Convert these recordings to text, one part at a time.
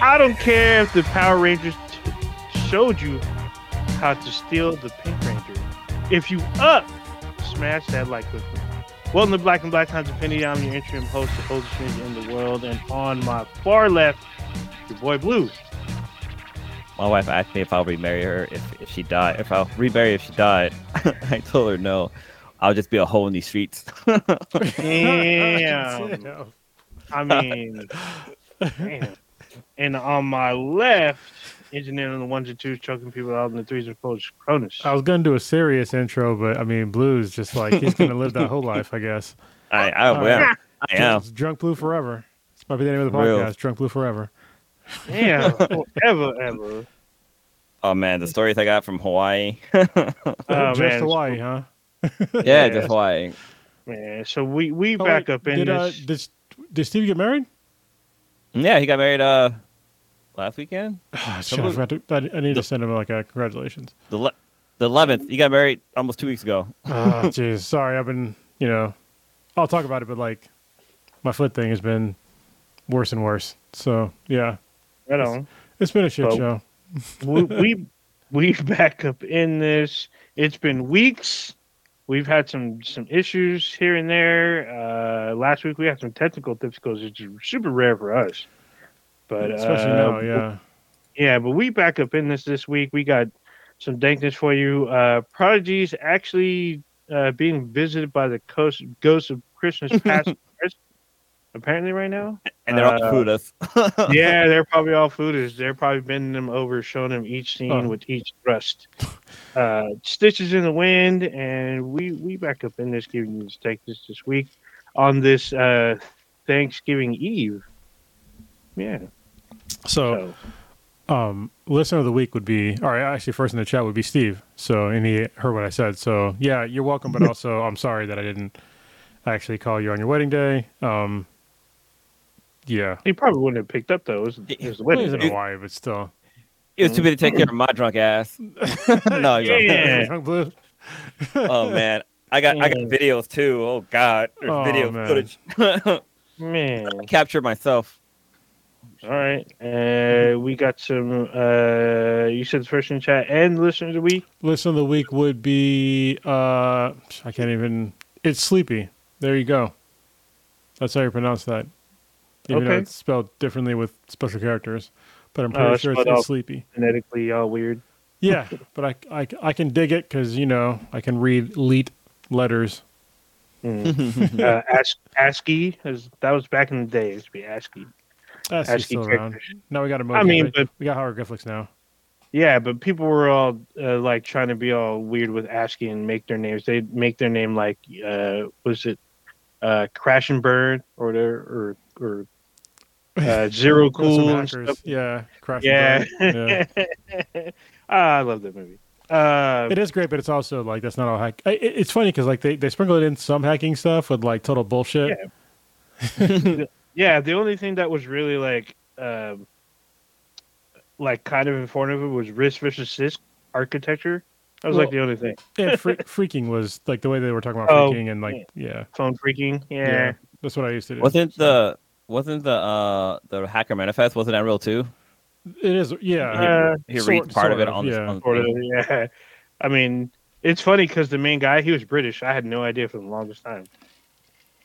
I don't care if the Power Rangers t- showed you how to steal the Pink Ranger. If you up, smash that like quickly. Welcome to Black and Black Times Infinity. I'm your interim host, the oldest stranger in the world, and on my far left, your boy Blue. My wife asked me if I'll remarry her if, if she died. If I'll remarry if she died. I told her no. I'll just be a hole in these streets. Damn. I mean, damn. And on my left, engineering on the ones and twos, choking people out in the threes and fours, Cronus. I was gonna do a serious intro, but I mean, Blue's just like he's gonna live that whole life, I guess. I, I, All am. I am. It's Drunk Blue forever. This might be the name of the Real. podcast. Drunk Blue forever. Yeah, forever, ever. Oh man, the stories I got from Hawaii. Oh, just man. Hawaii, huh? yeah, Yeah. just Hawaii. Man, so we we Oh, back wait, up in did, uh, this. did, did Steve get married? Yeah, he got married uh last weekend. Ah, shit, I, forgot to, I, I need to send him like a congratulations. The le- the eleventh. He got married almost two weeks ago. Oh, jeez. Sorry, I've been, you know, I'll talk about it, but like, my foot thing has been worse and worse. So yeah, right on. it's been a shit Well, show. we, we we back up in this. It's been weeks. We've had some some issues here and there. Uh, last week we had some technical difficulties, which is super rare for us. But Especially uh, now, yeah. yeah. But we back up in this this week. We got some dankness for you. Uh, Prodigy's actually uh, being visited by the ghost, ghost of Christmas past. and present, Apparently, right now. And they're all Uh, food us. yeah, they're probably all foodies. They're probably bending them over, showing them each scene Oh. with each thrust. Uh, Stitches in the wind, and we we back up in this giving you take this this week on this uh, Thanksgiving Eve. Yeah. So, So um, listener of the week would be, all right, actually, first in the chat would be Steve. So, and he heard what I said. So, yeah, you're welcome, but also, I'm sorry that I didn't actually call you on your wedding day. Um, yeah. he probably wouldn't have picked up though. It was, it was the Well, wedding. in. Hawaii, but still. He was too busy to take care of my drunk ass. no, you're Yeah. Drunk Blue. Oh man, I got I got videos too. Oh god, there's Oh, video man. footage. Man. Capture myself. All right. Uh, we got some. Uh, you said the first in chat and listeners of the week. Listen of the week would be, uh, I can't even, it's Sleepy. There you go. That's how you pronounce that. Even though it's spelled differently with special characters. But I'm Oh, pretty it's sure it's, spelled it's. Sleepy. Phonetically all weird. Yeah, but I, I, I can dig it because, you know, I can read leet letters. Mm. uh, As- ASCII, as, that was back in the day. It used to be ASCII. That's ASCII still around. characters. Now we got emoji. I mean, right? but we got hieroglyphics now. yeah, but people were all uh, like trying to be all weird with ASCII and make their names. They'd make their name like uh, was it uh, Crash and Burn or whatever, or or uh, Zero Got Cool. and stuff. Yeah, Crash Yeah. and yeah. Ah, I love that movie. Uh, It is great, but it's also like that's not all hack. It, it's funny because like they, they sprinkle it in some hacking stuff with like total bullshit. yeah, the only thing that was really like, um, like kind of informative was RISC versus CISC architecture. That was like the only thing. And fre- phreaking was like the way they were talking about Oh, phreaking and like yeah, Phone phreaking. yeah, Yeah. that's what I used to do. Wasn't the wasn't the uh the hacker manifest wasn't that real too? it is yeah Uh, He sort- reads part of sort it on, the yeah. on Sort of, yeah. I mean, it's funny because the main guy, he was British. I had no idea for the longest time.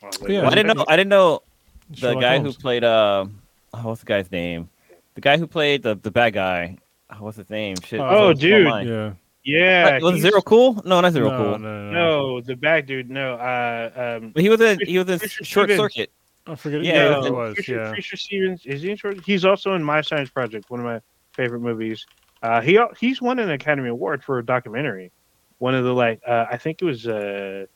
I like, Yeah, Well, I didn't know. I didn't know the Sherlock guy Holmes. who played uh oh, what's the guy's name? The guy who played the the bad guy. Oh, what's his name? Shit. Oh, it's on- it's on dude. mine. yeah Yeah. Uh, was it he's- Zero Cool? No, not Zero no, Cool. no, no, no, No, the bad dude. No. Uh, um, But he was in he was in Fisher Short Stevens. Circuit. I forget. Yeah, Yeah, it yeah was- it was. Fisher, Yeah, Fisher Stevens is he in short? He's also in My Science Project, one of my favorite movies. Uh, he he's won an Academy Award for a documentary. One of the like uh, I think it was uh,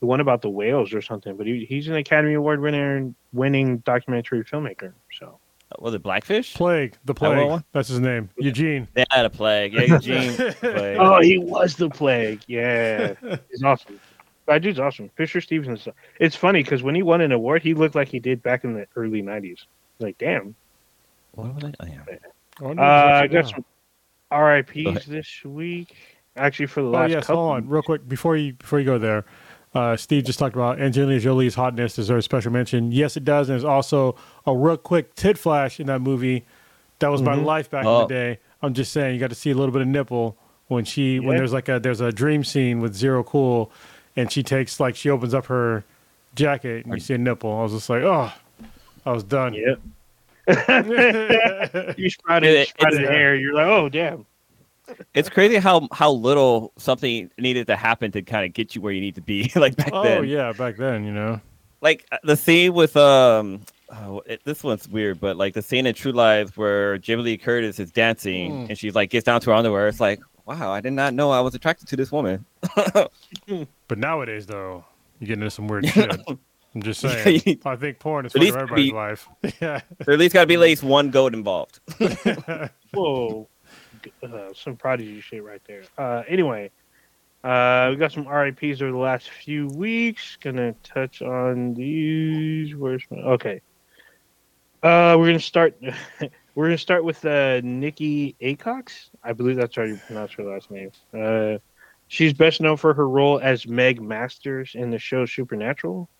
the one about the whales or something. But he, he's an Academy Award winner, winning documentary filmmaker. So Was it Blackfish? plague. The plague. That's his name. Eugene. They had a plague. Yeah, Eugene. plague. oh, he was the plague. Yeah, he's awesome. That dude's awesome. Fisher Stevens. It's funny because when he won an award, he looked like he did back in the early '90s. Like, damn. What was it? Oh, yeah. I wonder Uh, I it's got actually- some RIPS this week. Actually, for the Oh last yes, couple. hold on, real quick before you before you go there. Uh, Steve just talked about Angelina Jolie's hotness deserves special mention. Yes, it does, and there's also a real quick tit flash in that movie That was my Mhm. life back in Oh. the day. I'm just saying, you got to see a little bit of nipple when she when there's like a there's a dream scene with Zero Cool, and she takes like she opens up her jacket and you see a nipple. I was just like, oh, I was done. Yep. yeah, you sprouted, it, sprouted hair. You're like, oh damn. It's crazy how how little something needed to happen to kind of get you where you need to be. like back oh then. Oh yeah, back then, you know. like uh, the scene with um oh, it, this one's weird but like the scene in True Lies where Jamie Lee Curtis is dancing Mm. and she's like gets down to her underwear it's like wow I did not know I was attracted to this woman But nowadays, though, you're getting into some weird shit. I'm just saying. I think porn is At for least everybody's be- life. yeah. there at least got to be at least one goat involved Whoa. Uh, some prodigy shit right there. Uh, anyway, uh, we got some RIPS over the last few weeks. Gonna touch on these. Where's my okay? Uh, we're gonna start. We're gonna start with uh, Nicki Aycox. I believe that's how you pronounce her last name. Uh, she's best known for her role as Meg Masters in the show Supernatural.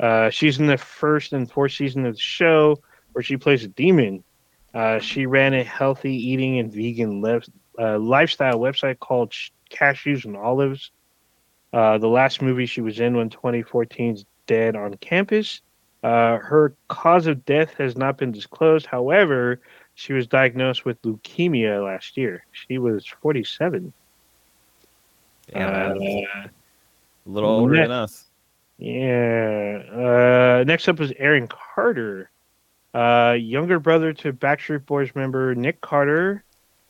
Uh, she's in the first and fourth season of the show where she plays a demon. Uh, she ran a healthy eating and vegan uh, lifestyle website called Sh- Cashews and Olives. Uh, the last movie she was in when 2014's Dead on Campus. Uh, her cause of death has not been disclosed. However, she was diagnosed with leukemia last year. She was 47. yeah. Uh, a little older ne- than us Yeah. Uh, next up was Aaron Carter, uh, younger brother to Backstreet Boys member Nick Carter,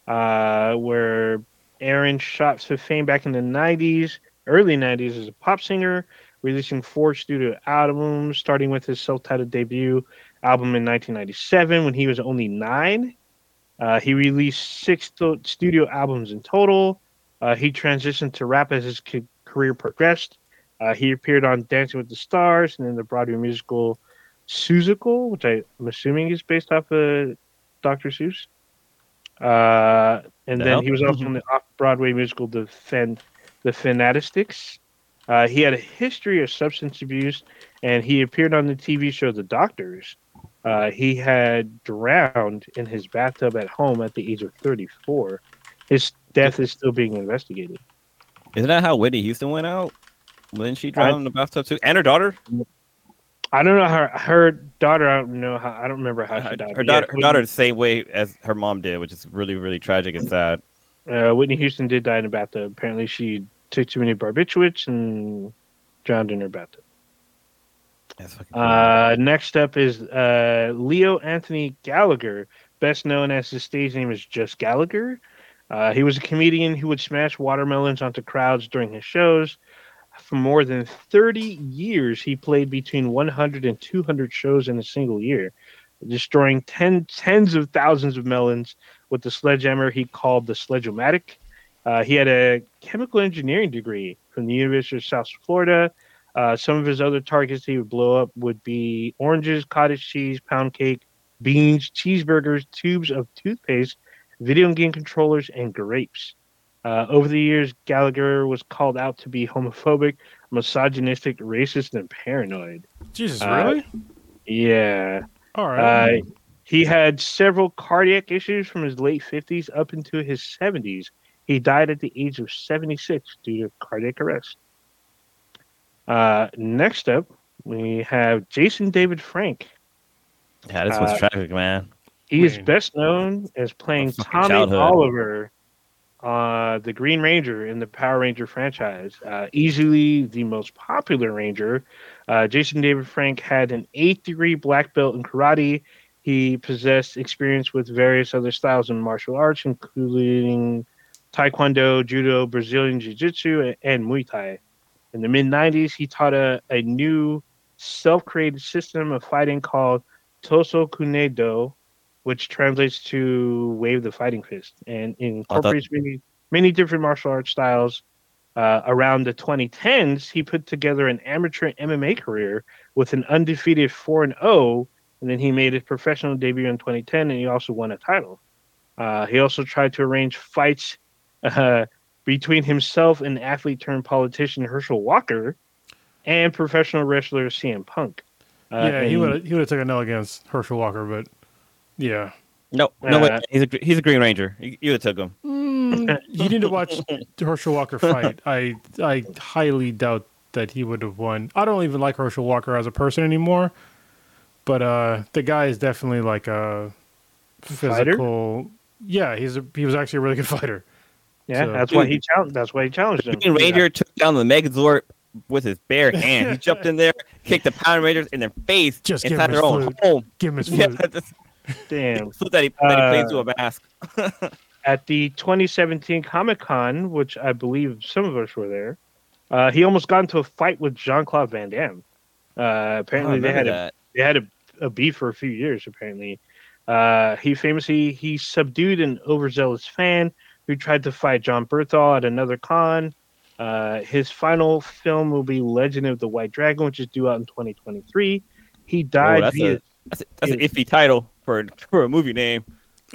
uh, where Aaron shot to fame back in the 90s, early 90s as a pop singer, releasing four studio albums, starting with his self titled debut album in 1997 when he was only nine. Uh, he released six studio albums in total. Uh, he transitioned to rap as his ca- career progressed. Uh, he appeared on Dancing with the Stars and in the Broadway musical Seussical, which I, I'm assuming is based off of Dr. Seuss. Uh, and The then he was also in the off-Broadway musical The Fan, The Fantasticks. Uh, he had a history of substance abuse, and he appeared on the TV show The Doctors. Uh, he had drowned in his bathtub at home at the age of 34. His death is still being investigated. isn't that how Whitney Houston went out when she drowned in the bathtub too and her daughter I don't know her her daughter. I don't know how. I don't remember how her, she died. her daughter yeah, her daughter the same way as her mom did which is really really tragic and sad Uh, Whitney Houston did die in a bathtub. Apparently, she took too many barbiturates and drowned in her bathtub. That's fucking cool. Uh, next up is uh, Leo Anthony Gallagher, best known as his stage name is Just Gallagher. Uh, he was a comedian who would smash watermelons onto crowds during his shows. For more than 30 years, he played between 100 and 200 shows in a single year, destroying ten, tens of thousands of melons with the sledgehammer he called the Sledge-O-Matic. Uh, he had a chemical engineering degree from the University of South Florida. Uh, some of his other targets he would blow up would be oranges, cottage cheese, pound cake, beans, cheeseburgers, tubes of toothpaste, video game controllers, and grapes. Uh, over the years, Gallagher was called out to be homophobic, misogynistic, racist, and paranoid. Jesus, Uh, really? Yeah. All right. Uh, he had several cardiac issues from his late 50s up into his 70s. He died at the age of 76 due to cardiac arrest. Uh, next up, we have Jason David Frank. yeah this was uh, tragic man He is best known as playing Tommy childhood. Oliver, uh, the Green Ranger in the Power Ranger franchise. Uh, easily the most popular Ranger. Uh, Jason David Frank had an eighth degree black belt in karate. He possessed experience with various other styles in martial arts, including Taekwondo, Judo, Brazilian Jiu Jitsu, and Muay Thai. In the mid 90s, he taught a, a new self created system of fighting called Toso Kune Do, which translates to wave the fighting fist and incorporates many many different martial arts styles. Uh, around the 2010s, he put together an amateur MMA career with an undefeated 4 and 0, and then he made his professional debut in 2010, and he also won a title. Uh, he also tried to arrange fights uh, between himself and athlete turned politician Herschel Walker and professional wrestler CM Punk. Uh, yeah, he would he would have taken a L against Herschel Walker, but yeah, No, no, Uh, wait, he's a he's a Green Ranger. You, you would have took him. Mm, you need to watch Herschel Walker fight. I I highly doubt that he would have won. I don't even like Herschel Walker as a person anymore, but uh, the guy is definitely like a Fighter? physical. Yeah, he's a, he was actually a really good fighter. Yeah, So- that's why he challenged. That's why he challenged him. Green Ranger took down the Megazord with his bare hand. He jumped in there, kicked the Power Rangers in their face Just give inside him their own flute. home. Give him his Yeah, flute. this Damn. flute that he, that he plays Uh, to a mask. At the 2017 Comic Con, which I believe some of us were there, uh, he almost got into a fight with Jean Claude Van Damme. Uh, I apparently, they remember had a they had a, a beef for a few years. Apparently, uh, he famously he subdued an overzealous fan who tried to fight Jon Bernthal at another con. Uh, his final film will be Legend of the White Dragon, which is due out in 2023. He Oh, died that's, via a, that's, a, that's an iffy title for for a movie name.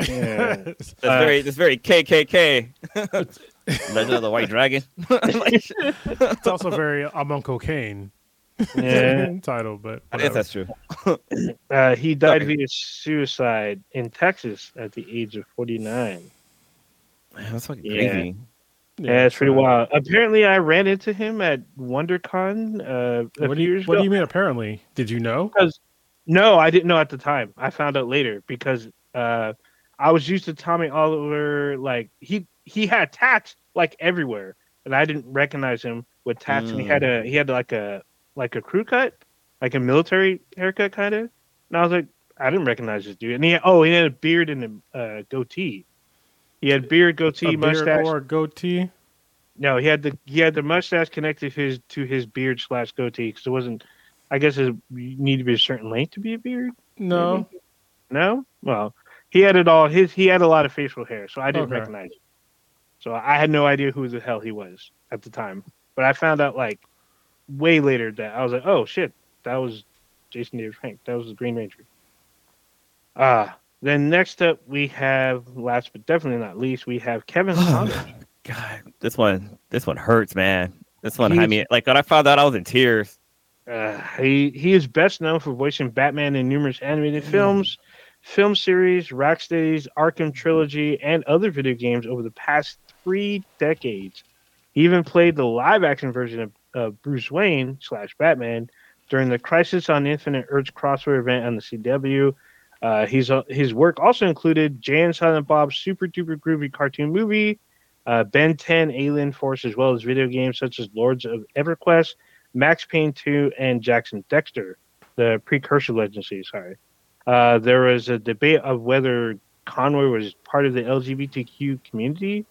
yeah. That's Uh, very that's very KKK. Legend of the White Dragon. Like, it's also very I'm on cocaine yeah. title, but I guess that's true. Uh, he died Sorry. via suicide in Texas at the age of 49. Man, that's fucking Yeah. crazy. Yeah, it's pretty so- wild. Apparently, I ran into him at WonderCon uh, a What do few you years What ago. do you mean? Apparently, did you know? Because no, I didn't know at the time. I found out later because uh, I was used to Tommy Oliver. Like he he had tats like everywhere, and I didn't recognize him with tats. And he had a he had like a like a crew cut, like a military haircut kind of. And I was like, I didn't recognize this dude. And he oh he had a beard and a uh, goatee. He had beard, goatee, a beard mustache. or goatee? No, he had the he had the mustache connected his to his beard slash goatee because it wasn't. I guess it you need to be a certain length to be a beard. No. No, well, he had it all. His he had a lot of facial hair, so I didn't Okay. recognize him. So I had no idea who the hell he was at the time. But I found out like way later that I was like, oh shit, that was Jason David Frank. That was the Green Ranger. Ah, then next up we have last but definitely not least we have Kevin Conroy. God, this one this one hurts, man. This one, I He's- mean, like when I found out, I was in tears. Uh, he he is best known for voicing Batman in numerous animated films, film series, Rocksteady's Arkham trilogy, and other video games over the past three decades. He even played the live-action version of uh, Bruce Wayne slash Batman during the Crisis on Infinite Earths crossover event on the CW. Uh, he's uh, his work also included Jay and Silent Bob's super duper groovy cartoon movie, uh, Ben 10 Alien Force, as well as video games such as Lords of EverQuest, Max Payne 2, and Jak and Daxter, the precursor legacy. Sorry. Uh, there was a debate of whether Conroy was part of the LGBTQ community,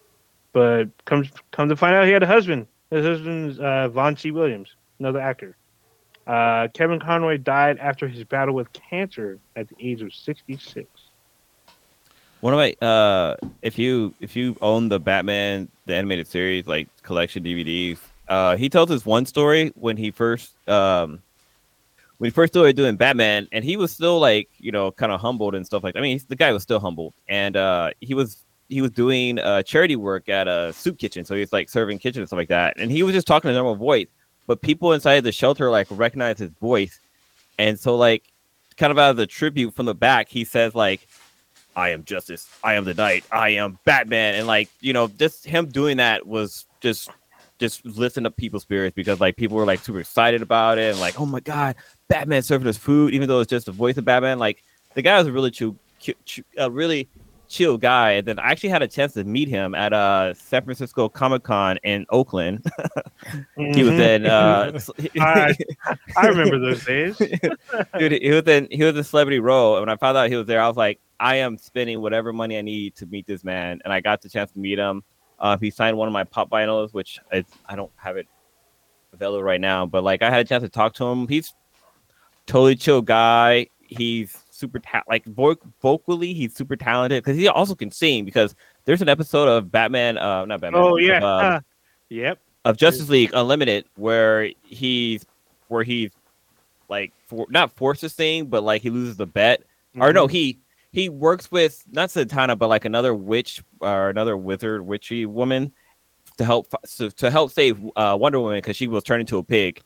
but come come to find out, he had a husband. His husband's uh, Vaughn C. Williams, another actor. Uh, Kevin Conroy died after his battle with cancer at the age of 66. One of my uh, if you if you own the Batman the animated series like collection DVDs, uh, he tells us one story when he first um when he first started doing Batman, and he was still like you know kind of humbled and stuff like. I mean, the guy was still humble, and uh, he was he was doing uh, charity work at a soup kitchen, so he was like serving kitchen and stuff like that, and he was just talking a normal voice, but people inside the shelter like recognize his voice, and so like kind of out of the tribute from the back, he says like. I am justice. I am the knight. I am Batman. And like, you know, just him doing that was just just lifting up people's spirits because like people were like super excited about it and like, oh my god, Batman serving us food, even though it's just the voice of Batman. Like the guy was a really true, really chill guy. And then I actually had a chance to meet him at uh San Francisco Comic Con in Oakland. he was Mhm. in uh I- I remember those days. dude he was in he was in celebrity row and when i found out he was there i was like i am spending whatever money i need to meet this man and i got the chance to meet him uh, he signed one of my pop vinyls which I, I don't have it available right now but like i had a chance to talk to him he's totally chill guy he's super ta- like vo- vocally he's super talented because he also can sing because there's an episode of batman uh not batman Oh of, yeah. uh, yep. of Justice League Unlimited, where he's where he's like for not forced to sing, but like he loses the bet. Or no, Mhm. he he works with not Zatanna, but like another witch or another wizard, witchy woman to help so, to help save uh, Wonder Woman because she was turned into a pig,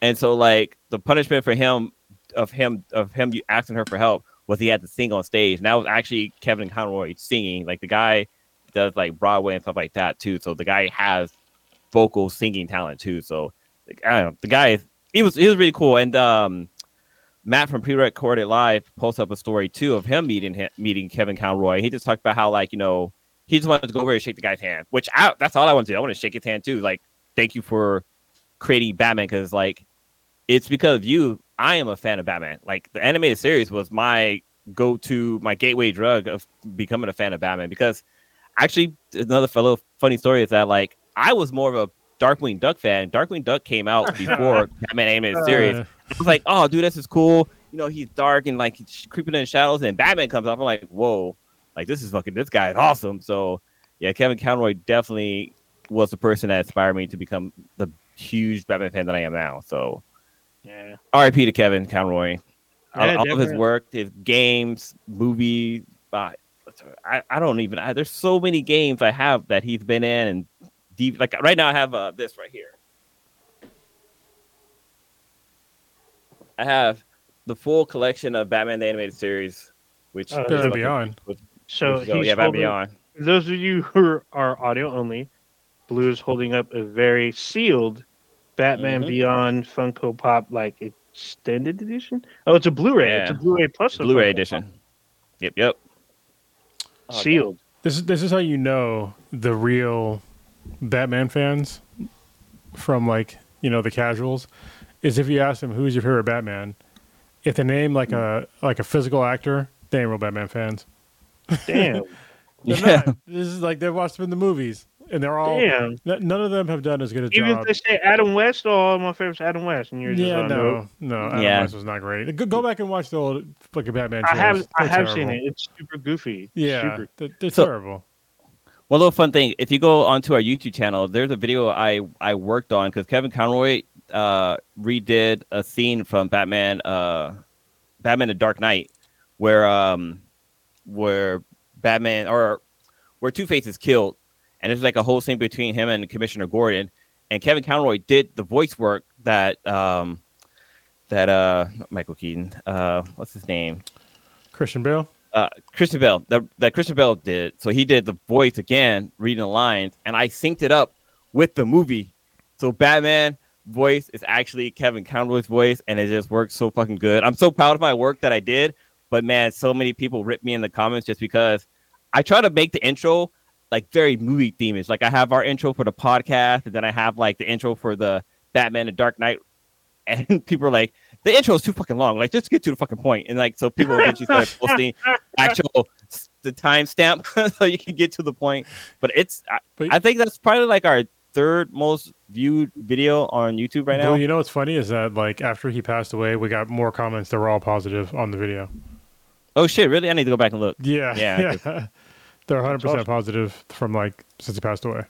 and so like the punishment for him of him of him asking her for help was he had to sing on stage, and that was actually Kevin Conroy singing. Like the guy does like Broadway and stuff like that too. So the guy has vocal singing talent too. So I don't know, the guy he was he was really cool. And um, Matt from Pre-Recorded Live posts up a story too of him meeting him, meeting Kevin Conroy. He just talked about how like you know he just wanted to go over and shake the guy's hand, which I, that's all I want to do. I want to shake his hand too. Like thank you for creating Batman because like it's because of you I am a fan of Batman. Like the animated series was my go-to, my gateway drug of becoming a fan of Batman because actually another fellow funny story is that like I was more of a Darkwing Duck fan. Darkwing Duck came out before Batman animated series. Uh, I was like, oh, dude, this is cool. You know, he's dark and like he's creeping in the shadows, and Batman comes up. I'm like, whoa, like this is fucking this guy is awesome. So yeah, Kevin Conroy definitely was the person that inspired me to become the huge Batman fan that I am now. So yeah. R.I.P. to Kevin Conroy. Yeah, all, of his work, his games, movies. Uh, I, I don't even. I, there's so many games I have that he's been in, and deep. Like right now, I have uh, this right here. I have the full collection of Batman the Animated Series, which Batman Beyond. So which yeah, Batman Beyond. Those of you who are audio only, Blue is holding up a very sealed Batman mm-hmm. Beyond Funko Pop like extended edition. Oh, it's a Blu-ray. Yeah. It's a Blu-ray plus a Blu-ray edition. Pop. Yep, yep. Sealed. This is this is how you know the real Batman fans from like you know the casuals is if you ask them who's your favorite Batman, if they name like a like a physical actor, they ain't real Batman fans. Damn. yeah. Not. This is like they've watched them in the movies and they're all Damn. none of them have done as good a Even job. Even if they say Adam West, all my favorites Adam West, and you're yeah, just no, no, Adam yeah. West was not great. Go, go back and watch the old fucking Batman. I have, I have seen it. It's super goofy. Yeah, super. They're, they're so, terrible. One little fun thing: if you go onto our YouTube channel, there's a video I I worked on because Kevin Conroy uh, redid a scene from Batman, uh, Batman: The Dark Knight, where um, where Batman or where Two Face is killed and there's like a whole scene between him and Commissioner Gordon. And Kevin Conroy did the voice work that um that uh Michael Keaton, uh what's his name? Christian Bale. Uh, Christian Bale, that, that Christian Bale did. So he did the voice again, reading the lines, and I synced it up with the movie. So Batman voice is actually Kevin Conroy's voice, and it just works so fucking good. I'm so proud of my work that I did, but man, so many people ripped me in the comments just because I try to make the intro like very movie themish. Like I have our intro for the podcast, and then I have like the intro for the Batman and Dark Knight, and people are like, the intro is too fucking long. Like just get to the fucking point. And like so people eventually started posting actual the timestamp so you can get to the point. But it's I, I, think that's probably like our third most viewed video on YouTube right now. Well, you know what's funny is that like after he passed away, we got more comments that were all positive on the video. Oh shit! Really? I need to go back and look. Yeah, yeah. yeah. They're 100 percent positive from like since he passed away.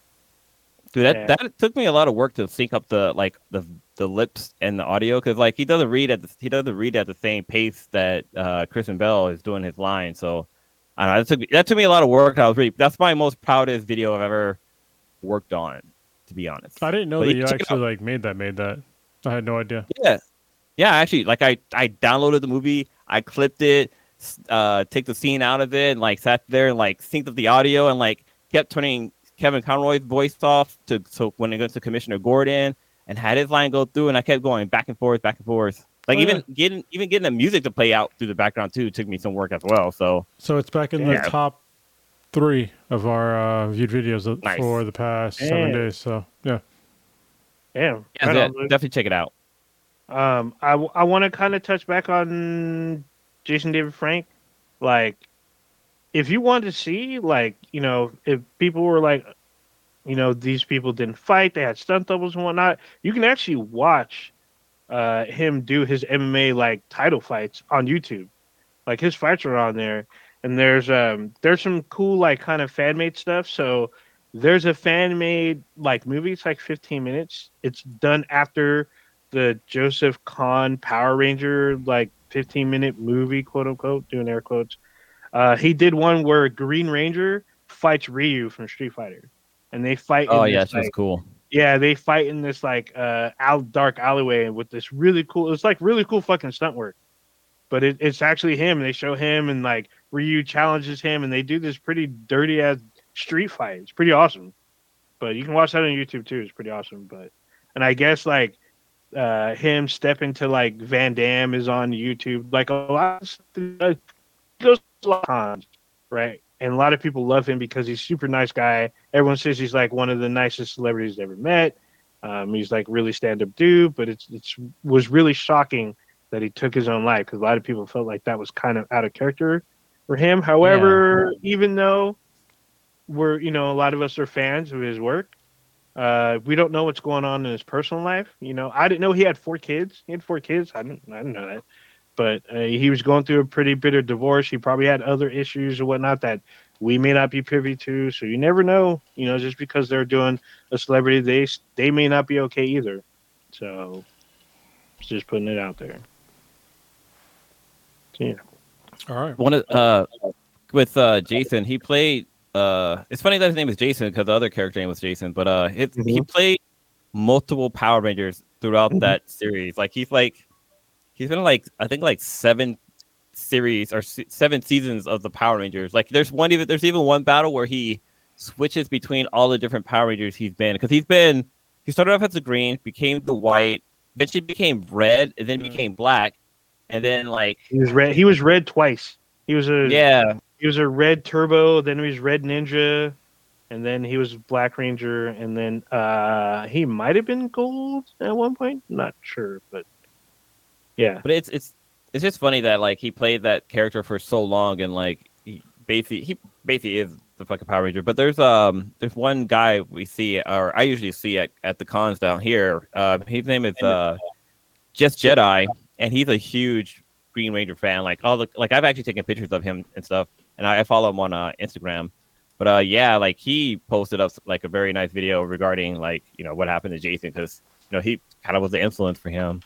Dude, that, yeah. that took me a lot of work to sync up the like the the lips and the audio because like he doesn't read at the, he doesn't read at the same pace that uh Christian Bale is doing his line. So I don't know. That took me, that took me a lot of work. I was really that's my most proudest video I've ever worked on. To be honest, I didn't know but that you actually like made that made that. I had no idea. Yeah, yeah. Actually, like I I downloaded the movie, I clipped it, uh, take the scene out of it and like sat there and like synced up the audio and like kept turning Kevin Conroy's voice off to so when it goes to Commissioner Gordon and had his line go through and I kept going back and forth, back and forth. Like oh, even yeah. getting even getting the music to play out through the background too took me some work as well. So so it's back in yeah. the top three of our uh, viewed videos nice. for the past Damn. seven days. So yeah, yeah, yeah, definitely check it out. Um, I I want to kind of touch back on Jason David Frank, like if you want to see like you know if people were like you know these people didn't fight they had stunt doubles and whatnot you can actually watch uh him do his mma like title fights on youtube. Like his fights are on there. And there's um there's some cool like kind of fan made stuff. So there's a fan made like movie. It's like 15 minutes. It's done after the joseph kahn power ranger like 15 minute movie, quote unquote, doing air quotes. Uh, he did one where Green Ranger fights Ryu from Street Fighter, and they fight. Oh yeah, that's like, cool. Yeah, they fight in this like uh out dark alleyway with this really cool. It's like really cool fucking stunt work. but it, it's actually him. They show him and like Ryu challenges him, and they do this pretty dirty ass street fight. It's pretty awesome. But you can watch that on YouTube too. It's pretty awesome. But and I guess like uh him stepping to like Van Damme is on YouTube. Like a lot of goes a lot of times, right? And a lot of people love him because he's super nice guy. Everyone says he's like one of the nicest celebrities ever met. Um, he's like really stand up dude, but it's it's was really shocking that he took his own life because a lot of people felt like that was kind of out of character for him. However, yeah. even though we're you know a lot of us are fans of his work, uh, we don't know what's going on in his personal life. You know, I didn't know he had four kids. He had four kids. I didn't I didn't know that, but uh, he was going through a pretty bitter divorce. He probably had other issues or whatnot that we may not be privy to. So you never know. You know, just because they're doing a celebrity, they they may not be okay either. So just putting it out there. Yeah. All right. One of uh with uh Jason, he played uh it's funny that his name is Jason because the other character name was Jason, but uh it, mm-hmm. he played multiple Power Rangers throughout mm-hmm. that series. Like he's like he's been like I think like seven series or se- seven seasons of the Power Rangers. Like there's one even there's even one battle where he switches between all the different Power Rangers he's been because he's been he started off as the green, became the white, eventually became red, and then mm-hmm. became black, and then like he was red. He was red twice. He was a yeah. He was a red turbo. Then he was red ninja, and then he was black ranger, and then uh he might have been gold at one point. Not sure, but yeah. But it's it's it's just funny that like he played that character for so long, and like he basically he basically is the fucking Power Ranger. But there's um there's one guy we see, or I usually see at, at the cons down here. Uh, his name is uh just Jedi, and he's a huge Green Ranger fan. Like all the like I've actually taken pictures of him and stuff, and I, I follow him on uh, Instagram. But uh, yeah, like he posted up like a very nice video regarding like you know what happened to Jason because you know he kind of was the influence for him.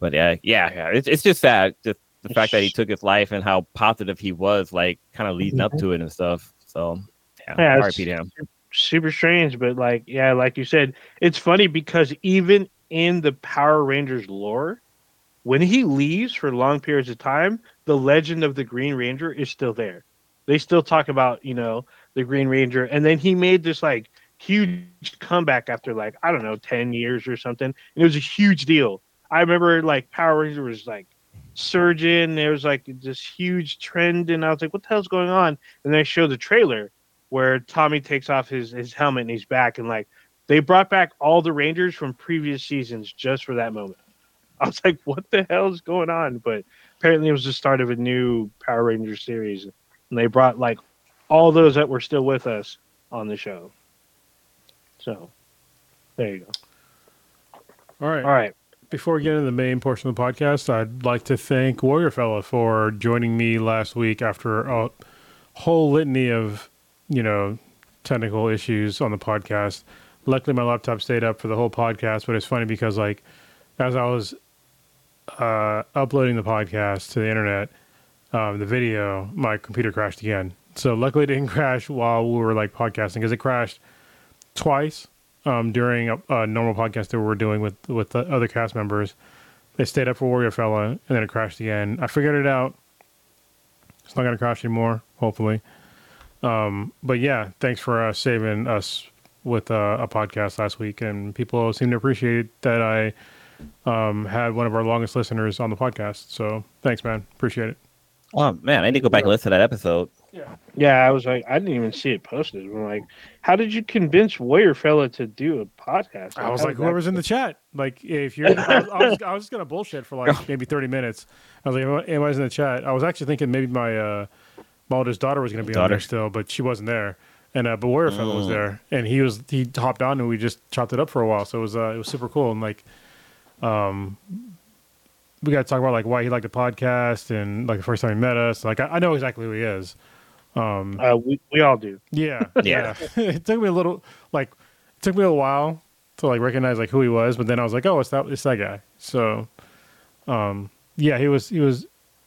But yeah, yeah, yeah, it's it's just sad just the fact that he took his life and how positive he was, like kind of leading up to it and stuff. So yeah, yeah RIP him. Super strange, but like yeah, like you said, it's funny because even in the Power Rangers lore, when he leaves for long periods of time, the legend of the Green Ranger is still there. They still talk about, you know, the Green Ranger. And then he made this like huge comeback after like, I don't know, 10 years or something. And it was a huge deal. I remember like Power Ranger was like surging. There was like this huge trend. And I was like, what the hell's going on? And they show the trailer where Tommy takes off his, his helmet and he's back. And like, they brought back all the Rangers from previous seasons just for that moment. I was like, what the hell is going on? But apparently it was the start of a new Power Rangers series. And they brought like all those that were still with us on the show. So there you go. All right. All right. Before we get into the main portion of the podcast, I'd like to thank Warrior Fella for joining me last week after a whole litany of, you know, technical issues on the podcast. Luckily, my laptop stayed up for the whole podcast, but it's funny because, like, as I was uh, uploading the podcast to the internet, um, the video, my computer crashed again. So luckily, it didn't crash while we were like podcasting because it crashed twice um, during a, a, normal podcast that we were doing with with the other cast members. They stayed up for Warrior Fella, and then it crashed again. I figured it out. It's not to crash anymore, hopefully. Um, but yeah, thanks for uh, saving us with uh, a podcast last week, and people seem to appreciate that I um, had one of our longest listeners on the podcast. So thanks, man. Appreciate it. Oh man, I need to go back and listen to that episode. Yeah, yeah. I was like, I didn't even see it posted. I'm like, how did you convince Warrior Fella to do a podcast? Like, I was like, whoever's in the chat. Like, if you're, I was, I was, I was just gonna bullshit for like maybe 30 minutes. I was like, anybody's in the chat? I was actually thinking maybe my uh, my oldest daughter was gonna be daughter. on there still, but she wasn't there. And uh, but Warrior mm. Fella was mm. there, and he was he hopped on, and we just chopped it up for a while. So it was uh, it was super cool, and like um, we got to talk about like why he liked the podcast and like the first time he met us. Like I, I know exactly who he is. Um, uh, we we all do. Yeah, yeah. it took me a little like it took me a while to like recognize like who he was, but then I was like, oh, it's that it's that guy. So, um, yeah, he was he was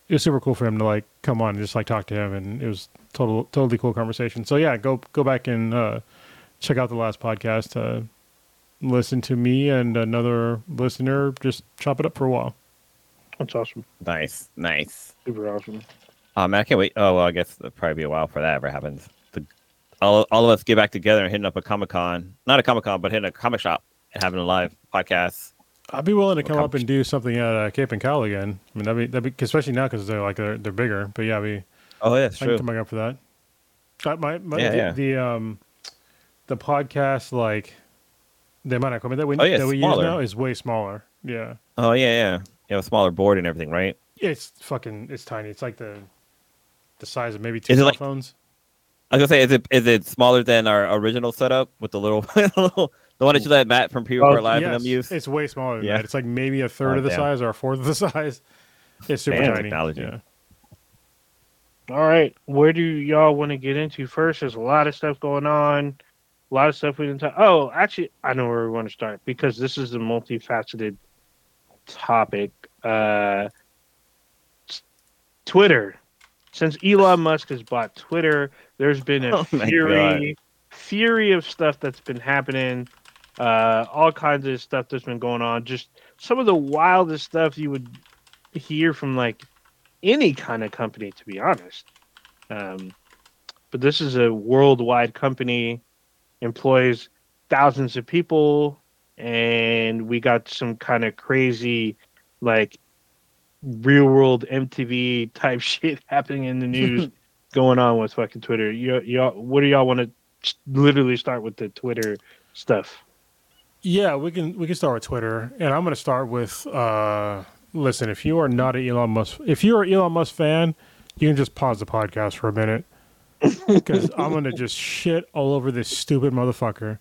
it was super cool for him to like come on and just like talk to him, and it was total totally cool conversation. So yeah, go go back and uh, check out the last podcast. Uh, listen to me and another listener just chop it up for a while. That's awesome. Nice, nice. Super awesome. Man, I can't wait. Oh well, I guess it'll probably be a while before that ever happens. The, all, all of us get back together and hitting up a Comic Con, not a Comic Con, but hitting a comic shop and having a live podcast. I'd be willing to come up and do something at uh, Cape and Cowl again. I mean, that'd be, that'd be especially now because they're like they're, they're bigger. But yeah, we Oh yeah, it's I true. can come back up for that. Uh, my, my Yeah, the, yeah. the um the podcast like the amount of equipment that we Oh, yeah, that we smaller. use now is way smaller. Yeah, Oh yeah, yeah. You have a smaller board and everything, right? it's fucking it's tiny. It's like the the size of maybe two Is cell like- phones. I was gonna say, is it is it smaller than our original setup with the little, little the one that you let Matt from Pre Oh, Report Live and them use? it's way smaller than Yeah. that. It's like maybe a third Oh, of the damn. size or a fourth of the size. It's super Damn, tiny. technology. Yeah. All right, where do y'all want to get into first? There's a lot of stuff going on, a lot of stuff we didn't talk. Oh, actually, I know where we want to start because this is a multifaceted topic. Uh, Twitter. Since Elon Musk has bought Twitter, there's been a Oh fury, fury of stuff that's been happening. Uh, all kinds of stuff that's been going on. Just some of the wildest stuff you would hear from like any kind of company, to be honest. Um, but this is a worldwide company, employs thousands of people, and we got some kind of crazy, like, real world MTV type shit happening in the news going on with fucking Twitter. You, y'all, what do y'all want to literally start with the Twitter stuff? Yeah, we can we can start with Twitter, and I'm going to start with. Uh, listen, if you are not an Elon Musk, if you're an Elon Musk fan, you can just pause the podcast for a minute because I'm to just shit all over this stupid motherfucker.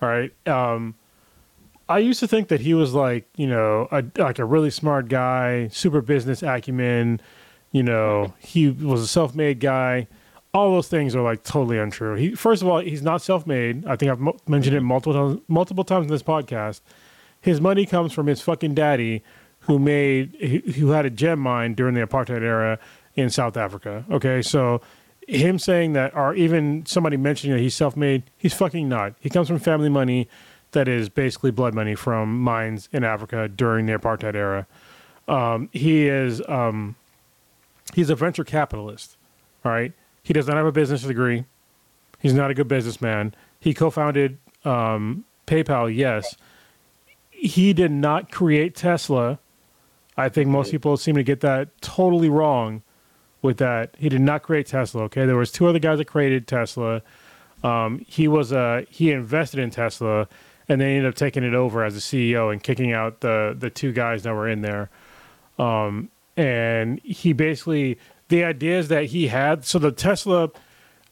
All right. Um, I used to think that he was like you know a, like a really smart guy, super business acumen. You know, he was a self-made guy. All those things are like totally untrue. He first of all, he's not self-made. I think I've mo- mentioned it multiple times, multiple times in this podcast. His money comes from his fucking daddy, who made who had a gem mine during the apartheid era in South Africa. Okay, so him saying that, or even somebody mentioning that he's self-made, he's fucking not. He comes from family money that is basically blood money from mines in Africa during the apartheid era. Um, he is um, he's a venture capitalist. All right, he does not have a business degree. He's not a good businessman. He co-founded um, PayPal. Yes, he did not create Tesla. I think most people seem to get that totally wrong with that. He did not create Tesla. Okay, there was two other guys that created Tesla. Um, he was uh, he invested in Tesla, and they ended up taking it over as a CEO and kicking out the the two guys that were in there. Um, and he basically the ideas that he had. So the Tesla,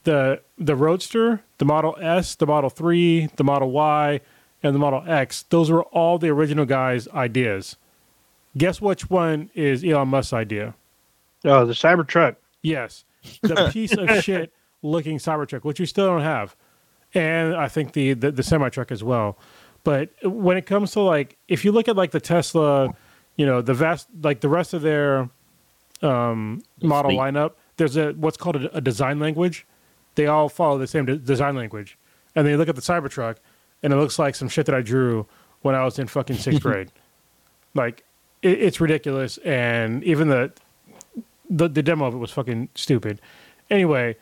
the the Roadster, the Model S, the Model Three, the Model Y, and the Model X. Those were all the original guys' ideas. Guess which one is Elon Musk's idea? Oh, the Cybertruck. Yes, the piece of shit looking Cybertruck, which we still don't have, and I think the the, the semi truck as well. But when it comes to like, if you look at like the Tesla, you know, the vast like the rest of their um, model Fleet. lineup, there's a what's called a, a design language. They all follow the same de- design language, and then you look at the Cybertruck, and it looks like some shit that I drew when I was in fucking sixth grade. Like, it, it's ridiculous, and even the the the demo of it was fucking stupid. Anyway,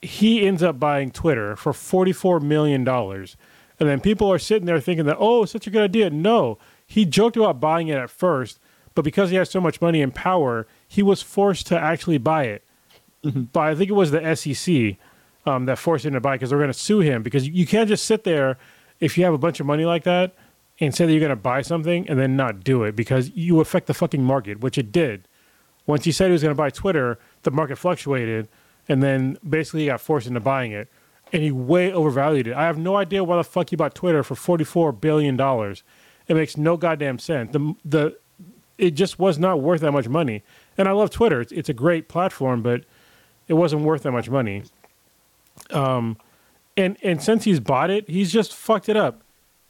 he ends up buying Twitter for forty four million dollars, and then people are sitting there thinking that oh, such a good idea. No, he joked about buying it at first, but because he has so much money and power, he was forced to actually buy it. But I think it was the SEC um, that forced him to buy because they're going to sue him because you can't just sit there if you have a bunch of money like that and say that you're going to buy something and then not do it because you affect the fucking market, which it did. Once he said he was going to buy Twitter, the market fluctuated, and then basically he got forced into buying it, and he way overvalued it. I have no idea why the fuck he bought Twitter for forty four billion dollars. It makes no goddamn sense. The the it just was not worth that much money. And I love Twitter; it's, it's a great platform, but it wasn't worth that much money. Um, and and since he's bought it, he's just fucked it up.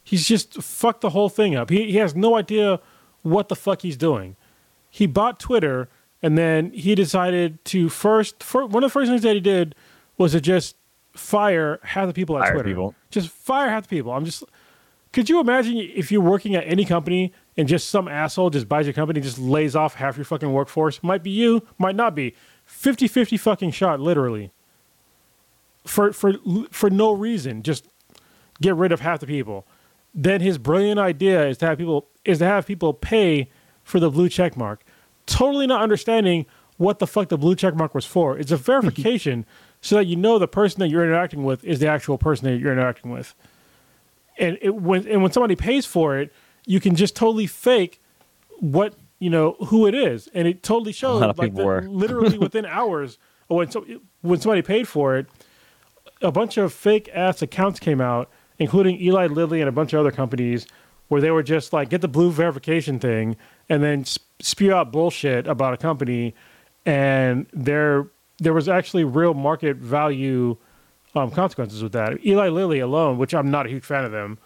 He's just fucked the whole thing up. He he has no idea what the fuck he's doing. He bought Twitter, and then he decided to first. For, one of the first things that he did was to just fire half the people at Fire Twitter. people. Just fire half the people. I'm just Could you imagine if you're working at any company and just some asshole just buys your company, just lays off half your fucking workforce? Might be you, might not be. 50 50 fucking shot, literally. For, for, for no reason, just get rid of half the people. Then his brilliant idea is to have people is to have people pay for the blue check mark. Totally not understanding what the fuck the blue check mark was for. It's a verification so that you know the person that you're interacting with is the actual person that you're interacting with. And it, when and when somebody pays for it, you can just totally fake what you know who it is, and it totally shows like the- literally within hours when so, when somebody paid for it, a bunch of fake ass accounts came out, including Eli Lilly and a bunch of other companies, where they were just like get the blue verification thing and then spew out bullshit about a company, and there there was actually real market value um, consequences with that. Eli Lilly alone, which I'm not a huge fan of them,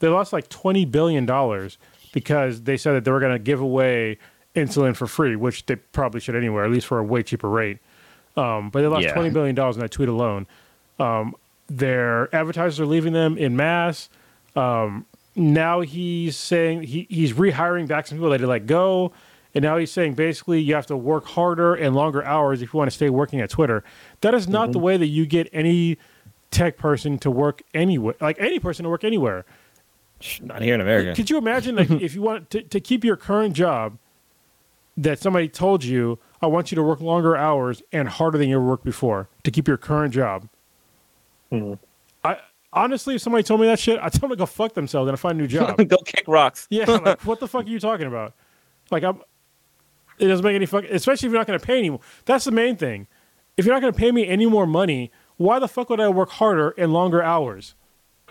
they lost like twenty billion dollars because they said that they were going to give away insulin for free, which they probably should anywhere, at least for a way cheaper rate. Um, but they lost Yeah. twenty billion dollars in that tweet alone. Um, their advertisers are leaving them in mass. Um, now he's saying he, he's rehiring back some people that he let go. And now he's saying basically you have to work harder and longer hours if you want to stay working at Twitter. That is not the way that you get any tech person to work anywhere, like any person to work anywhere. Not here in America. Could you imagine like, if you want to, to keep your current job that somebody told you, I want you to work longer hours and harder than you ever worked before to keep your current job? Mhm. I honestly, if somebody told me that shit, I'd tell them to go fuck themselves and find a new job. Go kick rocks. yeah, like what the fuck are you talking about? Like I'm, it doesn't make any fuck. Especially if you're not going to pay anymore. That's the main thing. If you're not going to pay me any more money, why the fuck would I work harder and longer hours?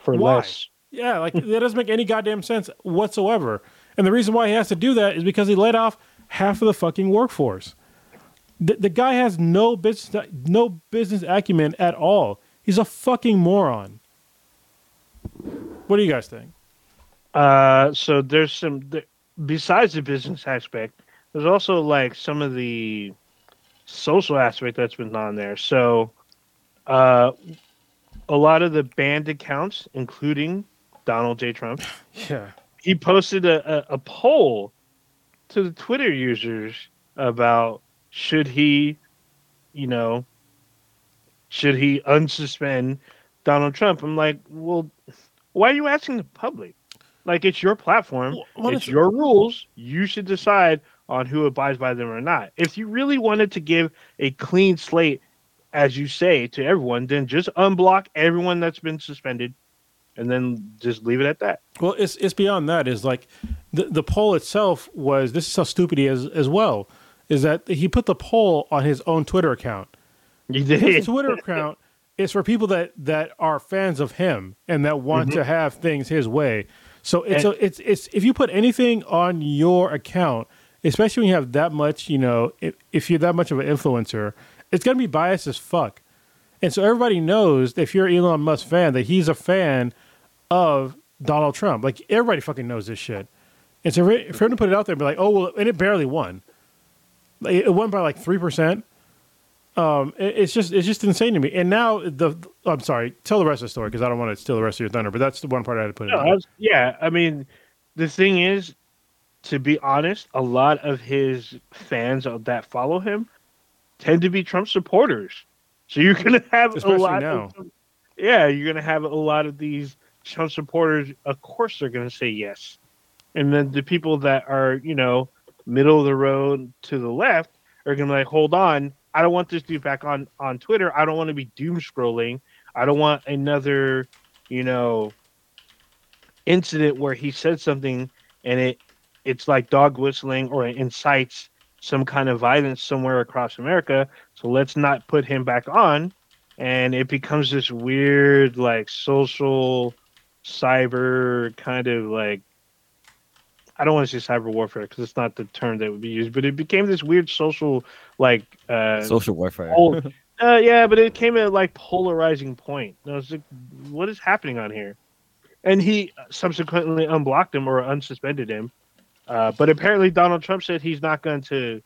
for Why? less. Yeah, like that doesn't make any goddamn sense whatsoever. And the reason why he has to do that is because he let off half of the fucking workforce. The, the guy has no business no business acumen at all. He's a fucking moron. What do you guys think? Uh, so there's some th- besides the business aspect. There's also like some of the social aspect that's been on there. So, uh, a lot of the banned accounts, including Donald J. Trump, Yeah. he posted a, a, a poll to the Twitter users about should he, you know, should he unsuspend Donald Trump? I'm like, well, why are you asking the public? Like, it's your platform, what it's your rules. You should decide on who abides by them or not. If you really wanted to give a clean slate, as you say, to everyone, then just unblock everyone that's been suspended and then just leave it at that. Well, it's it's beyond that. Is like the the poll itself was. This is how stupid he is as well. Is that he put the poll on his own Twitter account. His did. Twitter account is for people that that are fans of him and that want to mm-hmm. have things his way. So it's And- a, it's it's if you put anything on your account, especially when you have that much, you know, if, if you're that much of an influencer, it's gonna be biased as fuck. And so everybody knows if you're an Elon Musk fan that he's a fan of Donald Trump. Like everybody fucking knows this shit. And so for him to put it out there and be like, oh well, and it barely won. It won by like three percent. Um, it- it's just it's just insane to me. And now the I'm sorry, tell the rest of the story because I don't want to steal the rest of your thunder. But that's the one part I had to put No, in. I was- yeah, I mean, the thing is, to be honest, a lot of his fans that follow him tend to be Trump supporters. So you're gonna have Especially a lot. now. Of, yeah, you're gonna have a lot of these Trump supporters. Of course, they're gonna say yes, and then the people that are you know middle of the road to the left are gonna be like, hold on, I don't want this dude back on on Twitter. I don't want to be doom scrolling. I don't want another, you know, incident where he said something and it it's like dog whistling or it incites some kind of violence somewhere across America. So let's not put him back on. And it becomes this weird, like social cyber kind of like I don't want to say cyber warfare because it's not the term that would be used, but it became this weird social like uh Social warfare. pol- uh yeah, but it came at like polarizing point. And I was like, what is happening on here? And he subsequently unblocked him or unsuspended him. Uh, but apparently Donald Trump said he's not going to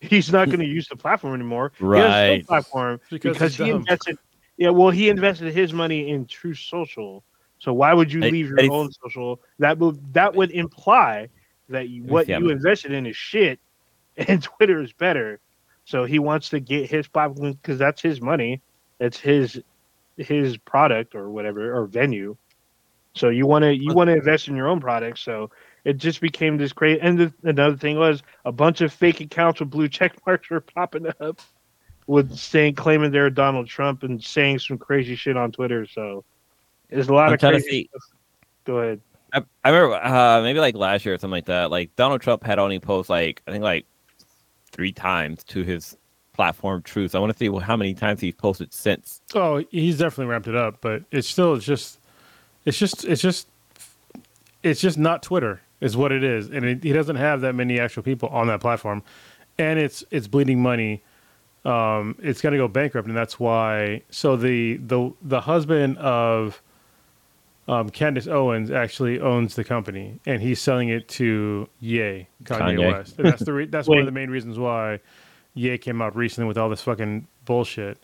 he's not going to use the platform anymore. He has no Right. platform Because because, he invested yeah, well he invested his money in Truth Social. So why would you leave your own social? That would that would imply that you, what you invested in is shit, and Twitter is better. So he wants to get his platform because that's his money. It's his his product or whatever or venue. So you want to you want to invest in your own product. So it just became this crazy. And the, another thing was a bunch of fake accounts with blue check marks were popping up with saying claiming they're Donald Trump and saying some crazy shit on Twitter. So there's a lot I'm of crazy see. Go ahead. I, I remember uh, maybe like last year or something like that. Like Donald Trump had only posted like I think like three times to his platform Truth. I want to see well, how many times he's posted since. Oh, he's definitely ramped it up, but it's still it's just it's just it's just it's just not Twitter is what it is, and it, he doesn't have that many actual people on that platform, and it's it's bleeding money. Um, it's going to go bankrupt, and that's why. So the the the husband of um, Candace Owens actually owns the company, and he's selling it to Ye Kanye, Kanye. West, and that's the re- that's one of the main reasons why Ye came out recently with all this fucking bullshit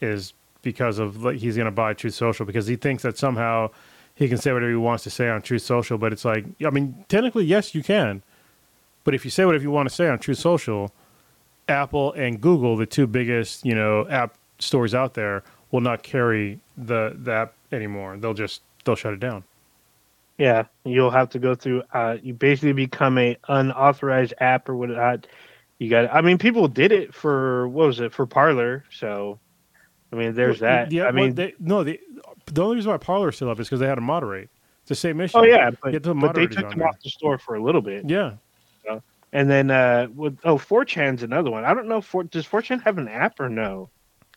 is because of like he's going to buy Truth Social because he thinks that somehow he can say whatever he wants to say on Truth Social, but it's like I mean technically yes you can, but if you say whatever you want to say on Truth Social, Apple and Google, the two biggest you know app stores out there, will not carry the the app anymore. They'll just they'll shut it down. Yeah, you'll have to go through. Uh, you basically become a unauthorized app or whatnot. You got. I mean, people did it for what was it for Parler? So, I mean, there's Well, that. Yeah, I well, mean, they, no, the the only reason why Parler is still up is because they had to moderate. It's the same issue. oh yeah, but, but they took them there. off the store for a little bit, Yeah, and then uh, with, oh, 4chan's another one. I don't know. For, does 4chan have an app or no?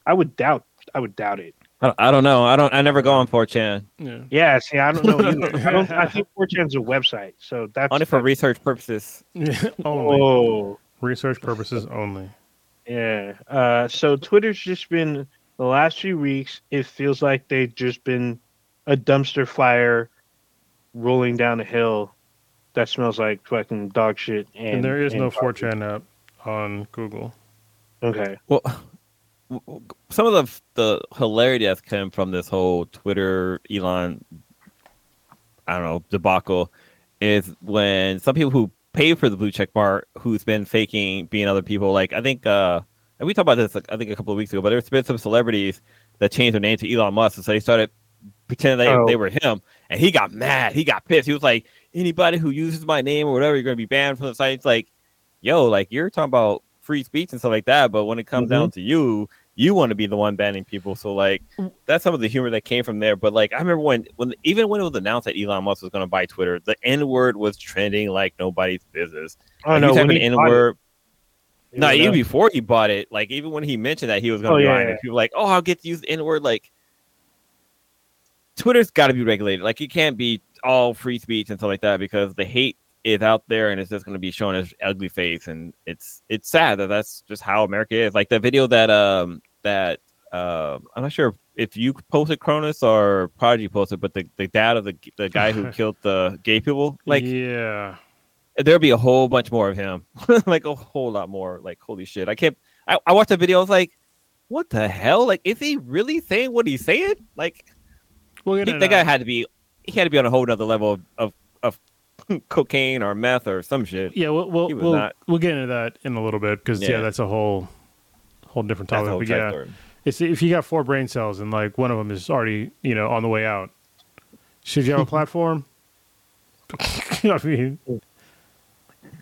I would doubt. I would doubt it. I don't, I don't know. I don't. I never go on 4chan yeah. Yeah, see, I don't know. Either. I don't. I think 4chan's a website, so that's only for that's- research purposes. only Oh, research purposes only. Yeah. Uh, so Twitter's just been the last few weeks. It feels like they've just been a dumpster fire rolling down a hill that smells like fucking dog shit. And, And, there is no garbage. 4chan app on Google. Okay. Well, w- w- some of the the hilarity that's come from this whole Twitter Elon, I don't know debacle, is when some people who pay for the blue check mark, who's been faking being other people. Like I think, uh and we talked about this like, I think a couple of weeks ago, but there's been some celebrities that changed their name to Elon Musk, and so they started pretending they, Oh. they were him, and he got mad, he got pissed. He was like, anybody who uses my name or whatever, you're gonna be banned from the site. It's like, yo, like you're talking about free speech and stuff like that, but when it comes Mhm. down to you, you want to be the one banning people. So like that's some of the humor that came from there. But like I remember when when even when it was announced that Elon Musk was going to buy Twitter, the N word was trending like nobody's business. Like, no, you type when N word. No, even before he bought it, like even when he mentioned that he was going to Oh, be yeah, buying yeah. it, people were like, oh, I'll get to use the N word. Like Twitter's got to be regulated. Like you can't be all free speech and stuff like that because the hate is out there and it's just going to be shown as ugly face and it's it's sad that that's just how America is. Like the video that um that uh, I'm not sure if you posted Cronus or Prodigy posted, but the, the dad of the the guy who killed the gay people, like yeah, there'll be a whole bunch more of him, like a whole lot more. Like holy shit, I can't. I, I watched the video. I was like, what the hell? Like, is he really saying what he's saying? Like, we'll that guy had to be. He had to be on a whole nother level of, of cocaine or meth or some shit. Yeah, we'll we'll we'll, not- we'll get into that in a little bit because yeah. Yeah. that's a whole whole different topic. whole But yeah, story. it's if you got four brain cells and like one of them is already you know on the way out, should you have a platform? I mean,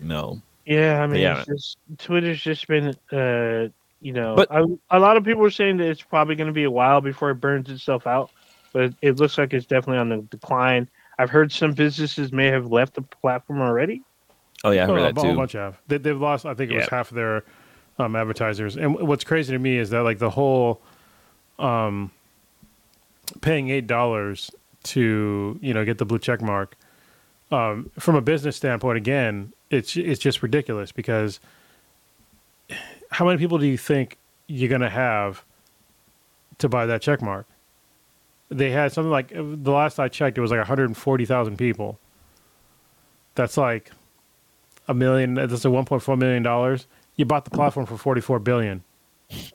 No, Yeah, I mean, Yeah. it's just, Twitter's just been, uh, you know, But- a, a lot of people are saying that it's probably going to be a while before it burns itself out, but it, it looks like it's definitely on the decline. I've heard some businesses may have left the platform already. oh yeah, I oh, heard a that whole too. bunch have. They, they've lost. I think it was half of their um, advertisers. And what's crazy to me is that like the whole um, paying eight dollars to you know get the blue check mark um, from a business standpoint again it's it's just ridiculous because how many people do you think you're going to have to buy that check mark they had something like the last i checked it was like 140000 people that's like a million that's a 1.4 million dollars you bought the platform for 44 billion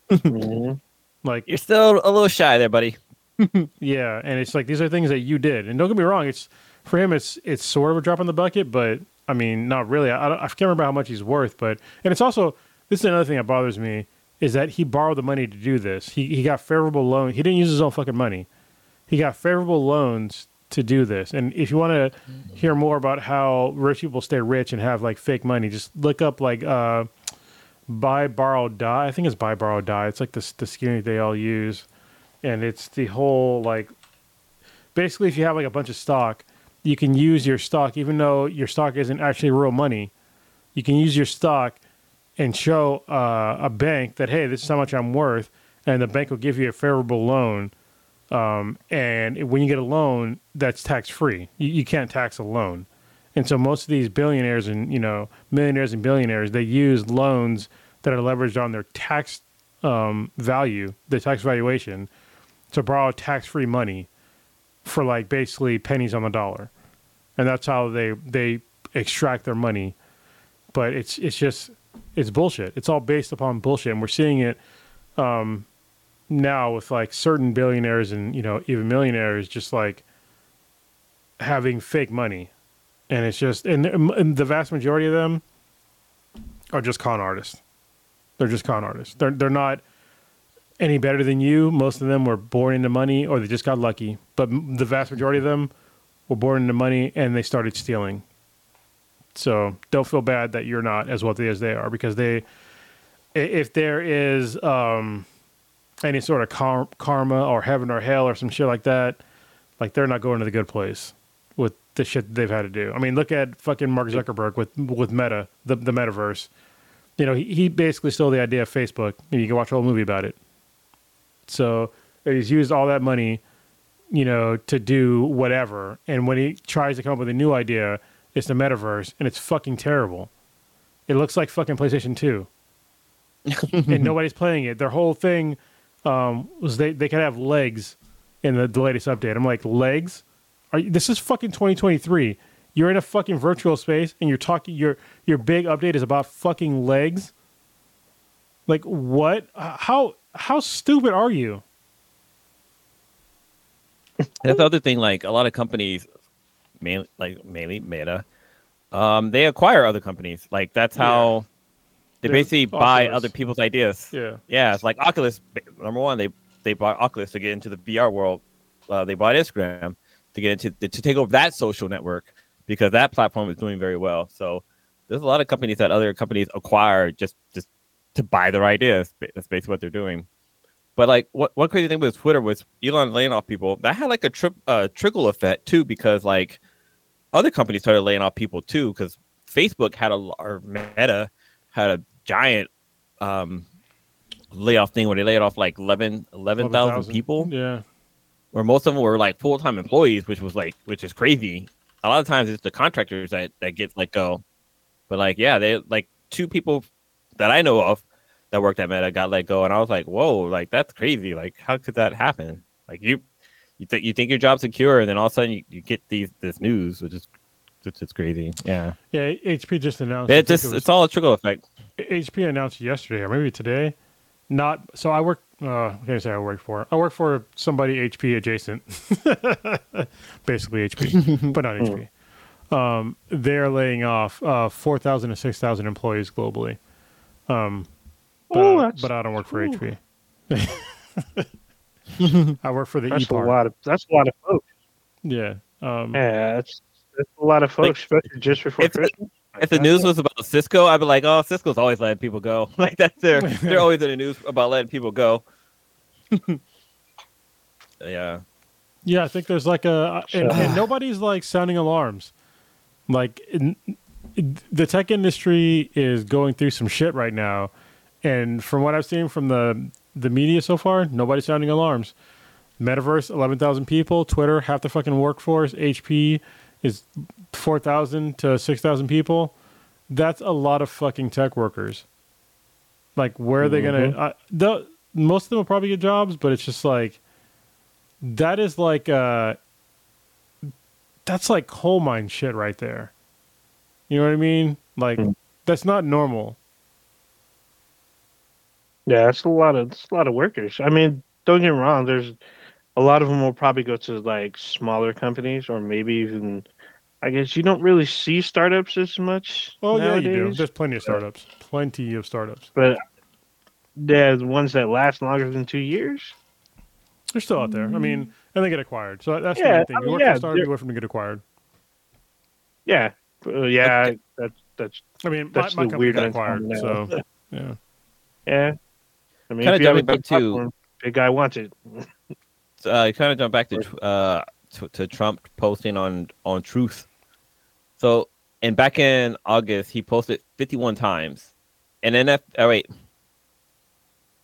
Mhm. like You're still a little shy there, buddy. yeah, and it's like these are things that you did, and don't get me wrong, it's for him, it's it's sort of a drop in the bucket, but I mean, not really. I, I can't remember how much he's worth, but and it's also this is another thing that bothers me is that he borrowed the money to do this. He he got favorable loan. He didn't use his own fucking money. He got favorable loans to do this. And if you want to hear more about how rich people stay rich and have like fake money, just look up like uh, buy, borrow, die. I think it's buy, borrow, die. It's like the the scheme they all use, and it's the whole like basically if you have like a bunch of stock, you can use your stock even though your stock isn't actually real money. You can use your stock and show uh, a bank that hey, this is how much I'm worth, and the bank will give you a favorable loan. Um, and when you get a loan, that's tax free. You, you can't tax a loan. And so most of these billionaires and you know millionaires and billionaires they use loans that are leveraged on their tax um, value, the tax valuation, to borrow tax free money for like basically pennies on the dollar, and that's how they they extract their money. But it's it's just it's bullshit. It's all based upon bullshit, and we're seeing it um, now with like certain billionaires and you know even millionaires just like having fake money, and it's just and, and the vast majority of them are just con artists. They're just con artists. They're they're not any better than you. Most of them were born into money, or they just got lucky. But the vast majority of them were born into money, and they started stealing so don't feel bad that you're not as wealthy as they are because they, if there is um, any sort of car- karma or heaven or hell or some shit like that, like they're not going to the good place with the shit that they've had to do. I mean, look at fucking Mark Zuckerberg with with Meta, the the metaverse. You know, he, he basically stole the idea of Facebook. You can watch a whole movie about it. So he's used all that money, you know, to do whatever. And when he tries to come up with a new idea, it's the metaverse, and it's fucking terrible. It looks like fucking PlayStation Two, and nobody's playing it. Their whole thing um, was they they could have legs in the, the latest update. I'm like legs. Are you, this is fucking 2023. You're in a fucking virtual space, and you're talking. Your your big update is about fucking legs. Like what? How how stupid are you? That's the other thing. Like a lot of companies, mainly like mainly Meta, um, they acquire other companies. Like that's how they basically buy other people's ideas. Yeah. Yeah, it's like Oculus. Number one, they they bought Oculus to get into the VR world. Uh, they bought Instagram to get into to take over that social network because that platform is doing very well. So there's a lot of companies that other companies acquire just just to buy their ideas. That's basically what they're doing. But like, what one crazy thing with Twitter was Elon laying off people. That had like a tri- uh, trickle effect too, because like other companies started laying off people too. Because Facebook had a or Meta had a giant um, layoff thing where they laid off like 11 11,000 11,000. people, Yeah. where most of them were like full time employees, which was like which is crazy. A lot of times it's the contractors that that get let go. But like, yeah, they like two people that I know of that worked at Meta got let go, and I was like, whoa, like that's crazy. Like, how could that happen? Like you, you think you think your job's secure, and then all of a sudden you, you get these this news, which is it's just crazy. Yeah, Yeah. HP just announced. It just it was- it's all a trickle effect. HP announced yesterday or maybe today. Not so. I work. Uh, what can I say? I work for. I work for somebody HP adjacent, basically HP, but not HP. Um, they're laying off uh, four thousand to six thousand employees globally. Um, but, Oh, I, but I don't work for ooh. HP. I work for the That's E a part. lot of that's a lot of folks. Yeah. Um, Yeah, that's that's a lot of folks, especially just before Christmas. If the news was about Cisco, I'd be like, oh, Cisco's always letting people go. Like that's their they're always in the news about letting people go. yeah. Yeah, I think there's like a, and, and nobody's like sounding alarms. Like in, the tech industry is going through some shit right now, and from what I've seen from the the media so far, nobody's sounding alarms. Metaverse, eleven thousand people. Twitter, half the fucking workforce. HP is four thousand to six thousand people. That's a lot of fucking tech workers. Like, where are they gonna? Uh, the, most of them will probably get jobs, but it's just like that is like uh that's like coal mine shit right there. You know what I mean? Like Mm. that's not normal. Yeah, it's a lot of it's a lot of workers. I mean, don't get me wrong. There's a lot of them will probably go to like smaller companies or maybe even. I guess you don't really see startups as much. Oh yeah, you do. There's plenty of startups. Plenty of startups. but they're the ones that last longer than two years. They're still out there. I mean, and they get acquired. So that's Yeah, the main thing. I You mean, work yeah, for a startup, they're- you wait for them to get acquired. Yeah, uh, yeah, that's that's I mean, That's my, my the weird got acquired. now. So yeah. yeah. I mean, Kinda if you have a jumping back good to- platform, big guy wants it. uh, kind of jump back to uh to, to Trump posting on on Truth. So, and back in August, he posted 51 times, and then oh wait,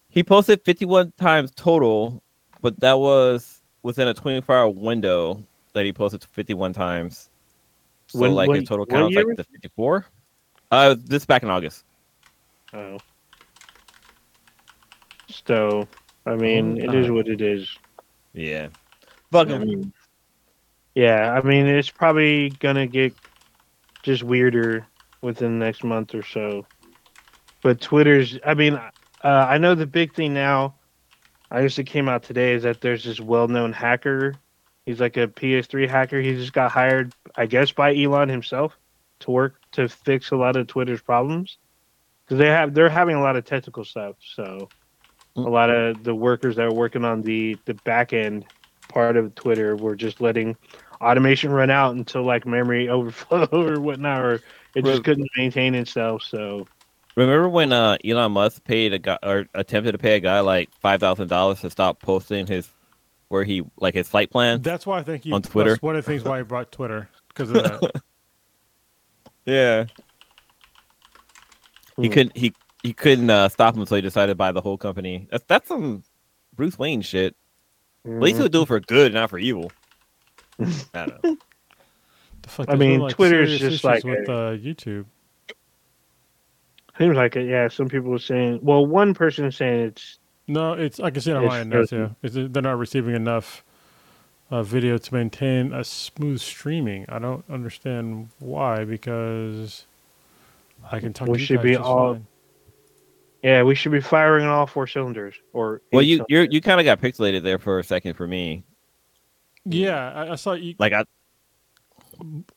he posted 51 times total, but that was within a 24 hour window that he posted 51 times. So When- like when- his total count is like the 54. Uh, this back in August. Oh. So, I mean, it is what it is. Yeah, fuck I mean, yeah, I mean, it's probably gonna get just weirder within the next month or so. But Twitter's, I mean, uh, I know the big thing now. I guess it came out today is that there's this well-known hacker. He's like a PS3 hacker. He just got hired, I guess, by Elon himself to work to fix a lot of Twitter's problems because they have they're having a lot of technical stuff. So a lot of the workers that are working on the the back end part of Twitter were just letting automation run out until like memory overflow or whatnot, or it just Right. couldn't maintain itself. So Remember when uh, Elon Musk paid a guy or attempted to pay a guy like five thousand dollars to stop posting his where he like his flight plan? That's why I think he On Twitter? That's one of the things why he brought Twitter because of that. Yeah, he Hmm. couldn't he he couldn't uh, stop him, so he decided to buy the whole company. That's that's some Bruce Wayne shit. At least mhm. he'll do it for good, not for evil. I don't know. The fuck I is mean, like, Twitter's just like with a- uh, YouTube. seems like it. Yeah, some people are saying. Well, one person is saying it's No, it's I can see it on my end now frozen. too. It's, they're not receiving enough uh, video to maintain a smooth streaming. I don't understand why because I can talk We to you should guys be all- fine. yeah. We should be firing on all four cylinders. Or Well, you cylinders. you you kind of got pixelated there for a second for me. Yeah, I, I saw you. Like I,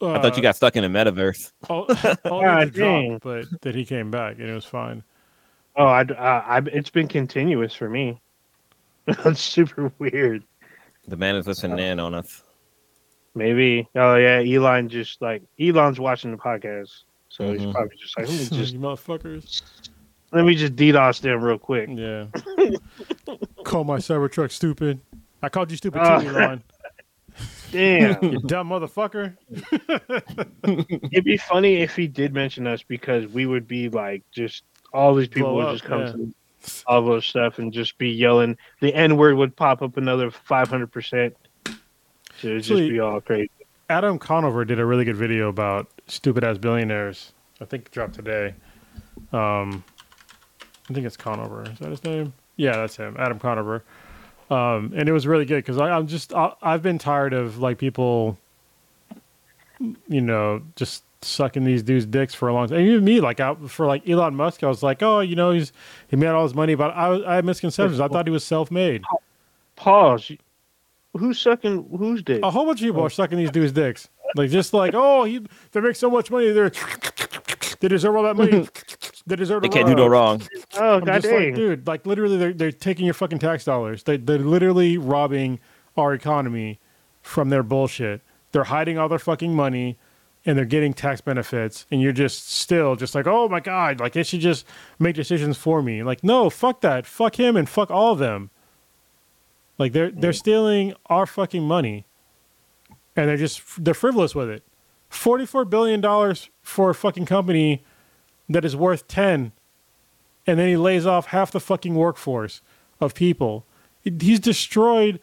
Uh, I thought you got stuck in a metaverse. all, all God the drop, dang. but that he came back and it was fine. Oh, I, I, I, it's been continuous for me. That's super weird. The man is listening in on us. Maybe. Oh yeah, Elon just like Elon's watching the podcast, so he's Mhm. probably just like, let me just you motherfuckers. let me just DDoS them real quick. Yeah. Call my Cybertruck stupid. I called you stupid Oh. too, Elon. Damn, You dumb motherfucker. it'd be funny if he did mention us because we would be like just all these people Blow would up, just come yeah. to all those stuff and just be yelling. The N word would pop up another five hundred percent. So it'd just be all crazy. Adam Conover did a really good video about stupid ass billionaires. I think it dropped today. Um, I think it's Conover. Is that his name? Yeah, that's him, Adam Conover. Um, and it was really good because I'm just I, I've been tired of like people, you know, just sucking these dudes' dicks for a long time. And even me, like out for like Elon Musk, I was like, oh, you know, he's he made all his money, but I I had misconceptions. I thought he was self-made. Pause. Who's sucking whose dick? A whole bunch of people are sucking these dudes' dicks. Like just like, oh, he they make so much money, they're they deserve all that money. They deserve. They can't do no wrong. Oh I'm god just like, dude, like literally, they're they're taking your fucking tax dollars. They they're literally robbing our economy from their bullshit. They're hiding all their fucking money, and they're getting tax benefits. And you're just still just like, oh my god, like they should just make decisions for me. Like, no, fuck that, fuck him, and fuck all of them. Like they're they're mm. stealing our fucking money, and they're just they're frivolous with it. Forty four billion dollars for a fucking company that is worth ten and then he lays off half the fucking workforce of people. He's destroyed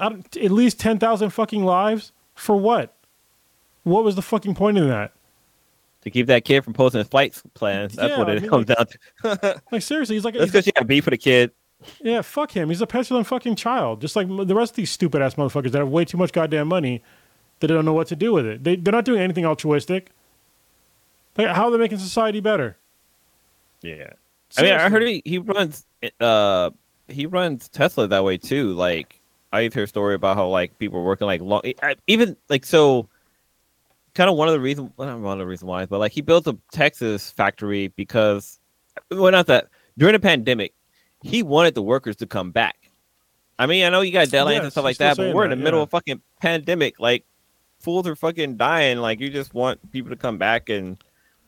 at least 10,000 fucking lives for what? What was the fucking point in that? To keep that kid from posting his flight plans. That's Yeah, what I it mean, comes like- down to. Like seriously, he's like That's because you got beef with a kid. yeah, fuck him. He's a petulant fucking child, just like the rest of these stupid ass motherfuckers that have way too much goddamn money that they don't know what to do with it. They they're not doing anything altruistic. Like how are they making society better? Yeah. I mean, I heard he, he runs uh he runs Tesla that way too. Like I hear a story about how like people were working like long, even like so. Kind of one of the reasons, well, not one of the reasons why, but like he built a Texas factory because, well, not that during the pandemic, he wanted the workers to come back. I mean, I know you got deadlines Yes, and stuff like that, but we're in that, the middle yeah. of fucking pandemic. Like, fools are fucking dying. Like, you just want people to come back and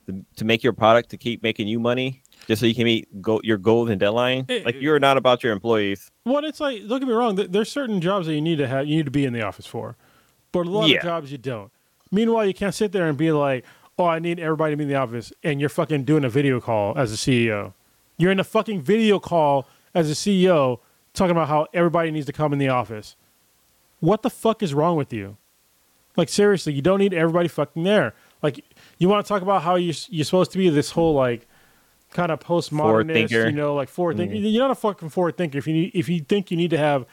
to, to make your product to keep making you money, just so you can meet go, your goals and deadline. Eh, like, you're not about your employees. Well, it's like don't get me wrong. There's certain jobs that you need to have. You need to be in the office for, but a lot Yeah. of jobs you don't. Meanwhile, you can't sit there and be like, "Oh, I need everybody to be in the office," and you're fucking doing a video call as a CEO. You're in a fucking video call as a CEO talking about how everybody needs to come in the office. What the fuck is wrong with you? Like seriously, you don't need everybody fucking there. Like you want to talk about how you you're supposed to be this whole like kind of postmodernist, you know, like forward thinker. Mm-hmm. You're not a fucking forward thinker if you need, if you think you need to have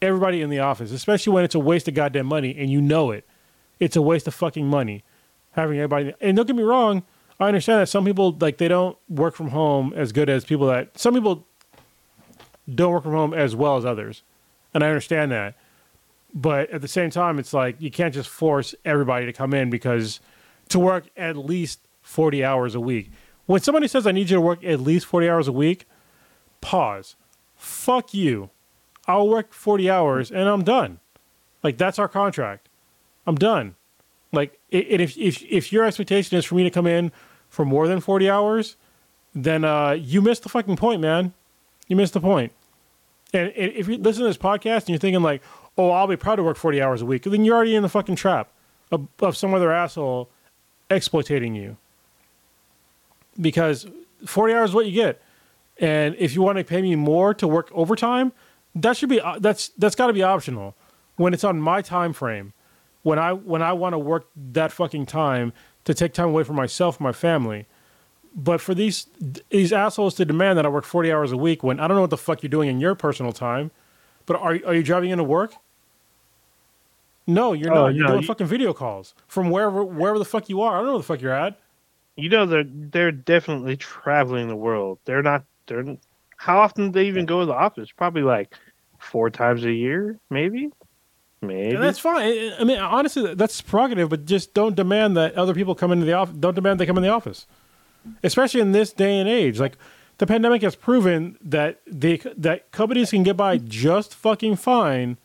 everybody in the office, especially when it's a waste of goddamn money and you know it. It's a waste of fucking money having everybody. And don't get me wrong, I understand that some people like they don't work from home as good as people that some people don't work from home as well as others, and I understand that. But at the same time, it's like you can't just force everybody to come in because to work at least forty hours a week. When somebody says I need you to work at least forty hours a week, pause. Fuck you. I'll work forty hours and I'm done. Like that's our contract. I'm done. Like, if if if your expectation is for me to come in for more than forty hours, then uh, you missed the fucking point, man. You missed the point. And if you listen to this podcast and you're thinking like, "Oh, I'll be proud to work forty hours a week," then you're already in the fucking trap of, of some other asshole exploiting you. Because forty hours is what you get, and if you want to pay me more to work overtime, that should be uh, that's that's got to be optional when it's on my time frame when I when I want to work that fucking time to take time away from myself and my family. But for these these assholes to demand that I work forty hours a week when I don't know what the fuck you're doing in your personal time, but are are you driving into work? No, you're Oh, not. You're no, doing you- fucking video calls from wherever wherever the fuck you are. I don't know where the fuck you're at. You know they're they're definitely traveling the world. They're not. They're how often do they even go to the office? Probably like four times a year, maybe. Maybe. And that's fine. I- I mean, honestly, that's prerogative, but just don't demand that other people come into the office. Don't demand they come in the office, especially in this day and age. Like the pandemic has proven that they that companies can get by just fucking fine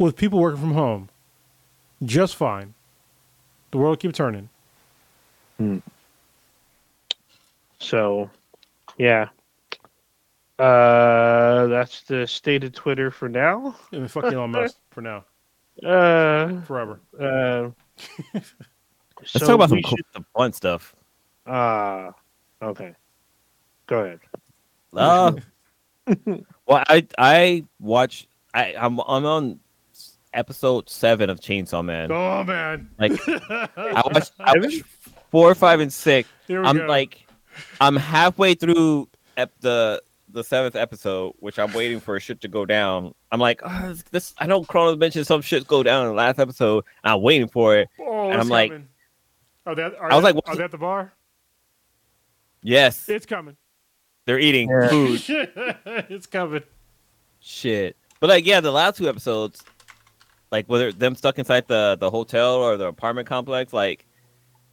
with people working from home, just fine. The world keep turning. So, yeah. Uh, that's the state of Twitter for now. I mean, fuck Elon Musk for now, Uh, forever. uh. Let's talk about some cool, some fun stuff. Ah, okay. Go ahead. Uh, well, I I watch. I I'm I'm on episode seven of Chainsaw Man. Oh man, Like I watched, I watched four, five, and six. here we I'm go. like, I'm halfway through ep- the the seventh episode, which I'm waiting for shit to go down. I'm like, oh, this. I know Chronos mentioned some shit go down in the last episode. And I'm waiting for it. oh, and it's I'm like- coming. Are they, are I was they- like, what's are the- they at the bar? Yes, It's coming. they're eating Yeah. food. it's coming. shit. But like, yeah, the last two episodes, like whether them stuck inside the the hotel or the apartment complex, like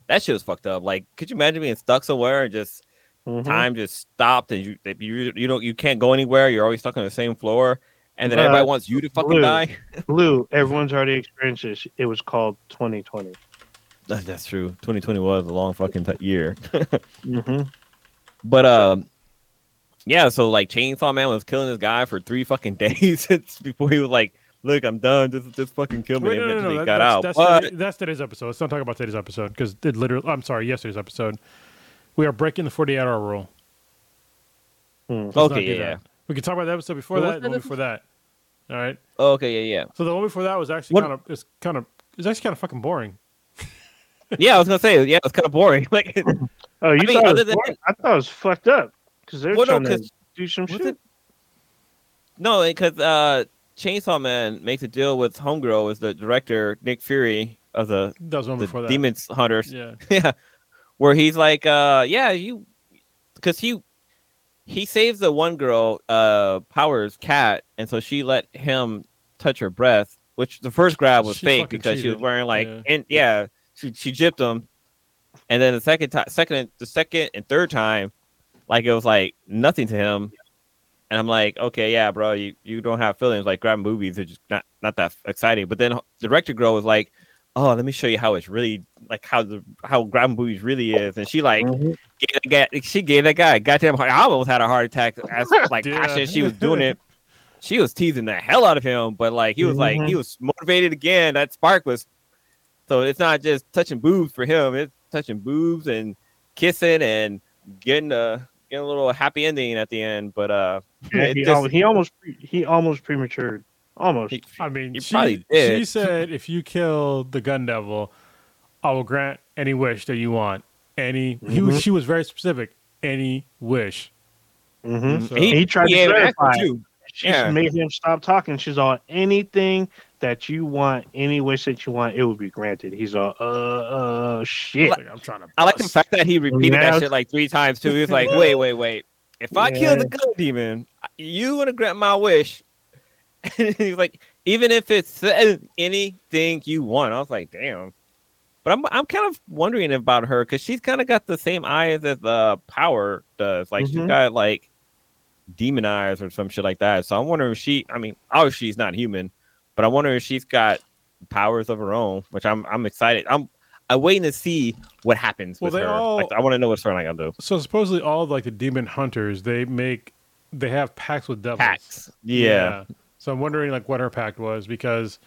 that shit was fucked up. Like, could you imagine being stuck somewhere and just Mhm. time just stopped and you you you don't you can't go anywhere. You're always stuck on the same floor, and then Uh, everybody wants you to fucking Blue. die. Lou, everyone's already experienced this. It was called 2020. That- That's true. 2020 was a long fucking t- year. Mm-hmm. But um, yeah. So like, Chainsaw Man was killing this guy for three fucking days before he was like, "Look, I'm done. Just just fucking kill me." Wait, and no, no, no. he that- got that's, out. That's, but today- that's today's episode. Let's not talk about today's episode because it literally. I'm sorry, yesterday's episode. We are breaking the 48 hour rule. Hmm. Okay, yeah, yeah. We can talk about the episode before What that and the that one before that. All right. Okay, yeah, yeah. So the one before that was actually What- kind of it's kind of it's actually kind of fucking boring. Yeah, I was gonna say, yeah, it's kind of boring. Like, Oh, you I mean, thought it other was than- boring? I thought it was fucked up because they're Well, no, trying to 'cause- do some shit. it- no, because uh, Chainsaw Man makes a deal with Homegirl, is the director Nick Fury of the That was one the before that. Demons Hunters. Yeah. yeah, where he's like, uh, yeah, you, because he he saves the one girl, uh, Powers cat, and so she let him touch her breath, which the first grab was She fake because she was wearing like, Yeah. and yeah, she she gypped him, and then the second time, second, the second and third time, like it was like nothing to him, and I'm like, okay, yeah, bro, you you don't have feelings. Like grab movies are just not not that exciting. But then the director girl was like, oh, let me show you how it's really like how the how grab movies really is, and she like Mhm. gave guy, she gave that guy a goddamn heart. I almost had a heart attack as like Yeah. as she was doing it. She was teasing the hell out of him, but like he was like he Mhm. was motivated again. That spark was so it's not just touching boobs for him, it's touching boobs and kissing and getting a getting a little happy ending at the end. But uh Yeah, he, just- al- he almost he almost prematured. Almost. he- I mean, He she, probably did. she said, if you kill the gun devil, I will grant any wish that you want. Any, he was, Mhm. she was very specific. Any wish. hmm So- He tried to gave clarify. She Yeah. made him stop talking. She's all anything that you want, any wish that you want, it will be granted. He's all uh uh shit. Like, I'm trying to. I like the fact that he repeated Yeah. that shit like three times too. He was like, wait, wait, wait. If I kill the gun demon, you want to grant my wish. And he's like, even if it says anything you want. I was like, damn. But I'm I'm kind of wondering about her because she's kind of got the same eyes as uh, Power does. Like she's Mhm. got like demon eyes or some shit like that. So I'm wondering if she. I mean, obviously she's not human, but I'm wondering if she's got powers of her own, which I'm I'm excited. I'm I'm waiting to see what happens Well, with they her. all- Like, I want to know what storyline gonna do. So supposedly all of, like the demon hunters, they make, they have pacts with devils. Packs. Yeah. So I'm wondering like what her pact was because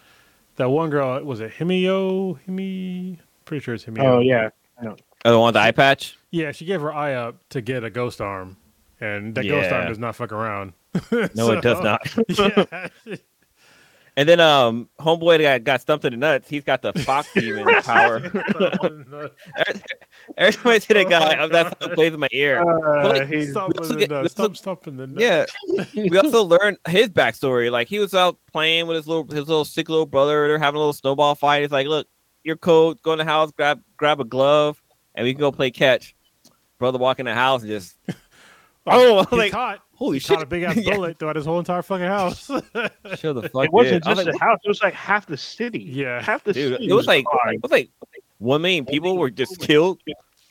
that one girl was it Himio Himi? Pretty sure it's Himio. Oh yeah. Oh, the one with the eye patch. Yeah, she gave her eye up to get a ghost arm, and that ghost arm does not fuck around. No, it does not. yeah. And then um, homeboy got, got stumped in the nuts. He's got the fox demon power. Every time I see that guy, I'm- that's how it plays in my ear. Uh, like, he's, Stomp let's in look the at- nuts. let's Stomp, look- stomp in the nuts. Yeah. we also learned his backstory. Like he was out playing with his little his little sick little brother. They're having a little snowball fight. He's like, "Look, you're cold. Go in the house, grab grab a glove, and we can go play catch." Brother walk in the house and just Oh, he like, caught, holy he shit! caught a big ass Yeah. bullet throughout his whole entire fucking house. Show the fuck. it wasn't did. I was just like, a house. It was like half the city. Yeah. half the dude, city. it was like gone. it was like one million people were just killed.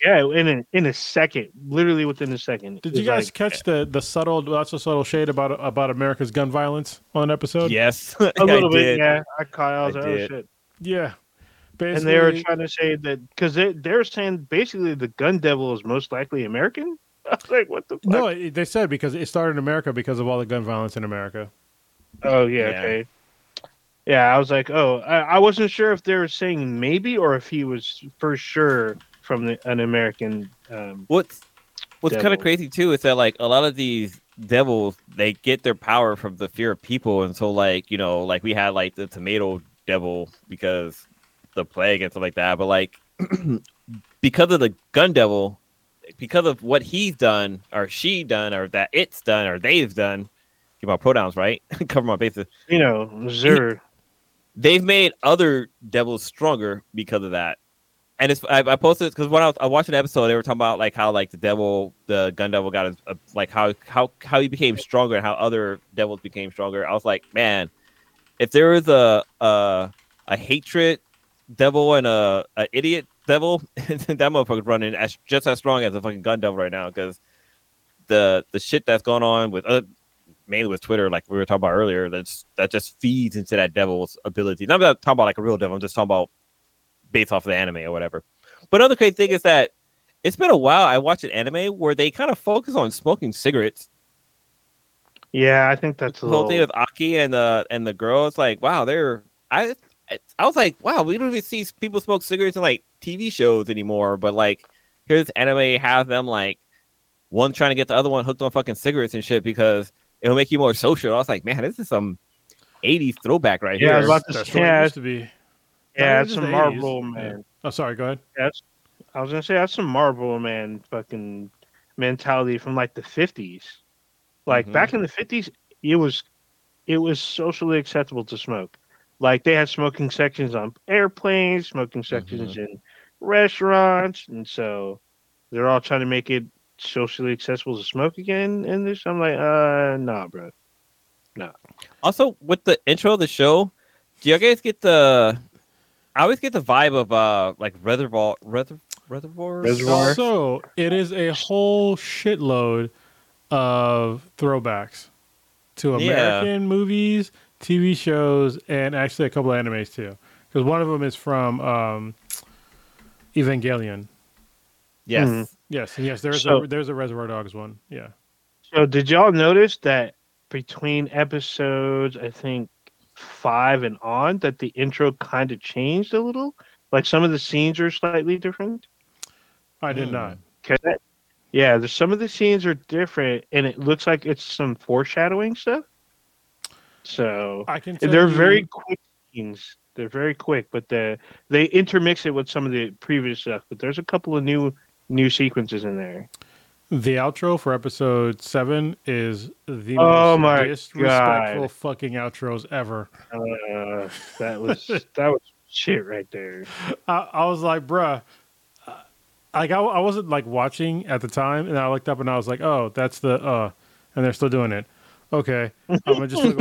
yeah, in a, in a second, literally within a second. Did you guys like, catch the the subtle, not so subtle shade about about America's gun violence on an episode? Yes, a little bit? did. Yeah, I caught. I was I like, oh shit. yeah. And they were trying to say that because they they're saying basically the gun devil is most likely American. I was like, what the fuck? no, they said because it started in America because of all the gun violence in America. Oh yeah, Yeah. okay. Yeah, I was like, oh, I, I wasn't sure if they were saying maybe or if he was for sure from the, an American. Um, What's what's kind of crazy too is that like a lot of these devils they get their power from the fear of people, and so like you know like we had like the tomato devil because the plague and stuff like that, but like because of the gun devil, because of what he's done or she done or that it's done or they've done, keep my pronouns right, cover my bases. you know, Zur. they've made other devils stronger because of that. And it's I, I posted because when I was I watched an episode, they were talking about like how like the devil, the gun devil got his, uh, like how how how he became stronger and how other devils became stronger. I was like, man, if there was a a, a hatred devil and a, a idiot devil, that motherfucker's running as just as strong as a fucking gun devil right now because the the shit that's going on with uh, mainly with Twitter, like we were talking about earlier, that's that just feeds into that devil's ability. i'm Not about talking about like a real devil, I'm just talking about based off of the anime or whatever. But another great thing is that it's been a while. I watched an anime where they kind of focus on smoking cigarettes. Yeah, I think that's a The whole thing with Aki and the and the girl. It's like wow, they're I I was like wow, we don't even see people smoke cigarettes in like TV shows anymore. But like here's anime has them like one trying to get the other one hooked on fucking cigarettes and shit because it'll make you more social. I was like, man, this is some 80s throwback right Yeah, I here. was about to That's say, what it yeah, used to be. Yeah, No, it's it's some the Marvel man. Oh, sorry. Go ahead. That's I was gonna say that's some Marvel man fucking mentality from like the fifties. Like Mhm. back in the fifties, it was it was socially acceptable to smoke. Like they had smoking sections on airplanes, smoking sections in restaurants, and so they're all trying to make it socially accessible to smoke again in this. I'm like, uh, nah, bro. Nah. Also, with the intro of the show, do you guys get the? I always get the vibe of uh like Reservoir, Reservoir, Reservoir. Reservoir. So it is a whole shitload of throwbacks to Yeah. American movies, TV shows, and actually a couple of animes too. Because one of them is from um, Evangelion. Yes. Mhm. Yes, and yes, there's So- a there's a Reservoir Dogs one. Yeah. So did y'all notice that between episodes, I think five and on, that the intro kind of changed a little? Like some of the scenes are slightly different. I did Hmm. not. Okay. Yeah, there's some of the scenes are different, and it looks like it's some foreshadowing stuff. So I can. Tell they're you- very quick scenes. They're very quick, but the they intermix it with some of the previous stuff. But there's a couple of new new sequences in there. The outro for episode seven is the Oh most disrespectful God. fucking outros ever. Uh, that was that was shit right there. I, I was like, bruh, uh, like I, I wasn't like watching at the time, and I looked up and I was like, oh, that's the uh, and they're still doing it. Okay, I'm gonna just look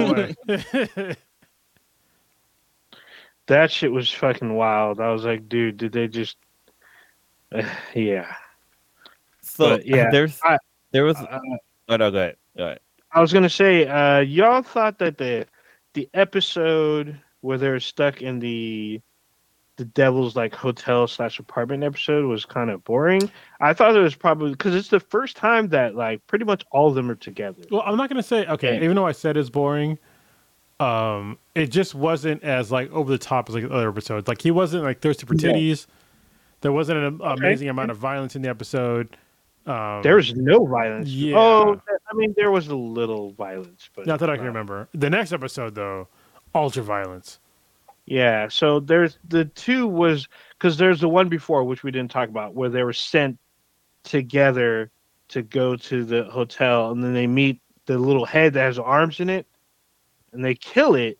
away. That shit was fucking wild. I was like, dude, did they just? yeah. So But, yeah, there's I- there was. Uh, oh no, go ahead. Go ahead. I was gonna say, uh, y'all thought that the the episode where they're stuck in the the devil's like hotel slash apartment episode was kind of boring. I thought it was probably because it's the first time that like pretty much all of them are together. well, I'm not gonna say okay, Yeah. even though I said it's boring. Um, it just wasn't as like over the top as like other episodes. Like he wasn't like thirsty for Yeah. titties. There wasn't an Okay. amazing amount of violence in the episode. Um, There was no violence. Yeah. Oh, I mean, there was a little violence, but not that I can remember. The next episode though, ultra violence. Yeah, so there's the two was because there's the one before which we didn't talk about where they were sent together to go to the hotel and then they meet the little head that has arms in it and they kill it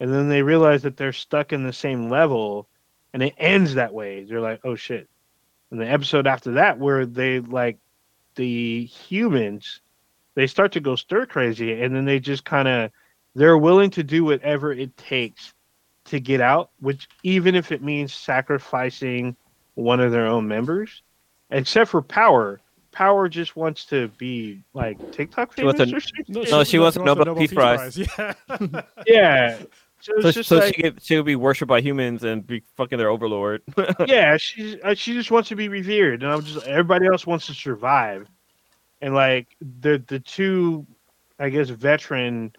and then they realize that they're stuck in the same level and it ends that way. They're like, oh shit. And the episode after that where they like the humans they start to go stir crazy and then they just kind of they're willing to do whatever it takes to get out, which even if it means sacrificing one of their own members, except for Power. Power just wants to be like TikTok She wants famous a- or something. No, she wants a Nobel Peace Prize. Yeah. Yeah. So So, just so like, she could, she would be worshipped by humans and be fucking their overlord. yeah, she's uh, she just wants to be revered, and I'm just everybody else wants to survive, and like the the two, I guess, veteran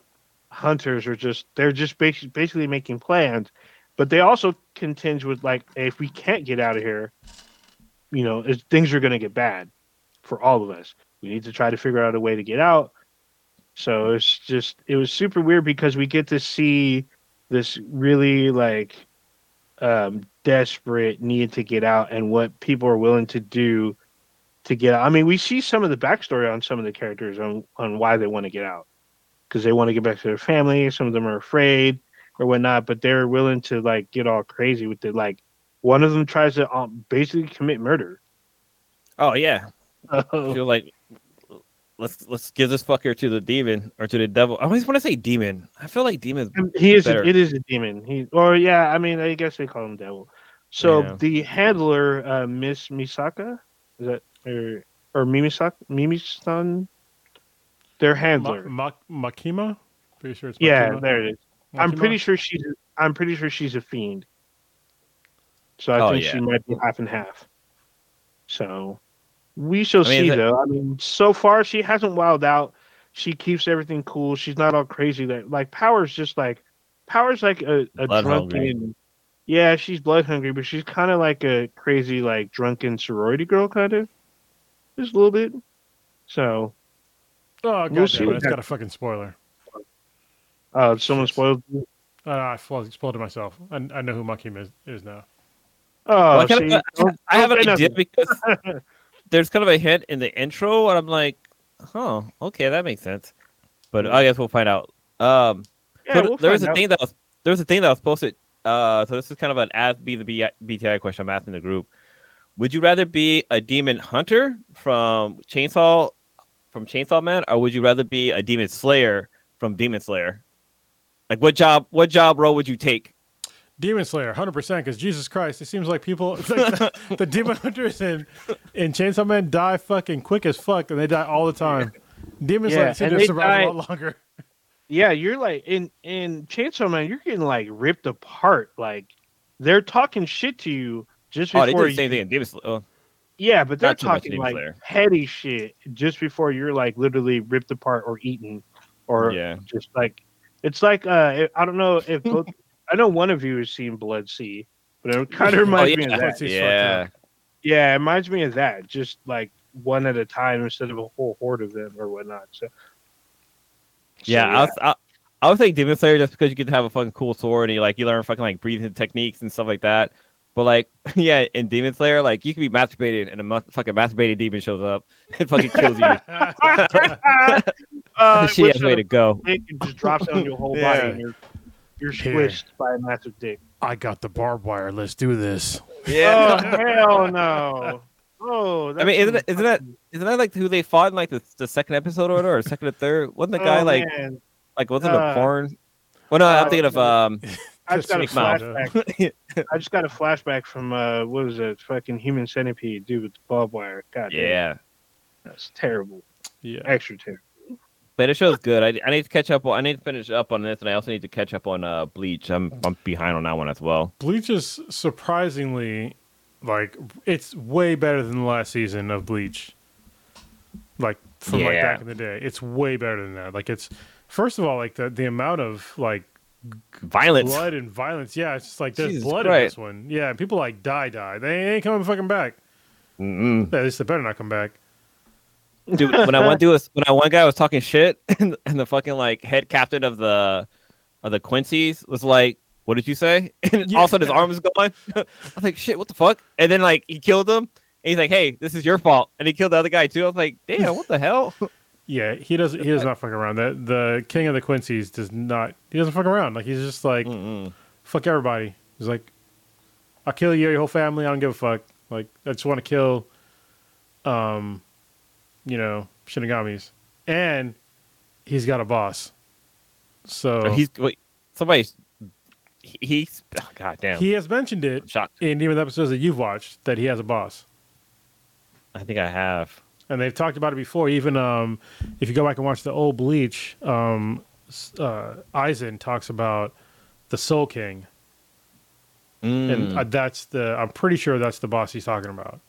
hunters are just they're just basically making plans, but they also contend with like if we can't get out of here, you know, things are going to get bad for all of us. We need to try to figure out a way to get out. So it's just it was super weird because we get to see this really like um, desperate need to get out and what people are willing to do to get out. I mean, we see some of the backstory on some of the characters on on why they want to get out because they want to get back to their family. Some of them are afraid or whatnot, but they're willing to like get all crazy with it. Like one of them tries to um, basically commit murder. oh yeah, Feel like let's let's give this fucker to the demon or to the devil. I always want to say demon. I feel like demon. he is. A, it is a demon. He or yeah. I mean, I guess they call him devil. So Yeah. the handler, uh, Miss Misaka, is that or or Mimisaka, Mimi-san, their handler. Ma- Ma- Makima. Pretty sure it's yeah, there it is. I'm pretty sure she's. I'm pretty sure she's a fiend. So I Oh, think yeah. she might be half and half. So we shall I mean, see, that- though. I mean, so far she hasn't wilded out. She keeps everything cool. She's not all crazy. That like Power's just like Power's like a, a Blood drunken. hungry. Yeah, she's blood hungry, but she's kind of like a crazy, like drunken sorority girl, kind of, just a little bit. So, Oh god, We'll see damn it, what it's got a fucking spoiler. uh, someone spoiled. Uh, I spoiled, spoiled it myself. I, I know who Makima is, is now. Oh, Well, I, see, of, don't- I have don't an idea nothing. because there's kind of a hint in the intro, and I'm like, huh, okay, that makes sense. But I guess we'll find out. Um, Yeah, so we'll there was a out. thing that was there was a thing that was posted. Uh, so this is kind of an ask B the BTI question I'm asking the group. would you rather be a demon hunter from Chainsaw from Chainsaw Man, or would you rather be a demon slayer from Demon Slayer? Like, what job? What job role would you take? Demon Slayer, hundred percent. Because Jesus Christ, it seems like people, like the, the demon hunters in in Chainsaw Man die fucking quick as fuck, and they die all the time. Demon Yeah, Slayer seem and to survive die- a lot longer. Yeah, you're like in in Chainsaw Man, you're getting like ripped apart. Like they're talking shit to you just Oh, they before did the same you, thing in Demon Slayer. Oh, Yeah, but they're Not too much talking like Slayer. petty shit just before you're like literally ripped apart or eaten, or yeah. just like it's like uh I don't know if both I know one of you has seen Blood-C, but it kind of Oh, reminds me of that. Yeah. Yeah, it reminds me of that. Just like one at a time instead of a whole horde of them or whatnot. So so, Yeah, I was, I, I would say Demon Slayer just because you get to have a fucking cool sword and you like you learn fucking like breathing techniques and stuff like that. But like, yeah, in Demon Slayer, like you can be masturbating and a mu- fucking masturbating demon shows up and fucking kills you. uh, she which has way to go. dick and just drops on your whole body and you're you're Here. squished by a massive dick. I got the barbed wire. Let's do this. Oh hell no! Oh, I mean, isn't it, isn't that isn't that like who they fought in like the, the second episode or or second or third? Wasn't the guy oh, like man. like wasn't uh, a porn? Well, no, I'm uh, thinking of um. I just got a Just make fun of flashback. I just got a flashback from uh, what was it? Fucking Human Centipede, dude with the barbed wire. God, damn, yeah, that's terrible. Yeah. Extra terrible. but the show's good. I, I need to catch up. on I need to finish up on this, and I also need to catch up on uh Bleach. I'm I'm behind on that one as well. Bleach is surprisingly like it's way better than the last season of Bleach. Like from like back in the day. It's way better than that. Like it's first of all, like the the amount of like Violence. blood and violence. Yeah, it's just like there's Jesus blood in this one. Yeah, people like die, die. They ain't coming fucking back. Mm-mm. At least they better not come back. Dude, when I went to a, when I one guy was talking shit, and, and the fucking like head captain of the of the Quincy's was like, "What did you say?" And all of a sudden his arm was gone. I was like, "Shit, what the fuck?" And then like he killed him, and he's like, "Hey, this is your fault," and he killed the other guy too. I was like, "Damn, what the hell?" Yeah, he does. He does not fuck around. The the king of the Quincy's does not. He doesn't fuck around. Like he's just like Mm-mm. fuck everybody. He's like, I'll kill you, your whole family. I don't give a fuck. Like I just want to kill, um, you know, Shinigami's, and he's got a boss. So He's wait, somebody. He's oh, god damn. he has mentioned it in even the episodes that you've watched that he has a boss. I think I have. And they've talked about it before. Even um, if you go back and watch the old Bleach, um, uh, Aizen talks about the Soul King, Mm. and uh, that's the. I'm pretty sure that's the boss he's talking about.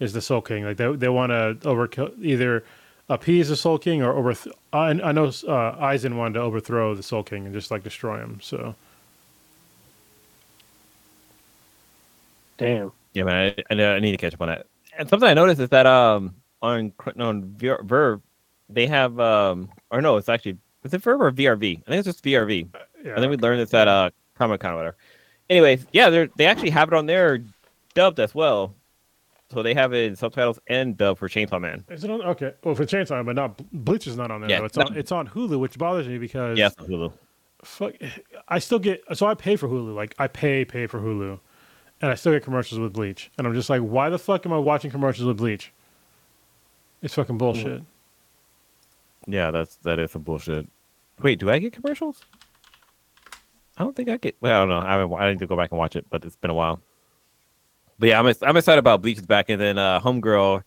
Is the Soul King like they they want to overkill either appease the Soul King or overth- I, I know uh, Aizen wanted to overthrow the Soul King and just like destroy him. So Damn. Yeah, man, I, I, I need to catch up on that. And something I noticed is that um on on Verve they have um or no, it's actually is it Verve or VRV? I think it's just VRV. yeah, I think we learned this at uh Comic Con or whatever. Anyways, yeah, they they actually have it on there dubbed as well. So they have it in subtitles and dub for Chainsaw Man. is it on? Okay, well for Chainsaw, Man, but not Bleach is not on there. Yeah, though. It's no. on it's on Hulu, which bothers me because on Hulu. fuck, I still get so I pay for Hulu. Like I pay pay for Hulu, and I still get commercials with Bleach. And I'm just like, why the fuck am I watching commercials with Bleach? It's fucking bullshit. Yeah, that's that is some bullshit. Wait, do I get commercials? I don't think I get. Well, I don't know. I haven't, I need to go back and watch it, but it's been a while. But yeah, I'm I'm excited about Bleach is back, and then uh, Homegirl.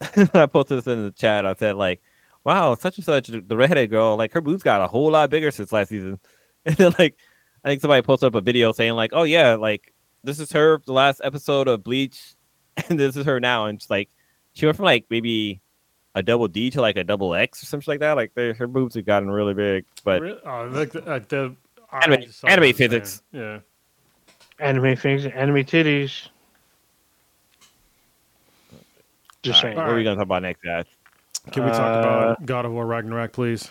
I posted this in the chat. I said like, "Wow, such and such, the redheaded girl, like her boobs got a whole lot bigger since last season." And then like, I think somebody posted up a video saying like, "Oh yeah, like this is her the last episode of Bleach, and this is her now," and it's like she went from like maybe a double D to like a double X or something like that. Like they, her boobs have gotten really big, but Really? Oh, look, the, uh, the I Anime- just anime this, man. physics. Yeah. Anime things, anime titties. Just All right, saying. what are we gonna talk about next, guys? Can we talk Uh, about God of War Ragnarok, please?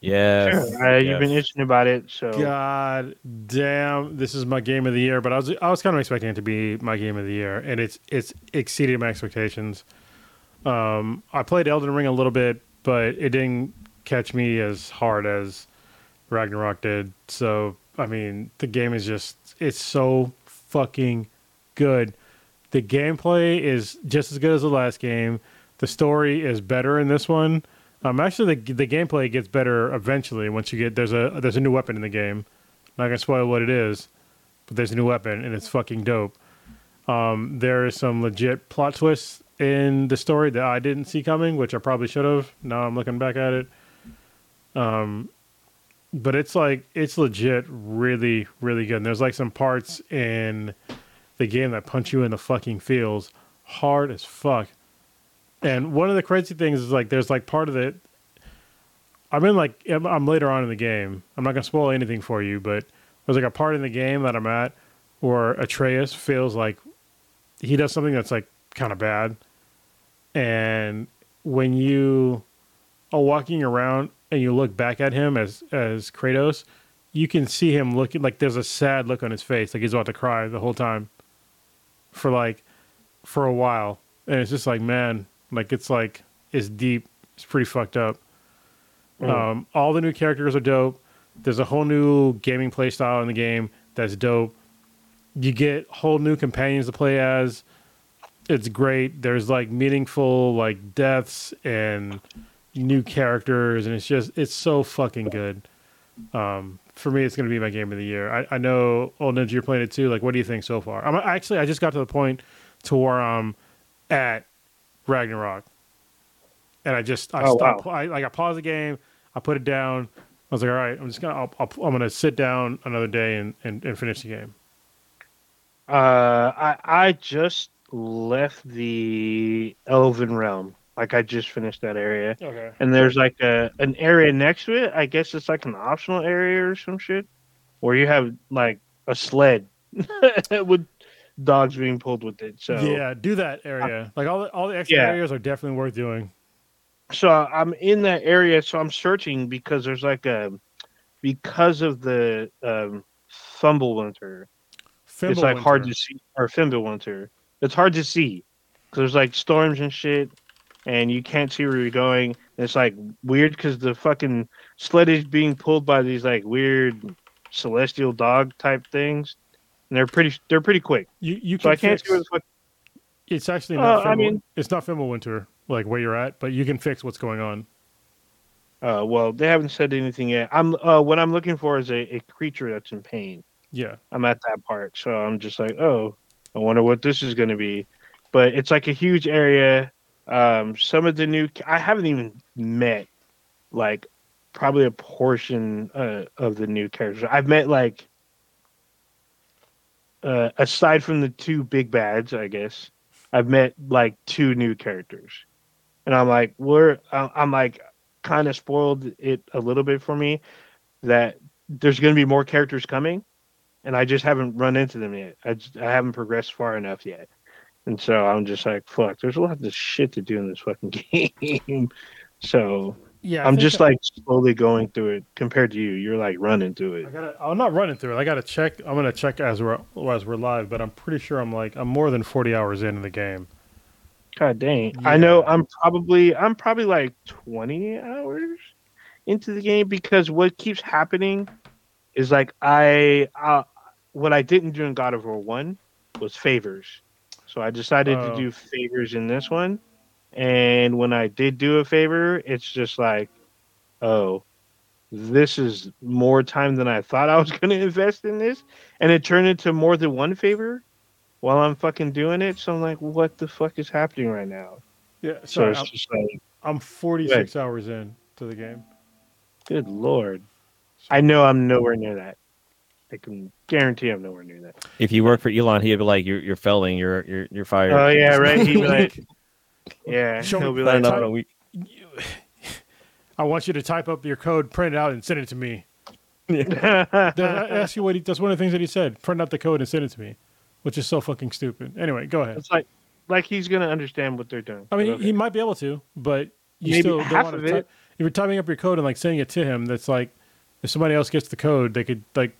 Yes, Sure. Uh, You've been itching about it, so God damn, this is my game of the year. But I was I was kind of expecting it to be my game of the year, and it's it's exceeded my expectations. Um, I played Elden Ring a little bit, but it didn't catch me as hard as Ragnarok did. So I mean, the game is just it's so fucking good. The gameplay is just as good as the last game. The story is better in this one. Um, actually, the the gameplay gets better eventually once you get there's a there's a new weapon in the game. not gonna spoil what it is, but there's a new weapon and it's fucking dope. Um, there is some legit plot twists in the story that I didn't see coming, which I probably should have. Now I'm looking back at it. Um, but it's like it's legit really really good. And there's like some parts in the game that punch you in the fucking feels hard as fuck. And one of the crazy things is like there's like part of it. I'm in like I'm, later on in the game. I'm not gonna spoil anything for you, but there's like a part in the game that I'm at where Atreus feels like he does something that's like kind of bad, and when you are walking around and you look back at him as as Kratos, you can see him looking like there's a sad look on his face, like he's about to cry the whole time. For like, for a while, and it's just like, man, like it's like it's deep. It's pretty fucked up. Mm. Um, all the new characters are dope. There's a whole new gaming play style in the game that's dope. You get whole new companions to play as. It's great. There's like meaningful like deaths and new characters, and it's just it's so fucking good. Um, for me, it's going to be my game of the year. I, I know, old ninja, you're playing it too. Like, what do you think so far? I'm actually I just got to the point to where I'm at Ragnarok, and I just I Oh, stopped. wow. I like I paused the game. I put it down. I was like, all right, I'm just gonna I'll, I'll, I'm gonna sit down another day and, and, and finish the game. Uh, I I just left the Elven Realm. Like I just finished that area, Okay. and there's like a an area next to it. I guess it's like an optional area or some shit, where you have like a sled with dogs being pulled with it. So Yeah, do that area. Like all the all the extra Yeah. areas are definitely worth doing. so I'm in that area. So I'm searching because there's like a because of the um, Thumblewinter. it's like hard to see or Fimbulwinter. It's hard to see because there's like storms and shit, and you can't see where you're going. And it's like weird because the fucking sled is being pulled by these like weird celestial dog type things, and they're pretty they're pretty quick. You you So can I can't fix, see where the fuck. It's actually Uh, not. I mean- it's not Fimbulwinter, like where you're at, but you can fix what's going on. Uh, well, they haven't said anything yet. I'm uh, what I'm looking for is a, a creature that's in pain. Yeah, I'm at that part, so I'm just like, oh, I wonder what this is going to be. But it's like a huge area. Um, some of the new, I haven't even met like probably a portion uh, of the new characters. I've met like, uh, aside from the two big bads, I guess, I've met like two new characters, and I'm like, we're, I'm like, kind of spoiled it a little bit for me that there's going to be more characters coming and I just haven't run into them yet. I I haven't progressed far enough yet, and so I'm just like, fuck. There's a lot of shit to do in this fucking game. so yeah. I I'm just I- like slowly going through it. Compared to you, you're like running through it. I gotta. I'm not running through it. I gotta check. I'm gonna check as we're as we're live, but I'm pretty sure I'm like I'm more than 40 hours into the game. God dang. I know I'm probably I'm probably like 20 hours into the game because what keeps happening is like I uh, what I didn't do in God of War 1 was favors. So I decided Oh. to do favors in this one. And when I did do a favor, it's just like, oh, this is more time than I thought I was going to invest in this. And it turned into more than one favor while I'm fucking doing it. So I'm like, what the fuck is happening right now? Yeah. So Sorry, it's I'm, just like, I'm 46 hours in to the game. good lord. I know I'm nowhere near that. I can guarantee I'm nowhere near that. If you work for Elon, he'd be like, "You're you're failing. You're you're you're fired." Oh yeah, right. He'd be like, yeah, Show he'll be like, up in a week. I want you to type up your code, print it out, and send it to me. That, I ask you what he, that's one of the things that he said. Print out the code and send it to me, which is so fucking stupid. Anyway, go ahead. it's like, like he's gonna understand what they're doing. I mean, okay. he might be able to, but you Maybe still don't half want of to. it. Type, if you're typing up your code and like sending it to him, that's like if somebody else gets the code, they could like,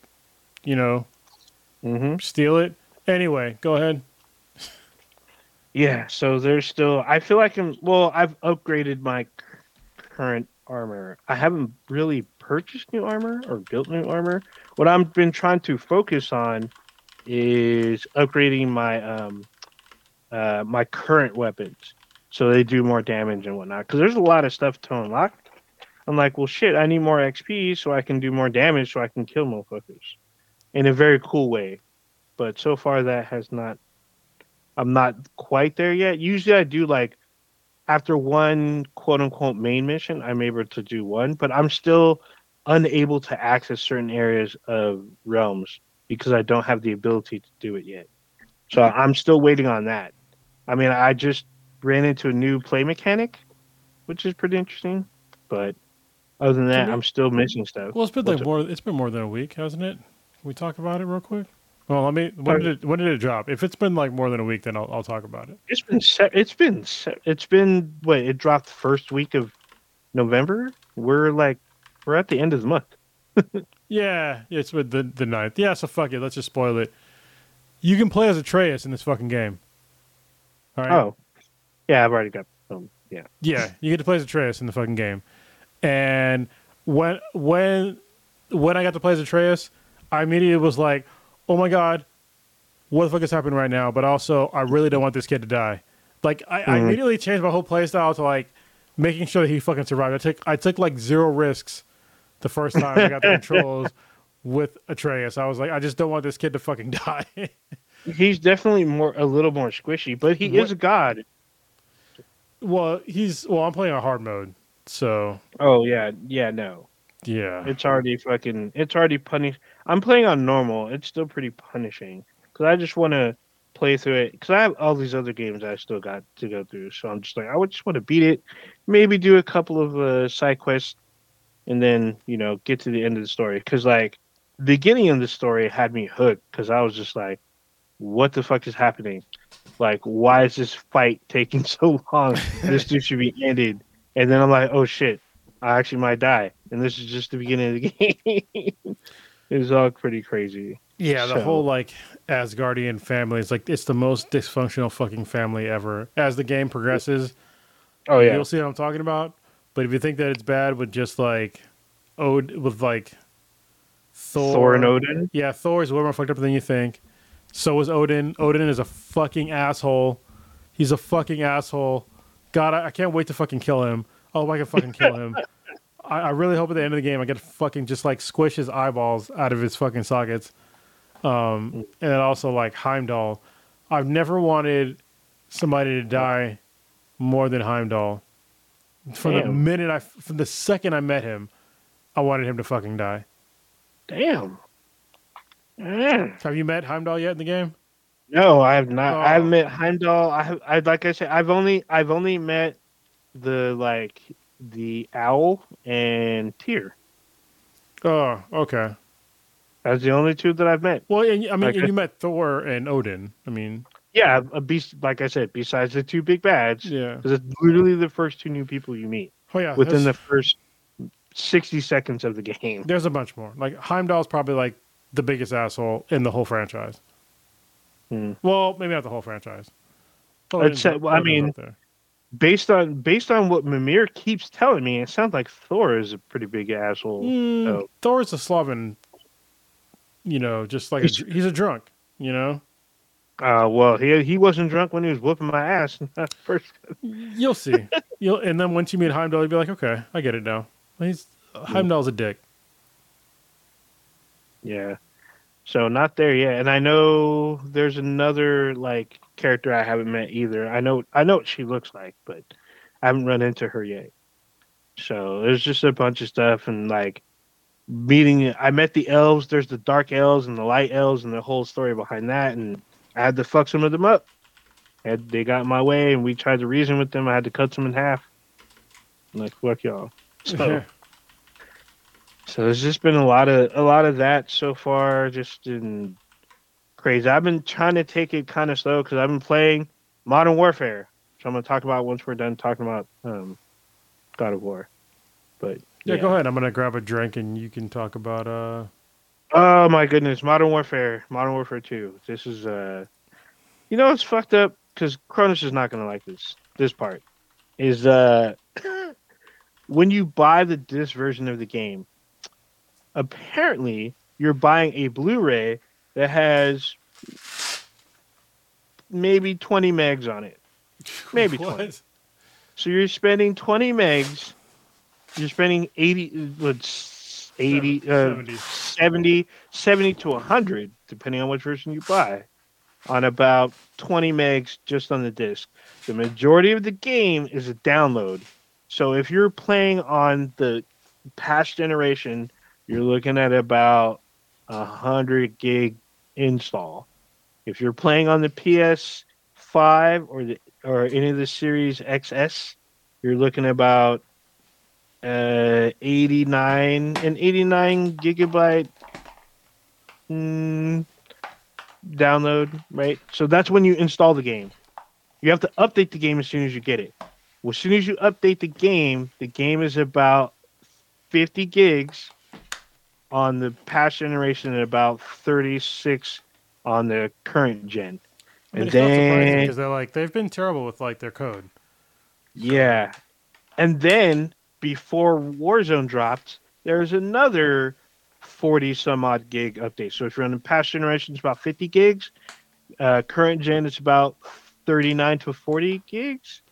you know, Mhm. steal it. Anyway, go ahead. Yeah, so there's still. I feel like I'm. Well, I've upgraded my current armor. I haven't really purchased new armor or built new armor. What I've been trying to focus on is upgrading my um uh, my current weapons, so they do more damage and whatnot. Because there's a lot of stuff to unlock. I'm like, well, shit, I need more XP so I can do more damage, so I can kill motherfuckers in a very cool way. But so far, that has not. I'm not quite there yet. Usually, I do like after one quote unquote main mission, I'm able to do one, but I'm still unable to access certain areas of realms because I don't have the ability to do it yet. So I'm still waiting on that. I mean, I just ran into a new play mechanic, which is pretty interesting. But other than that, I'm still missing stuff. Well, it's been What's like it- more. It's been more than a week, hasn't it? Can we talk about it real quick? Well, let me. When did it, when did it drop? If it's been like more than a week, then I'll, I'll talk about it. It's been se- it's been se- it's been what it dropped the first week of November. We're like we're at the end of the month. Yeah, it's with the the ninth. Yeah, so fuck it. Let's just spoil it. You can play as Atreus in this fucking game. All right. Oh, yeah, I've already got um, yeah. Yeah, you get to play as Atreus in the fucking game. And when when when I got to play as Atreus, I immediately was like, "Oh my god, what the fuck is happening right now?" But also, I really don't want this kid to die. Like, I, I Mhm. immediately changed my whole playstyle to like making sure that he fucking survived. I took I took like zero risks the first time I got the controls with Atreus. I was like, I just don't want this kid to fucking die. He's definitely more a little more squishy, but he is a god. well, he's well, I'm playing on hard mode, so Oh yeah, yeah, no. Yeah. It's already fucking. It's already punish. I'm playing on normal. It's still pretty punishing because I just want to play through it because I have all these other games I still got to go through. So I'm just like, I would just want to beat it, maybe do a couple of uh, side quests, and then you know get to the end of the story. Because like the beginning of the story had me hooked because I was just like, what the fuck is happening? Like, why is this fight taking so long? this dude should be ended. And then I'm like, oh shit, I actually might die. And this is just the beginning of the game. it was all pretty crazy. Yeah, the So- whole like Asgardian family is like it's the most dysfunctional fucking family ever. As the game progresses, Oh yeah. you'll see what I'm talking about. But if you think that it's bad with just like Od with like Thor, Thor and Odin. yeah, Thor is way more fucked up than you think. So is Odin. Odin is a fucking asshole. He's a fucking asshole. God, I, I can't wait to fucking kill him. Oh, I can fucking kill him. I, I really hope at the end of the game I get to fucking just like squish his eyeballs out of his fucking sockets. Um, and then also like Heimdall. I've never wanted somebody to die more than Heimdall. From the minute I, from the second I met him, I wanted him to fucking die. Damn. Mm. Have you met Heimdall yet in the game? No, I have not. Oh. haven't met Heimdall. I have. I like I said, I've only I've only met the like the owl and Tyr. Oh, okay. That's the only two that I've met. Well, and, I mean, and you met Thor and Odin. I mean, Yeah, a beast. Like I said, besides the two big bads, yeah. because it's literally the first two new people you meet Oh, yeah. within the first sixty seconds of the game. there's a bunch more. Like Heimdall's probably like the biggest asshole in the whole franchise. Hmm. Well, maybe not the whole franchise. Well, I'd say- Odin's- well, I mean. Based on based on what Mimir keeps telling me, it sounds like Thor is a pretty big asshole. Mm, oh. Thor's a Slavian. You know, just like He's- dr- he's a drunk. You know, Uh, well, he he wasn't drunk when he was whooping my ass first. you'll see. You'll and then once you meet Heimdall, you'll be like, okay, I get it now. He's Heimdall's a dick. Yeah. So not there yet, and I know there's another like character I haven't met either. I know I know what she looks like, but I haven't run into her yet. So there's just a bunch of stuff and like meeting. I met the elves. There's the dark elves and the light elves and the whole story behind that, and I had to fuck some of them up. And they got in my way, and we tried to reason with them. I had to cut them in half. I'm like fuck y'all. So. So there's just been a lot of a lot of that so far, just in crazy. I've been trying to take it kind of slow because I've been playing Modern Warfare, which I'm gonna talk about once we're done talking about um, God of War. But yeah, go ahead. I'm gonna grab a drink and you can talk about uh Oh my goodness, Modern Warfare, Modern Warfare Two. This is uh, you know it's fucked up because Cronus is not gonna like this. This part is uh, when you buy the this version of the game, apparently you're buying a Blu-ray that has maybe 20 megs on it. Maybe 20. So you're spending 20 megs. You're spending 80, what's 80, uh, 70. 70, 70 to 100, depending on which version you buy, on about 20 megs just on the disc. The majority of the game is a download. So if you're playing on the past generation, you're looking at about a 100 gig install. If you're playing on the PS5 or the or any of the Series XS, you're looking about uh 89 and 89 gigabyte mm, download right? So that's when you install the game. You have to update the game as soon as you get it. Well, as soon as you update the game the game is about 50 gigs on the past generation and about 36 on the current gen I mean, and it's not surprising then because they're like they've been terrible with like their code. Yeah. And then before Warzone dropped, there's another 40 some odd gig update. So if you're on the past generation, it's about 50 gigs. Uh, current gen, it's about 39 to 40 gigs.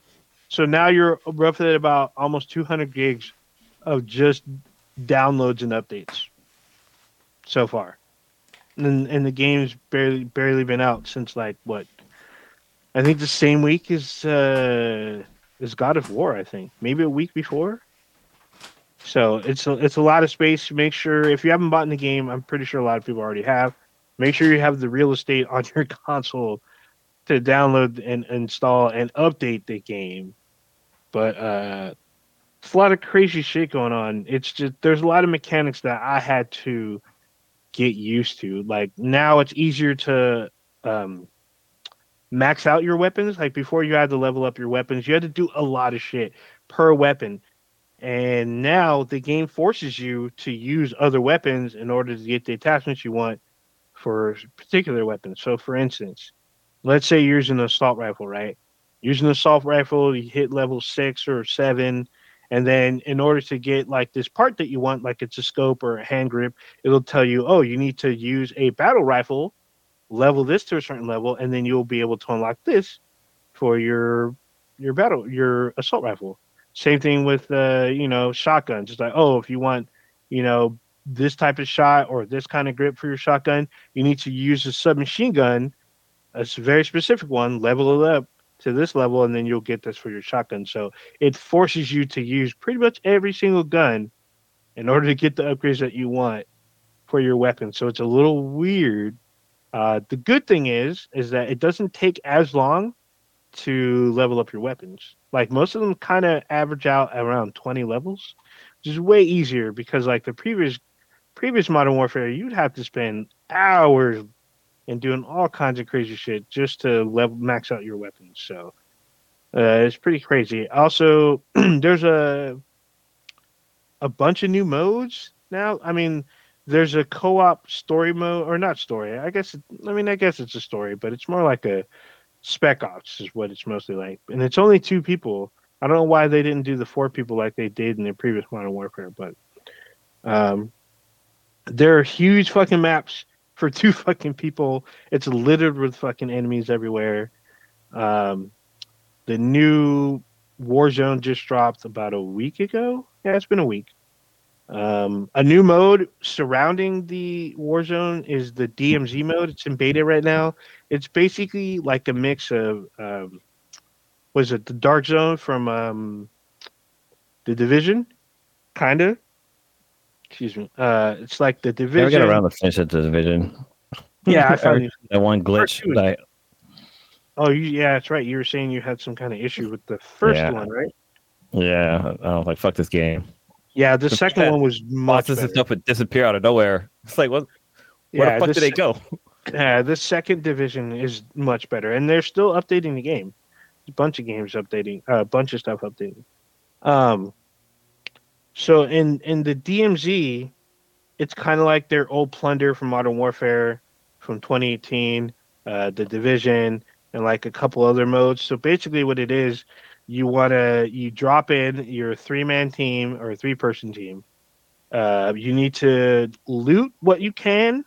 So now you're roughly at about almost 200 gigs of just downloads and updates so far. And, and the game's barely barely been out since like what? I think the same week as uh, is God of War. I think maybe a week before. So it's a, it's a lot of space. Make sure if you haven't bought in the game, I'm pretty sure a lot of people already have. Make sure you have the real estate on your console to download and install and update the game. But uh, it's a lot of crazy shit going on. It's just there's a lot of mechanics that I had to get used to. Like now, it's easier to um, max out your weapons. Like before, you had to level up your weapons. You had to do a lot of shit per weapon. And now the game forces you to use other weapons in order to get the attachments you want for particular weapons. So, for instance, let's say you're using an assault rifle, right? Using an assault rifle, you hit level six or seven, and then in order to get like this part that you want, like it's a scope or a hand grip, it'll tell you, oh, you need to use a battle rifle level this to a certain level, and then you'll be able to unlock this for your your battle your assault rifle. Same thing with uh, you know shotguns. It's like oh, if you want you know this type of shot or this kind of grip for your shotgun, you need to use a submachine gun, a very specific one, level it up to this level, and then you'll get this for your shotgun. So it forces you to use pretty much every single gun in order to get the upgrades that you want for your weapon. So it's a little weird uh, the good thing is, is that it doesn't take as long to level up your weapons. Like most of them, kind of average out around twenty levels, which is way easier because like the previous previous Modern Warfare, you'd have to spend hours and doing all kinds of crazy shit just to level max out your weapons. So uh, it's pretty crazy. Also, there's a a bunch of new modes now. I mean, there's a co-op story mode or not story i guess i mean i guess it's a story but it's more like a spec ops is what it's mostly like and it's only two people i don't know why they didn't do the four people like they did in the previous modern warfare but um there are huge fucking maps for two fucking people it's littered with fucking enemies everywhere um the new warzone just dropped about a week ago yeah it's been a week um, a new mode surrounding the Warzone is the DMZ mode. It's in beta right now. It's basically like a mix of um, was it the Dark Zone from um, the Division, kind of. Excuse me. Uh, it's like the Never Division. get around the finish it, the division. Yeah, I found that one glitch. That Oh, you, yeah, that's right. You were saying you had some kind of issue with the first Yeah. one, right? yeah, I was like, fuck this game. Yeah, the The second one was much better. stuff would disappear out of nowhere. It's like, what? Where Yeah, the fuck did they go? Yeah, the second division is much better, and they're still updating the game. A bunch of games updating, a bunch of stuff updating. Um, so in in the DMZ, it's kind of like their old plunder from Modern Warfare from 2018, uh, the Division, and like a couple other modes. So basically, what it is, you want to you drop in your three man team or three person team. Uh, you need to loot what you can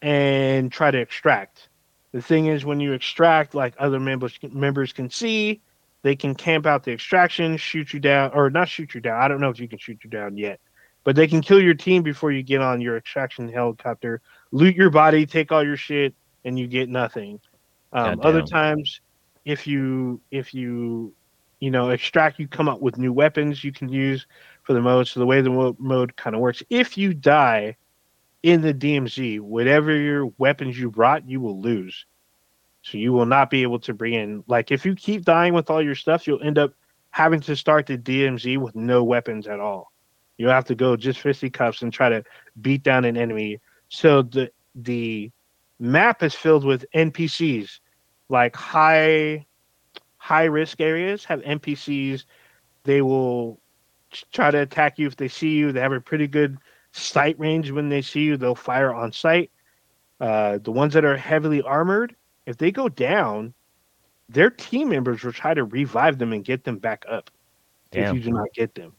and try to extract. The thing is, when you extract, like other members members can see, they can camp out the extraction, shoot you down, or not shoot you down. I don't know if you can shoot you down yet, but they can kill your team before you get on your extraction helicopter, loot your body, take all your shit, and you get nothing. Um, other times, if you if you you know extract, you come up with new weapons you can use for the mode. So the way the mode kind of works, if you die in the DMZ, whatever your weapons you brought, you will lose. So you will not be able to bring in like if you keep dying with all your stuff, you'll end up having to start the DMZ with no weapons at all. You'll have to go just fisty fisticuffs and try to beat down an enemy. So the the map is filled with NPCs, like high high risk areas have NPCs. They will try to attack you if they see you. They have a pretty good sight range when they see you. They'll fire on sight. Uh, the ones that are heavily armored, if they go down, their team members will try to revive them and get them back up. If you do not get them.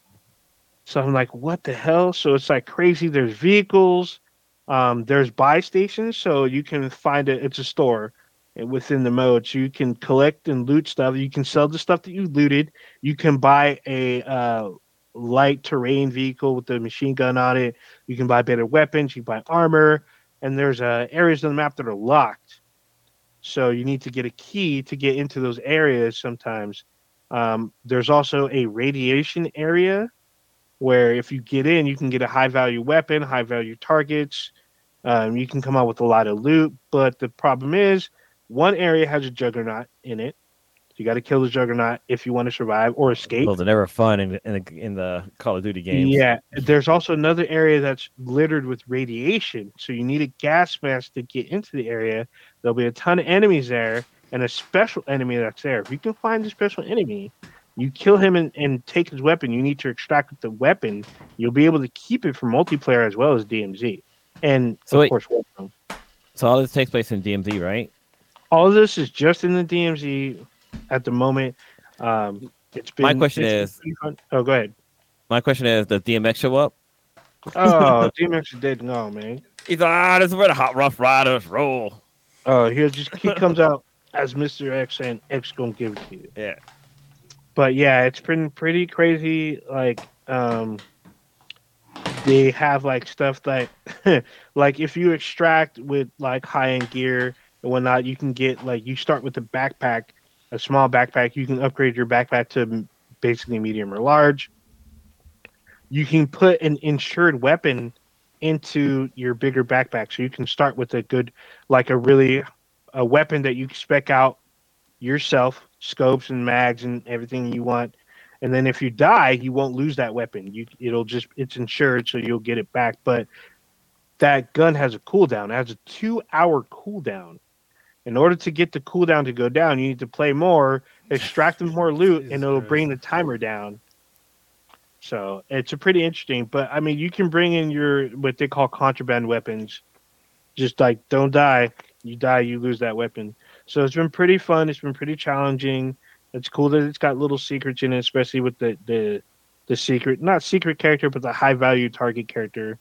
So I'm like, what the hell? So it's like crazy. There's vehicles, um, there's buy stations, so you can find it. It's a store within the mode, so you can collect and loot stuff. You can sell the stuff that you looted. You can buy a uh, light terrain vehicle with the machine gun on it. You can buy better weapons. You can buy armor, and there's uh, areas on the map that are locked. So you need to get a key to get into those areas. Sometimes um, there's also a radiation area where if you get in, you can get a high value weapon, high value targets. Um, you can come out with a lot of loot, but the problem is one area has a juggernaut in it. You got to kill the juggernaut if you want to survive or escape. Those are never fun in the, in the, in the Call of Duty games. Yeah, there's also another area that's littered with radiation, so you need a gas mask to get into the area. There'll be a ton of enemies there, and a special enemy that's there. If you can find the special enemy, you kill him and, and take his weapon. You need to extract the weapon. You'll be able to keep it for multiplayer as well as DMZ, and So of wait- course, Warzone. So all this takes place in DMZ, right? all of this is just in the DMZ at the moment. Um, it's been My question is- Oh, go ahead. My question is, does DMX show up? Oh, DMX dead. No, man. He's like, ah, this is where the hot rough riders roll. Oh, he'll just he comes out as Mr. X and X gonna give it to you. Yeah. But yeah, it's been pretty crazy. Like, um, they have like stuff that, like, if you extract with like high end gear and whatnot, you can get like you start with the backpack, a small backpack. You can upgrade your backpack to basically medium or large. You can put an insured weapon into your bigger backpack, so you can start with a good, like a really, a weapon that you spec out yourself, scopes and mags and everything you want. And then if you die, you won't lose that weapon. You it'll just it's insured, so you'll get it back. But that gun has a cooldown. It has a two hour cooldown. In order to get the cooldown to go down, you need to play more, extract them more loot, and it'll bring the timer down. So it's a pretty interesting. But I mean, you can bring in your what they call contraband weapons. Just like don't die. You die, you lose that weapon. So it's been pretty fun. It's been pretty challenging. It's cool that it's got little secrets in it, especially with the the the secret, not secret character, but the high value target character.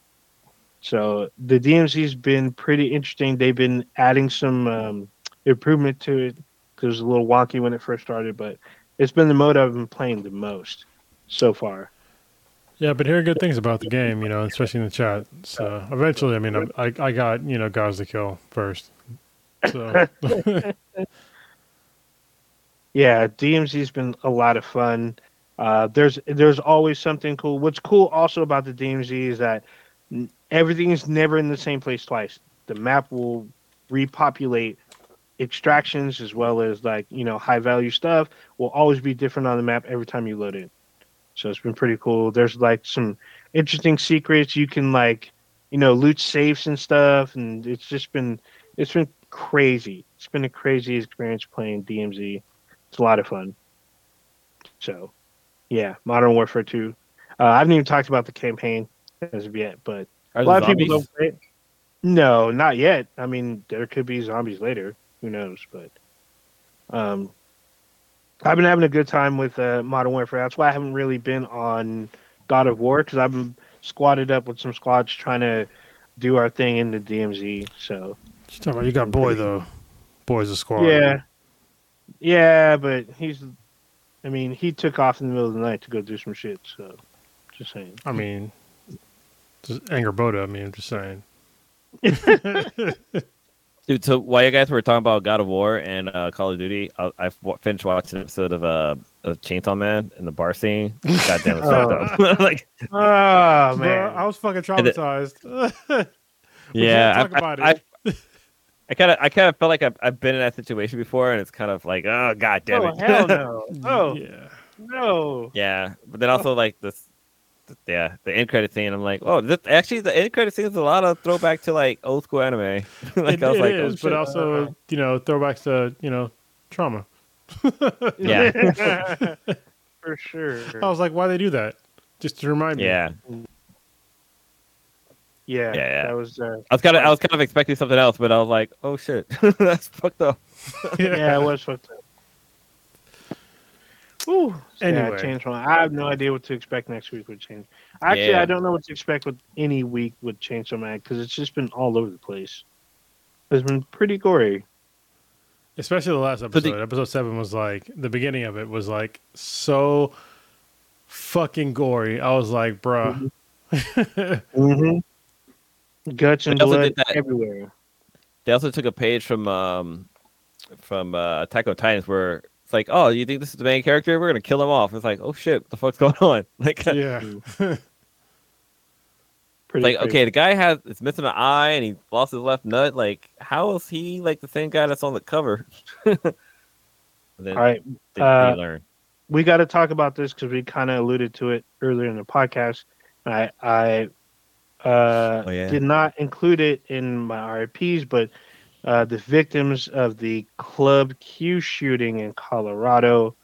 So the DMZ's been pretty interesting. They've been adding some um, improvement to it because It was a little wonky when it first started, but it's been the mode I've been playing the most so far. Yeah, but hearing good things about the game, you know, especially in the chat. So eventually, I mean, I I, I got you know guys to kill first. So Yeah, DMZ's been a lot of fun. Uh, there's there's always something cool. What's cool also about the DMZ is that everything is never in the same place twice. The map will repopulate extractions as well as like you know high value stuff will always be different on the map every time you load it. So it's been pretty cool. There's like some interesting secrets you can like you know loot safes and stuff, and it's just been it's been crazy. It's been a crazy experience playing DMZ. It's a lot of fun. So, yeah, Modern Warfare 2. Uh, I haven't even talked about the campaign as of yet, but Are a lot of people don't play. No, not yet. I mean, there could be zombies later. Who knows? But um, I've been having a good time with uh, Modern Warfare. That's why I haven't really been on God of War because I've been squatted up with some squads trying to do our thing in the DMZ. So you talking about you got boy though, Boys a Squad. Yeah. Yeah, but he's. I mean, he took off in the middle of the night to go do some shit. So, just saying. I mean, just anger Boda. I mean, I'm just saying. Dude, so while you guys were talking about God of War and uh, Call of Duty, I finished watching an episode of uh, of Chainsaw Man in the bar scene. God damn it, fucked up. like, Oh Bro, man. I was fucking traumatized. We yeah, I- about I. I, I kind of, I kind of felt like I've, I've been in that situation before, and it's kind of like, oh god damn oh it, hell no! Oh yeah. no! yeah. But then also like this, th- yeah, the end credit scene. I'm like, oh, this, actually, the end credit scene is a lot of throwback to like old school anime. like it, I was it like, is, oh, but shit. also, you know, throwbacks to, you know, trauma. yeah, for sure. I was like, why they do that? Just to remind me. yeah. yeah, yeah, yeah. That was. Uh, I was kind of, I was kind of expecting something else, but I was like, oh shit, that's fucked up. yeah, it was fucked up. Ooh. Anyway. Yeah, change one. I have no idea what to expect next week with change. Actually, Yeah. I don't know what to expect with any week with Chainsaw Man because it's just been all over the place. It's been pretty gory. Especially the last the- episode. episode seven was like the beginning of it was like so fucking gory. I was like, bruh. Mm-hmm. Guts and They also blood did that- everywhere. They also took a page from um from uh, Attack on Titans where it's like, oh, you think this is the main character? We're gonna kill him off. It's like, oh shit, what the fuck's going on? Like, yeah. Pretty like crazy. okay, the guy has it's missing an eye and he lost his left nut. Like, how is he like the same guy that's on the cover? then All right, they, uh, they learn. we got to talk about this because we kind of alluded to it earlier in the podcast. I I uh, Oh, yeah. did not include it in my RIPS, but uh, the victims of the Club Q shooting in Colorado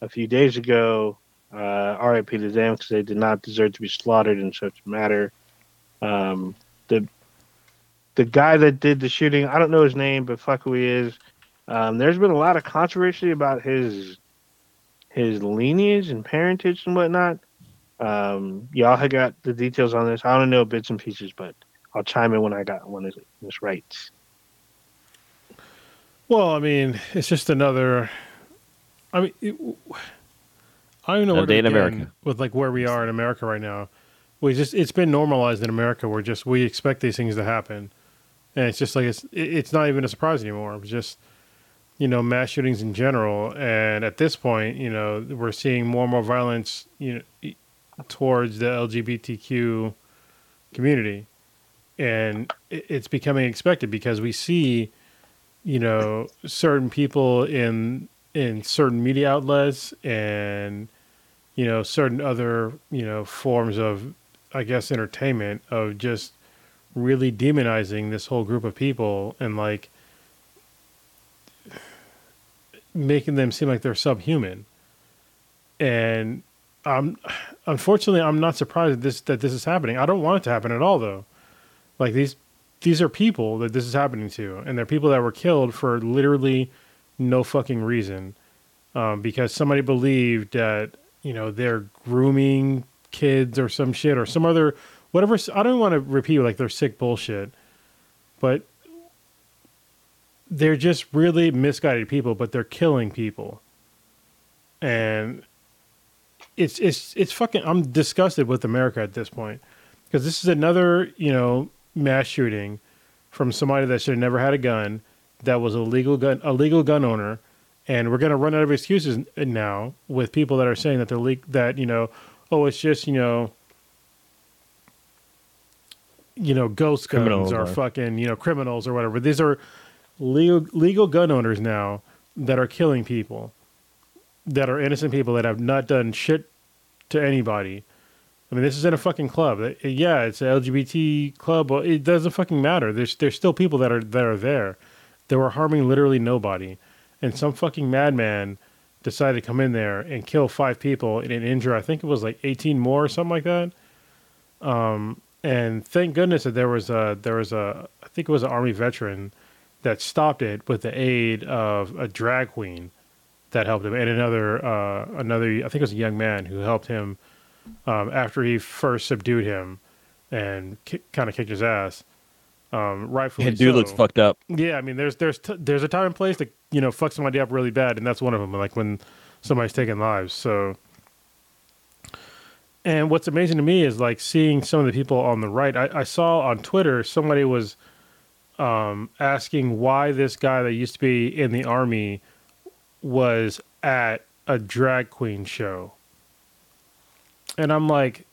a few days ago, uh, RIP to them because they did not deserve to be slaughtered in such a matter. Um, the the guy that did the shooting, I don't know his name, but fuck who he is. Um, there's been a lot of controversy about his his lineage and parentage and whatnot. Um, y'all have got the details on this. I don't know bits and pieces, but I'll chime in when I got one of this right. Well, I mean, it's just another. I mean, it, I don't know where in America. with like where we are in America right now. We just it's been normalized in America. We're just we expect these things to happen, and it's just like it's it's not even a surprise anymore. It's just you know mass shootings in general, and at this point, you know we're seeing more and more violence. You know towards the LGBTQ community, and it's becoming expected because we see you know certain people in in certain media outlets and you know certain other you know forms of i guess entertainment of just really demonizing this whole group of people and like making them seem like they're subhuman. And i'm unfortunately i'm not surprised that this that this is happening. I don't want it to happen at all though. Like these these are people that this is happening to, and they're people that were killed for literally no fucking reason, um, because somebody believed that you know they're grooming kids or some shit or some other whatever. I don't want to repeat like they're sick bullshit, but they're just really misguided people, but they're killing people, and it's it's it's fucking. I'm disgusted with America at this point because this is another you know mass shooting from somebody that should have never had a gun that was a legal gun a legal gun owner and we're going to run out of excuses now with people that are saying that they're le- that you know oh it's just you know you know ghost guns Criminals or or- fucking you know criminals or whatever. These are legal legal gun owners now that are killing people that are innocent people that have not done shit to anybody I mean, this is in a fucking club. Yeah, it's an LGBT club. It doesn't fucking matter. There's there's still people that are that are there. They were harming literally nobody, and some fucking madman decided to come in there and kill five people and injure. I think it was like 18 more or something like that. Um, and thank goodness that there was a there was a I think it was an army veteran that stopped it with the aid of a drag queen that helped him and another uh, another I think it was a young man who helped him um, after he first subdued him and ki- kind of kicked his ass. Um, rightfully Yeah, dude looks fucked up. Yeah, I mean, there's there's t- there's a time and place to you know fuck somebody up really bad, and that's one of them. Like when somebody's taking lives. So, and what's amazing to me is like seeing some of the people on the right. I, I saw on Twitter somebody was um, asking why this guy that used to be in the army was at a drag queen show, and I'm like,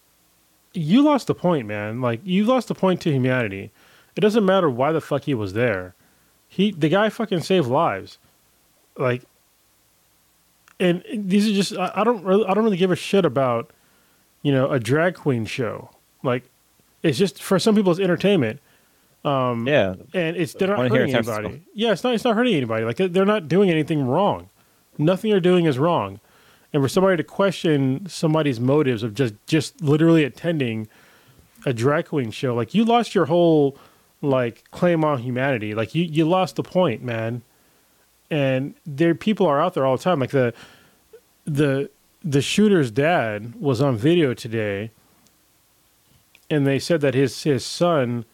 you lost the point, man. Like you lost the point to humanity. It doesn't matter why the fuck he was there. He the guy fucking saved lives. Like and these are just I, I don't really I don't really give a shit about, you know, a drag queen show. Like it's just for some people it's entertainment. Um Yeah, and it's they're not hurting anybody. Yeah, it's not it's not hurting anybody. Like they're not doing anything wrong. Nothing they're doing is wrong. And for somebody to question somebody's motives of just just literally attending a drag queen show, like you lost your whole like claim on humanity. Like you you lost the point, man. And there people are out there all the time. Like the the the shooter's dad was on video today and they said that his his son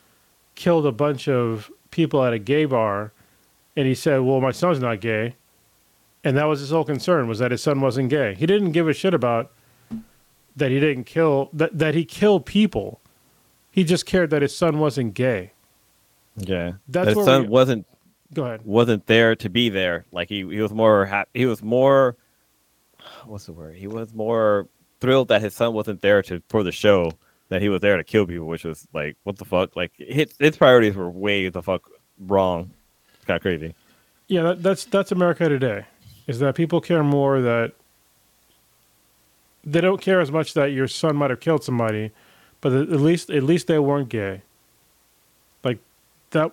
killed a bunch of people at a gay bar and he said well my son's not gay and that was his whole concern was that his son wasn't gay he didn't give a shit about that he didn't kill that, that he killed people he just cared that his son wasn't gay yeah. That's His son we- wasn't go ahead wasn't there to be there. Like he he was more happy. He was more what's the word? He was more thrilled that his son wasn't there to for the show that he was there to kill people, which was like what the fuck? Like his his priorities were way the fuck wrong. It's kind of crazy. yeah that, that's that's america today is that people care more that they don't care as much that your son might have killed somebody but at least at least they weren't gay. Like that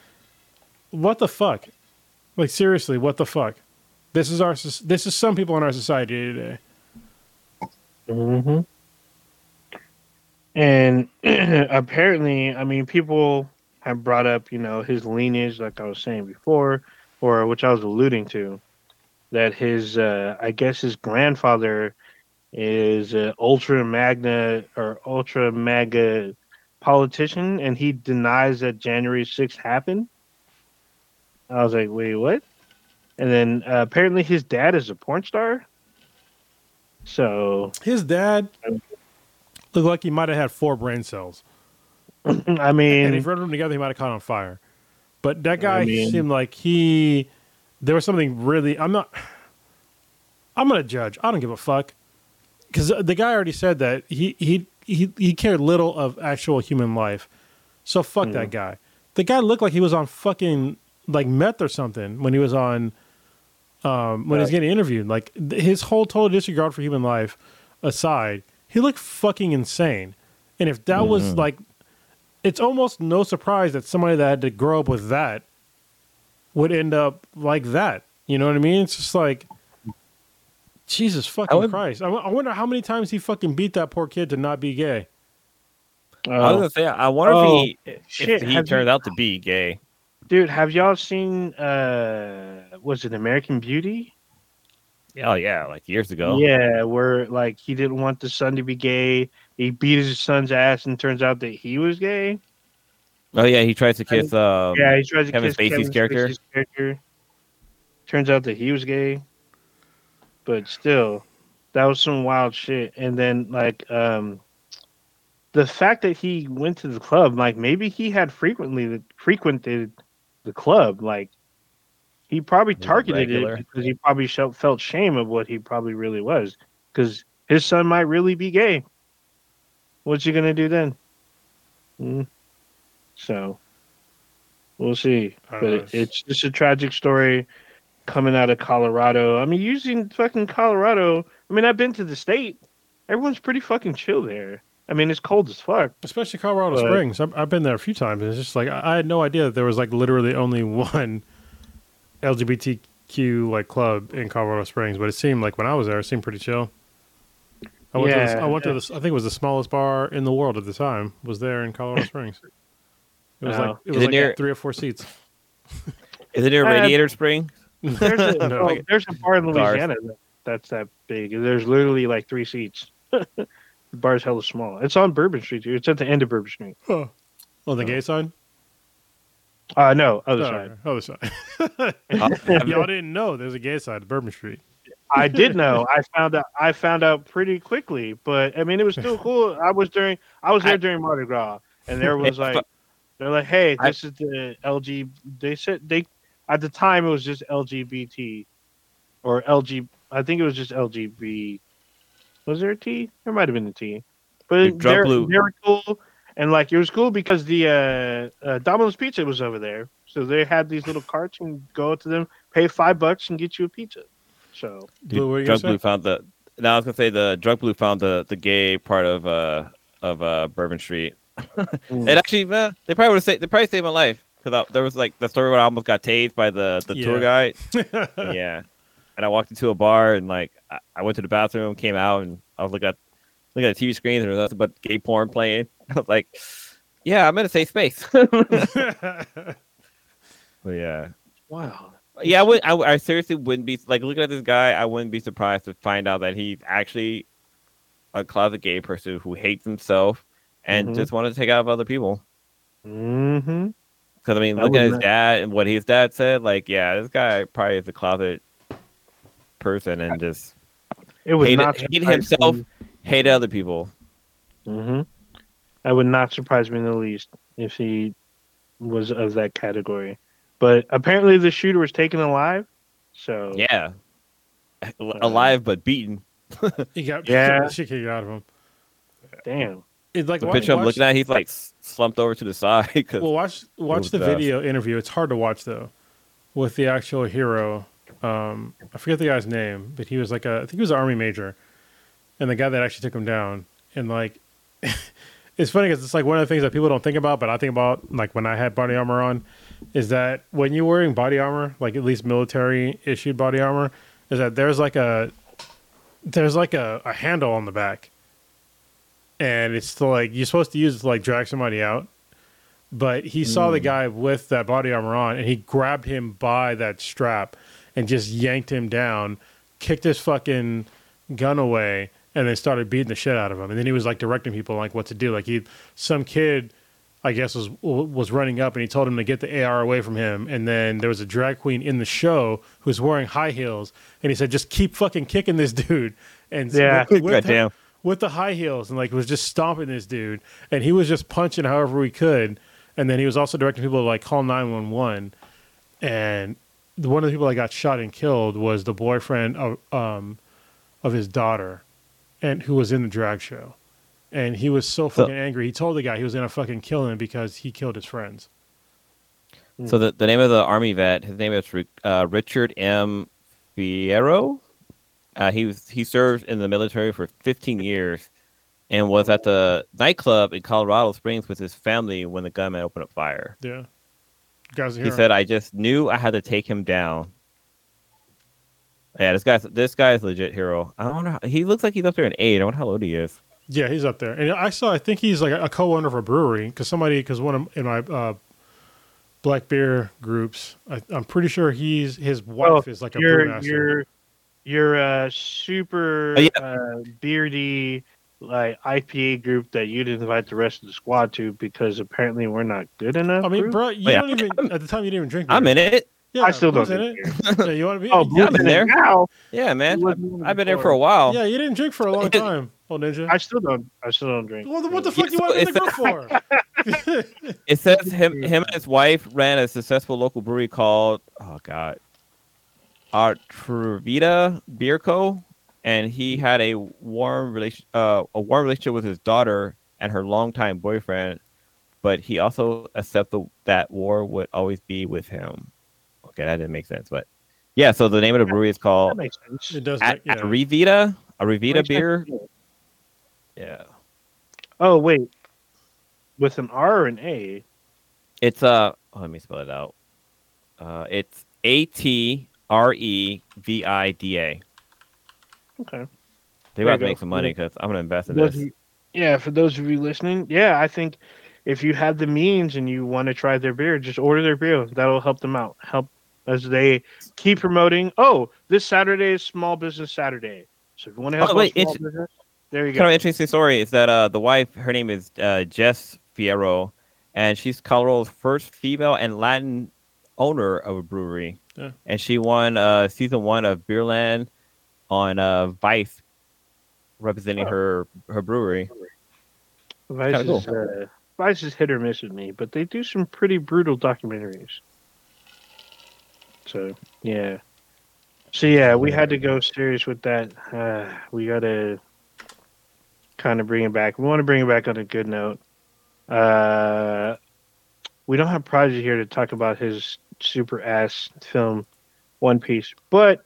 what the fuck? Like seriously what the fuck? This is our this is some people in our society today. Hmm And apparently, I mean, people have brought up, you know, his lineage, like I was saying before, or which I was alluding to, that his, uh, I guess, his grandfather is an ultra MAGA or ultra mega politician, and he denies that January 6th happened. I was like, wait, what? And then uh, apparently, his dad is a porn star. So his dad looked like he might have had four brain cells I mean, and if you put them together, he might have caught on fire. But that guy I mean- seemed like he there was something really. I'm not. I'm gonna judge. I don't give a fuck because the guy already said that he he he he cared little of actual human life. So fuck that guy. The guy looked like he was on fucking like meth or something when he was on um, when he was getting interviewed. Like his whole total disregard for human life aside, he looked fucking insane. And if that was like, it's almost no surprise that somebody that had to grow up with that would end up like that. You know what I mean? It's just like, Jesus fucking would- Christ. I, w- I wonder how many times he fucking beat that poor kid to not be gay. I was uh, gonna say, I wonder Oh, if he shit, if he have turned you- out to be gay. dude, have y'all seen? uh Was it American Beauty? Oh yeah, like years ago. Yeah, where like he didn't want the son to be gay. He beat his son's ass, and turns out that he was gay. Oh yeah, he tries to kiss. Um, yeah, he tries to Kevin kiss Spacey's Kevin character? Spacey's character. Turns out that he was gay, but still, that was some wild shit. And then like um, the fact that he went to the club, like maybe he had frequently frequented the club, like he probably targeted regular. it because he probably felt felt shame of what he probably really was, because his son might really be gay. What's he gonna do then? Mm. So we'll see. But it, it's just a tragic story coming out of Colorado. I mean, using fucking Colorado. I mean, I've been to the state. Everyone's pretty fucking chill there. I mean, it's cold as fuck. especially Colorado But- Springs. I've, I've been there a few times, and it's just like I, I had no idea that there was like literally only one LGBTQ like club in Colorado Springs. But it seemed like when I was there, it seemed pretty chill. I went to this, Yeah, I went to this. I think it was the smallest bar in the world at the time. Was there in Colorado Springs. It was Wow. like it was like near- three or four seats. Is it near Uh, Radiator Spring? There's a, No. oh, there's a bar in Louisiana that- that's that big. There's literally like three seats. the bar's hella small. It's on Bourbon Street, dude. It's at the end of Bourbon Street. Oh, on the gay side. Uh, no, other Oh, side. Other side. Uh, Y'all didn't know there's a gay side to Bourbon Street. I did know. I found out. I found out pretty quickly, but I mean, it was still cool. I was during. I was there I- during Mardi Gras, and there was like, fu- they're like, "Hey, I- this is the LG." They said they at the time it was just LGBT or LG. I think it was just LGB. Was there a T? There might have been a T, but they're, blue- they were cool. And like it was cool because the uh, uh, Domino's Pizza was over there, so they had these little carts and go to them, pay five bucks, and get you a pizza. So Dude, Blue, what were you drug blue found the. Now I was gonna say the drug blue found the the gay part of uh of uh Bourbon Street. Mm. It actually, uh, they probably would have saved. They probably saved my life because there was like the story where I almost got tased by the the tour guide. yeah, and I walked into a bar and like I, I went to the bathroom, came out, and I was looking at looking at the TV screen and there was nothing but gay porn playing. I was like, yeah, I'm in a safe space. but yeah. wow, Yeah, I would. I, I seriously wouldn't be like looking at this guy. I wouldn't be surprised to find out that he's actually a closet gay person who hates himself and Mhm. just wanted to take out of other people. Mm-hmm. Because I mean, I looking at his wouldn't- dad and what his dad said, like, yeah, this guy probably is a closet person and just It would Hated- not hated himself. Me. hated other people. hmm I would not surprise me in the least if he was of that category. But apparently, the shooter was taken alive. So Yeah, alive but beaten. he got Yeah. the shit kicked out of him. damn. It's like The wa- picture I'm watch- looking at, he's like slumped over to the side. Well, watch watch the fast. video interview. It's hard to watch though, with the actual hero. Um, I forget the guy's name, but he was like a I think he was an army major, and the guy that actually took him down. And like, it's funny because it's like one of the things that people don't think about, but I think about like when I had body armor on, is that when you're wearing body armor, like at least military issued body armor, is that there's like a there's like a, a handle on the back, and it's to like you're supposed to use it to like drag somebody out but he saw the hmm. guy with that body armor on and he grabbed him by that strap and just yanked him down, kicked his fucking gun away, and then started beating the shit out of him. And then he was like directing people like what to do. Like he, some kid, I guess was was running up and he told him to get the AR away from him. And then there was a drag queen in the show who was wearing high heels, and he said, "Just keep fucking kicking this dude." And so Yeah. with, with her- Goddamn. With the high heels and like was just stomping this dude. And he was just punching however he could. And then he was also directing people to like call 911 and one of the people that got shot and killed was the boyfriend of um of his daughter and who was in the drag show. And he was so fucking angry. He told the guy he was gonna fucking kill him because he killed his friends. So the, the name of the army vet, his name is uh, Richard M. Fierro. Uh, he was he served in the military for 15 years, and was at the nightclub in Colorado Springs with his family when the gunman opened up fire. yeah guys He said, "I just knew I had to take him down." Yeah, this guy's this guy is legit hero. I don't know. He looks like he's up there in age. I wonder how old he is. yeah he's up there and i saw i think he's like a co-owner of a brewery because somebody because one of in my uh black beer groups I, i'm pretty sure he's his wife Well, is like a You're brewmaster you're you're a super Oh, yeah. uh, beardy like IPA group that you didn't invite the rest of the squad to because apparently we're not good enough. I mean, group? bro, you yeah. don't even at the time you didn't even drink. Beer. I'm in it. Yeah, I still don't in it. yeah, you want to be? Oh, Yeah, I'm in in there. now. Yeah, man. Wasn't in it I've been there for a while. yeah, you didn't drink for a long time, old ninja. I still don't. I still don't drink. well, what the Yeah, fuck you so want me in the group for? It says him him and his wife ran a successful local brewery called oh god, Atrevida Beer Co. And he had a warm relation uh, a warm relationship with his daughter and her longtime boyfriend, but he also accepted that war would always be with him. Okay, that didn't make sense, but yeah. So the name of the brewery is called it does. At, yeah. Beer. Yeah, Oh wait, with an R or an A? it's uh. Oh, let me spell it out. Uh, it's A T R E V I D A. Okay. They about to make some money because I'm gonna invest in Those this. you- yeah, for those of you listening, yeah, I think if you have the means and you want to try their beer, just order their beer. That'll help them out. Help as they keep promoting. Oh, this Saturday is Small Business Saturday. So if you want to help Oh, wait, small business, there you go. Kind of interesting story is that uh the wife, her name is uh, Jess Fierro, and she's Colorado's first female and Latin owner of a brewery. Yeah. And she won uh, season one of Beerland on uh, Vice, representing her her brewery. Vice is, uh, Vice is hit or miss with me, but they do some pretty brutal documentaries. So yeah, so yeah, we had to go serious with that. Uh, we got to kind of bring it back. We want to bring it back on a good note. Uh, we don't have Prodigy here to talk about his super ass film, One Piece, but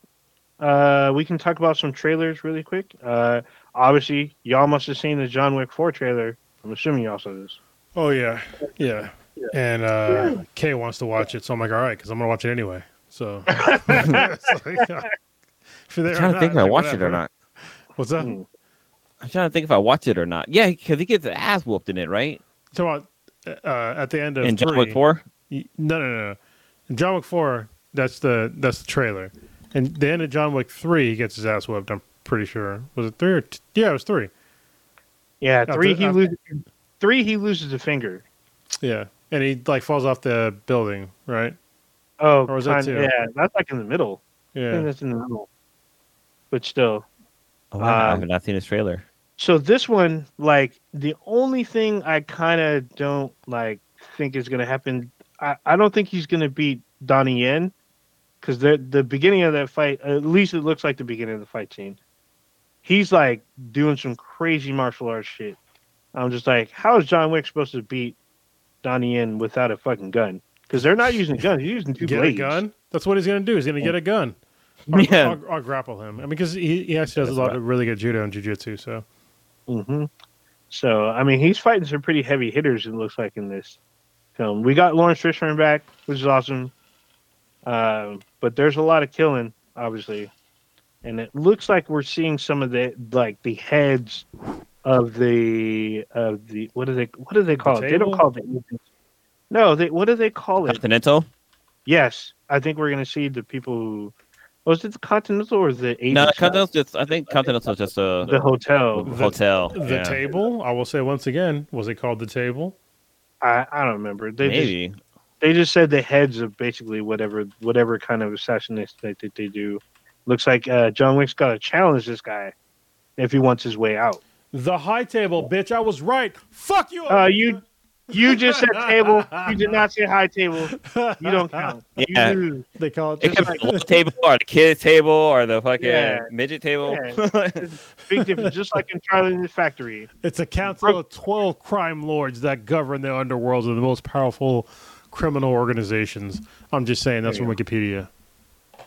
uh, we can talk about some trailers really quick. Uh, obviously, y'all must have seen the John Wick 4 trailer. I'm assuming y'all saw this. Oh yeah, yeah. And uh, Kay wants to watch it, so I'm like, all right, because I'm gonna watch it anyway. So, It's like, uh, if there I'm trying to think if I like, watched it or not. What's that? Mm. I'm trying to think if I watch it or not. Yeah, because he gets ass whooped in it, right? So uh, uh, at the end of In John three, Wick Four. No, no, no, no. In John Wick Four, that's the that's the trailer. And the end of John Wick Three, he gets his ass whipped. I'm pretty sure. Was it three or t- yeah, it was three. Yeah, After- three he loses. Three he loses a finger. Yeah, and he like falls off the building, right? Oh, Or was that two? yeah, that's like in the middle. I think Yeah. that's in the middle. But still, Oh, wow, I Um, have not seen his trailer. so this one, like the only thing I kind of don't like think is gonna happen. I, I don't think he's gonna beat Donnie Yen because the the beginning of that fight, at least it looks like the beginning of the fight scene. He's like doing some crazy martial arts shit. I'm just like, how is John Wick supposed to beat Donnie Yen without a fucking gun? Because they're not using guns; they're using two Get blades. a gun. That's what he's gonna do. He's gonna get a gun. Or, Yeah. or, or grapple him. I mean, because he, he actually does That's a lot right. of really good judo and jujitsu. So hmm So I mean, he's fighting some pretty heavy hitters. It looks like in this film. We got Laurence Fishburne back, which is awesome. Um, but there's a lot of killing, obviously, and it looks like we're seeing some of the like the heads of the of the what do they what do they call it? They don't call it the. No, they what do they call it? Continental. Yes, I think we're gonna see the people who was it the Continental or the agents? No, Continental's just. I think Continental's just a the hotel. hotel. the yeah. table. I will say once again, was it called the table? I, I don't remember. They just Maybe. they just said the heads of basically whatever whatever kind of assassination that they, they do. Looks like uh, John Wick's got to challenge this guy if he wants his way out. The high table, bitch. I was right. Fuck you. Uh, you you just said table. You did not say high table. You don't count. Yeah. You lose. They call it It just could be the little table or the kids table or the fucking Yeah. midget table. Yeah. Big difference. Just like in Charlie in the Factory. It's a council of 12 crime lords that govern the underworlds of the most powerful criminal organizations. I'm just saying that's from you Wikipedia.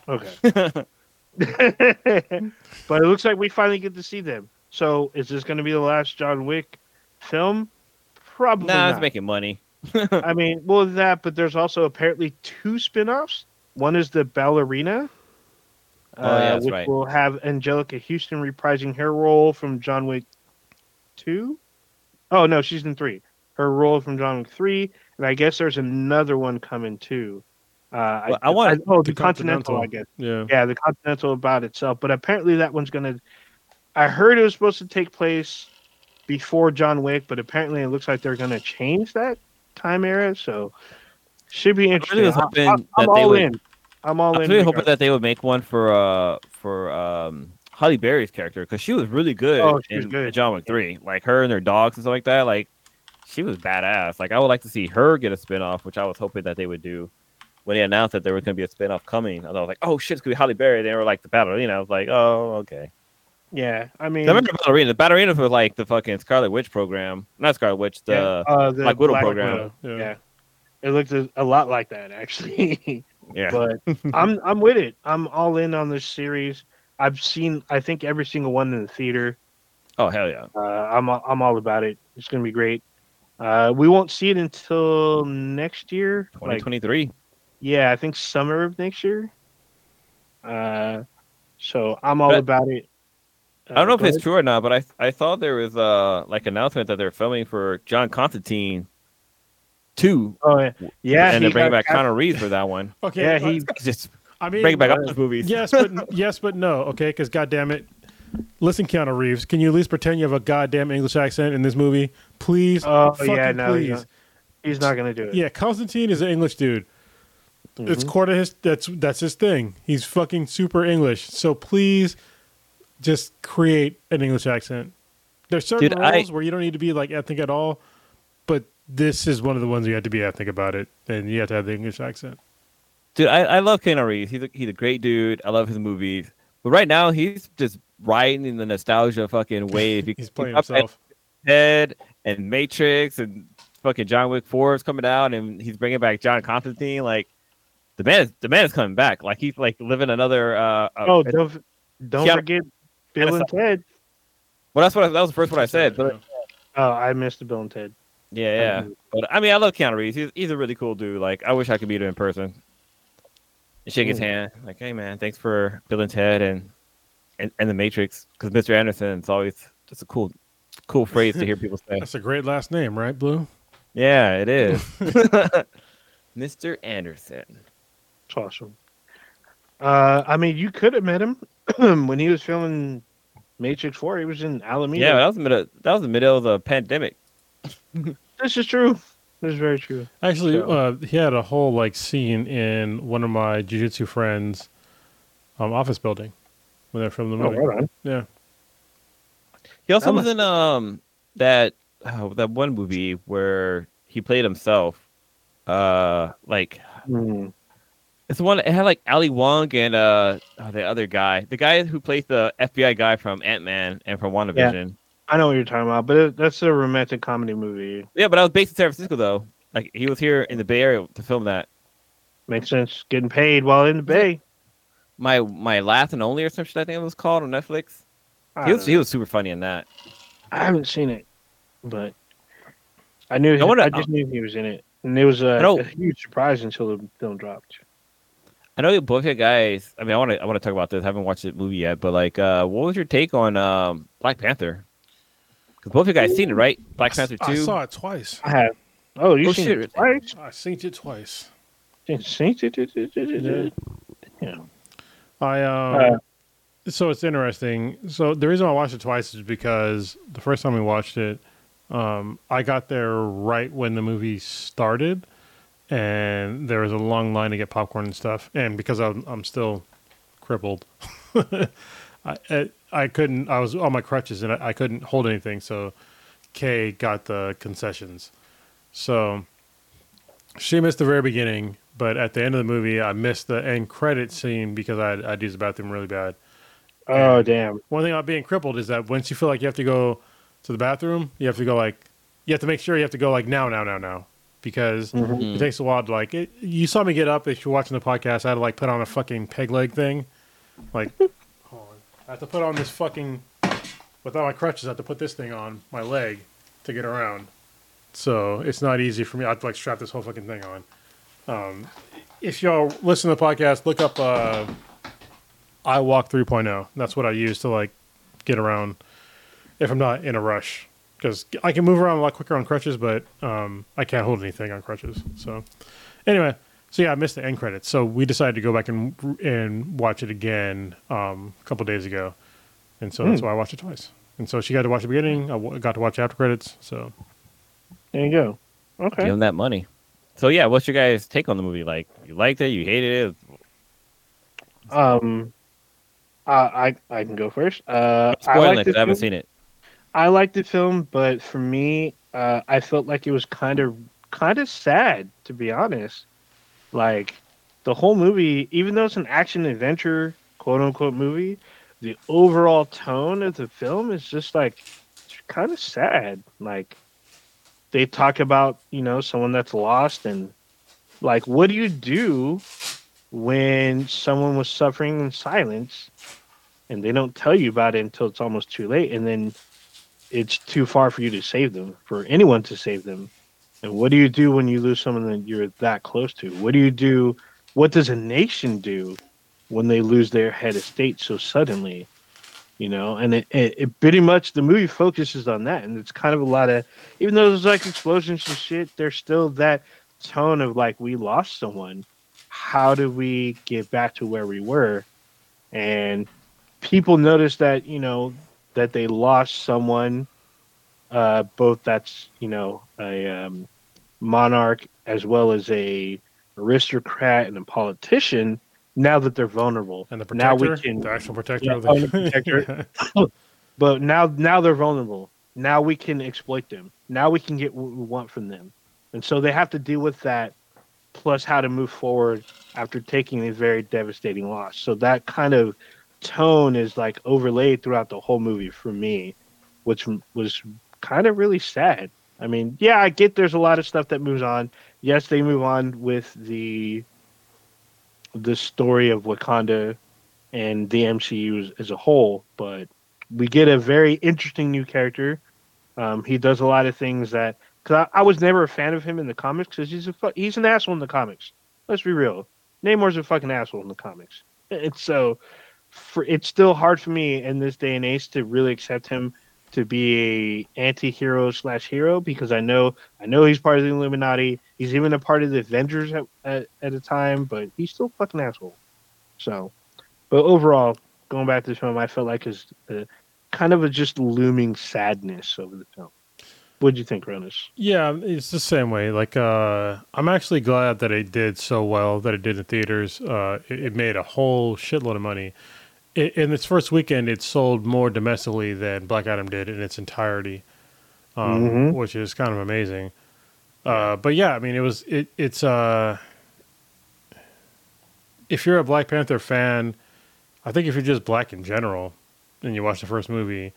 Okay. but it looks like we finally get to see them. So is this going to be the last John Wick film? Probably nah, not. it's making money. I mean, well, that, but there's also apparently two spin-offs. One is the ballerina, uh, Oh, yeah, that's which right. will have Anjelica Huston reprising her role from John Wick two. Oh no, she's in three. Her role from John Wick three, and I guess there's another one coming too. Uh, Well, I want- oh, the the Continental, Continental. I guess. Yeah. Yeah, the Continental about itself, but apparently that one's gonna. I heard it was supposed to take place before John Wick, but apparently it looks like they're gonna change that time era. So should be interesting. I- hoping I- that I'm they all would- in. I'm all I was in. really hoping that they would make one for uh for um Halle Berry's character because she was really good Oh, she in good. John Wick three. Like her and their dogs and stuff like that. Like she was badass. Like I would like to see her get a spinoff, which I was hoping that they would do. When they announced that there was going to be a spinoff coming, I was like, "Oh shit, it's going to be Holly Berry." They were like the ballerina. I was like, "Oh, okay." Yeah, I mean, I remember the ballerina. The ballerina was like the fucking Scarlet Witch program, not Scarlet Witch. The yeah, uh, the Black Widow Black program. Widow. Yeah. Yeah, it looked a, a lot like that actually. yeah, but I'm I'm with it. I'm all in on this series. I've seen I think every single one in the theater. oh hell yeah. Uh, I'm I'm all about it. It's gonna be great. Uh, we won't see it until next year. 2023. Like, yeah, I think summer of next year. Uh, so I'm all But- about it. I don't know Uh, if go it's ahead. true or not, but I I thought there was uh like announcement that they're filming for John Constantine two, Oh yeah, yeah. and they're bringing got back cast- Keanu Reeves for that one. Okay. Yeah, uh, he Just I mean, bring back uh, all those movies. yes, but yes, but no. Okay, because goddamn it, listen, Keanu Reeves, can you at least pretend you have a goddamn English accent in this movie, please? Oh, Fucking yeah, no, please. yeah. He's not gonna do it. Yeah, Constantine is an English dude. It's Mhm. core to his. That's that's his thing. He's fucking super English. So please, just create an English accent. There's certain Dude, I- where you don't need to be like ethnic at all, but this is one of the ones you have to be ethnic about it, and you have to have the English accent. Dude, I, I love Keanu Reeves. He's a, he's a great dude. I love his movies. But right now, he's just riding in the nostalgia fucking wave. He's playing got himself. Ted and Matrix and fucking John Wick Four is coming out, and he's bringing back John Constantine. Like the man, is, the man is coming back. Like he's like living another. Uh, uh, Oh, don't don't Yeah. forget Bill And and Ted. well, that's what I, that was the first one I said. But Oh, I missed the Bill and Ted. yeah, yeah. But I mean, I love Keanu Reeves. He's, he's a really cool dude. Like I wish I could meet him in person. And shake his Mm. hand. Like, hey man, thanks for Bill and Ted and and, and the Matrix. Because Mr. Anderson, it's always just a cool, cool phrase to hear people say. That's a great last name, right, Blue? Yeah, it is. Mr. Anderson. It's awesome. Uh, I mean, you could have met him when he was filming Matrix Four. He was in Alameda. Yeah, that was the middle. That was the middle of the pandemic. this is true. This is very true. Actually, So- uh, he had a whole like scene in one of my jujitsu friends' um, office building when they're filming the Oh, movie. right on. Yeah, He also That was must- in um that oh, that one movie where he played himself. Uh, like Hmm. It's the one it had like Ali Wong and uh oh, the other guy, the guy who plays the FBI guy from Ant Man and from WandaVision. I know what you're talking about, but it, that's a romantic comedy movie. Yeah, but I was based in San Francisco though. Like he was here in the Bay Area to film that. Makes sense. Getting paid while in the Bay. My my last and only or some shit I think it was called on Netflix. I, He was don't he was super funny in that. I haven't seen it, but I knew. I wanna- I just knew he was in it, and it was a, know- a huge surprise until the film dropped. I know both you guys. I mean, I want to I want to talk about this. I haven't watched the movie yet, but like, uh, what was your take on um, Black Panther? Because both of you guys seen it, right? Black Panther I two. saw it twice. I have. Oh, you Oh, seen shit. it twice? I seen it twice. Seen it? Yeah. I um, Uh, so it's interesting. So the reason I watched it twice is because the first time we watched it, um, I got there right when the movie started, and there was a long line to get popcorn and stuff. And because I'm I'm still crippled, I, I I couldn't. I was on my crutches and I, I couldn't hold anything. So Kay got the concessions. So she missed the very beginning, but at the end of the movie, I missed the end credit scene because I I'd used the bathroom really bad. Oh damn. One thing about being crippled is that once you feel like you have to go to the bathroom, you have to go like you have to make sure you have to go like now, now, now, now, because Mm. it takes a while to like. It, you saw me get up if you're watching the podcast. I had to like put on a fucking peg leg thing, like. hold on. I have to put on this fucking without my crutches. I have to put this thing on my leg to get around. So it's not easy for me. I have to like strap this whole fucking thing on. Um, if y'all listen to the podcast, look up uh, iWALK 3.0. That's what I use to like get around if I'm not in a rush because I can move around a lot quicker on crutches, but um, I can't hold anything on crutches. So anyway, so yeah, I missed the end credits. So we decided to go back and and watch it again um, a couple days ago, and so that's Hmm. why I watched it twice. And so she got to watch the beginning. I w- got to watch after credits. So There you go. Okay. Give him that money. So yeah, what's your guys' take on the movie? Like, you liked it? You hated it? Um, uh, I I can go first. Uh, I Spoiling like it 'cause the I haven't film. seen it. I liked the film, but for me, uh, I felt like it was kind of kind of sad, to be honest. Like the whole movie, even though it's an action adventure quote unquote movie, the overall tone of the film is just like kind of sad. Like they talk about you know someone that's lost and like what do you do when someone was suffering in silence and they don't tell you about it until it's almost too late and then it's too far for you to save them for anyone to save them. And what do you do when you lose someone that you're that close to? What do you do what does a nation do when they lose their head of state so suddenly you know? And it, it, it pretty much the movie focuses on that. And it's kind of a lot of even though there's like explosions and shit there's still that tone of like we lost someone. How do we get back to where we were? And people notice that you know that they lost someone uh both that's you know a um monarch as well as a aristocrat and a politician. Now that they're vulnerable, And the now we can the actual protector Yeah, the protector. but now now they're vulnerable. Now we can exploit them. Now we can get what we want from them. And so they have to deal with that plus how to move forward after taking a very devastating loss. So that kind of tone is like overlaid throughout the whole movie for me which was kind of really sad i mean yeah i get there's a lot of stuff that moves on yes they move on with the the story of wakanda and the MCU as, as a whole, but we get a very interesting new character. Um, he does a lot of things that because I, I was never a fan of him in the comics because he's a he's an asshole in the comics. Let's be real, Namor's a fucking asshole in the comics. It's so for it's still hard for me in this day and age to really accept him to be a anti-hero slash hero because I know I know he's part of the Illuminati. He's even a part of the Avengers at, at, at a time, but he's still fucking asshole. So but overall, going back to the film, I felt like it's uh, kind of a just looming sadness over the film. What'd you think, Ronus? Yeah, it's the same way. Like, uh, I'm actually glad that it did so well that it did in theaters. Uh, it, it made a whole shitload of money. I in its first weekend, it sold more domestically than Black Adam did in its entirety, um, Mhm. which is kind of amazing. Uh, but yeah, I mean, it was it. It's uh, if you're a Black Panther fan, I think if you're just black in general, and you watch the first movie,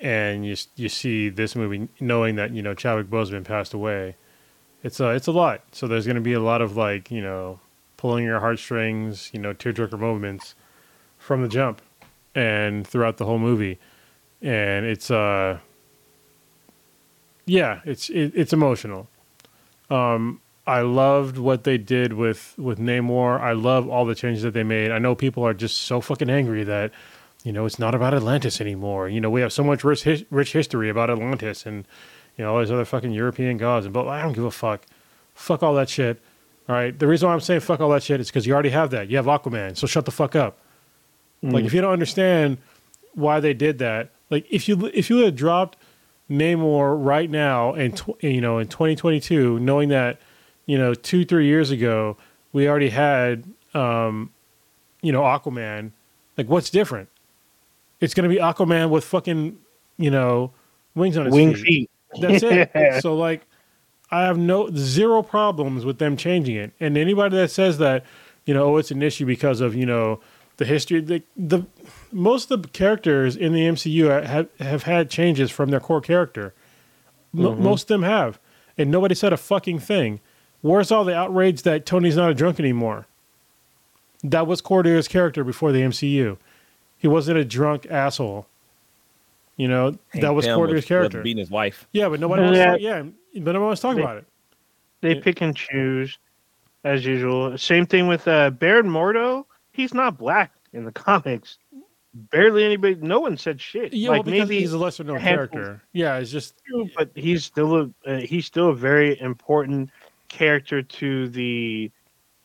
and you you see this movie knowing that you know Chadwick Boseman passed away, it's a it's a lot. So there's going to be a lot of like you know pulling your heartstrings, you know tearjerker moments from the jump and throughout the whole movie, and it's uh yeah it's it, it's emotional. Um, I loved what they did with with Namor. I love all the changes that they made. I know people are just so fucking angry that you know it's not about Atlantis anymore. You know we have so much rich rich history about Atlantis and you know all these other fucking European gods. And but I don't give a fuck. Fuck all that shit. All right. The reason why I'm saying fuck all that shit is because you already have that. You have Aquaman. So shut the fuck up. Like if you don't understand why they did that, like if you if you had dropped Namor right now and tw- you know in 2022, knowing that you know two three years ago we already had um, you know Aquaman, like what's different? It's gonna be Aquaman with fucking you know wings on his Wing feet. feet. That's it. so like I have no zero problems with them changing it. And anybody that says that, you know, oh, it's an issue because of, you know, the history the the most of the characters in the MCU have have had changes from their core character. Mo Most of them have. And nobody said a fucking thing. Where's all the outrage that Tony's not a drunk anymore? That was Cordier's character before the MCU. He wasn't a drunk asshole. You know, that was Pym character. beating his wife. Yeah, but nobody wants to Yeah. talk, yeah, but nobody wants to talk They- about it. They pick and choose as usual. Same thing with uh, Baron Mordo. He's not black in the comics. Barely anybody. No one said shit. Yeah, like well, maybe he's a lesser known character. Yeah, it's just but he's still a uh, he's still a very important character to the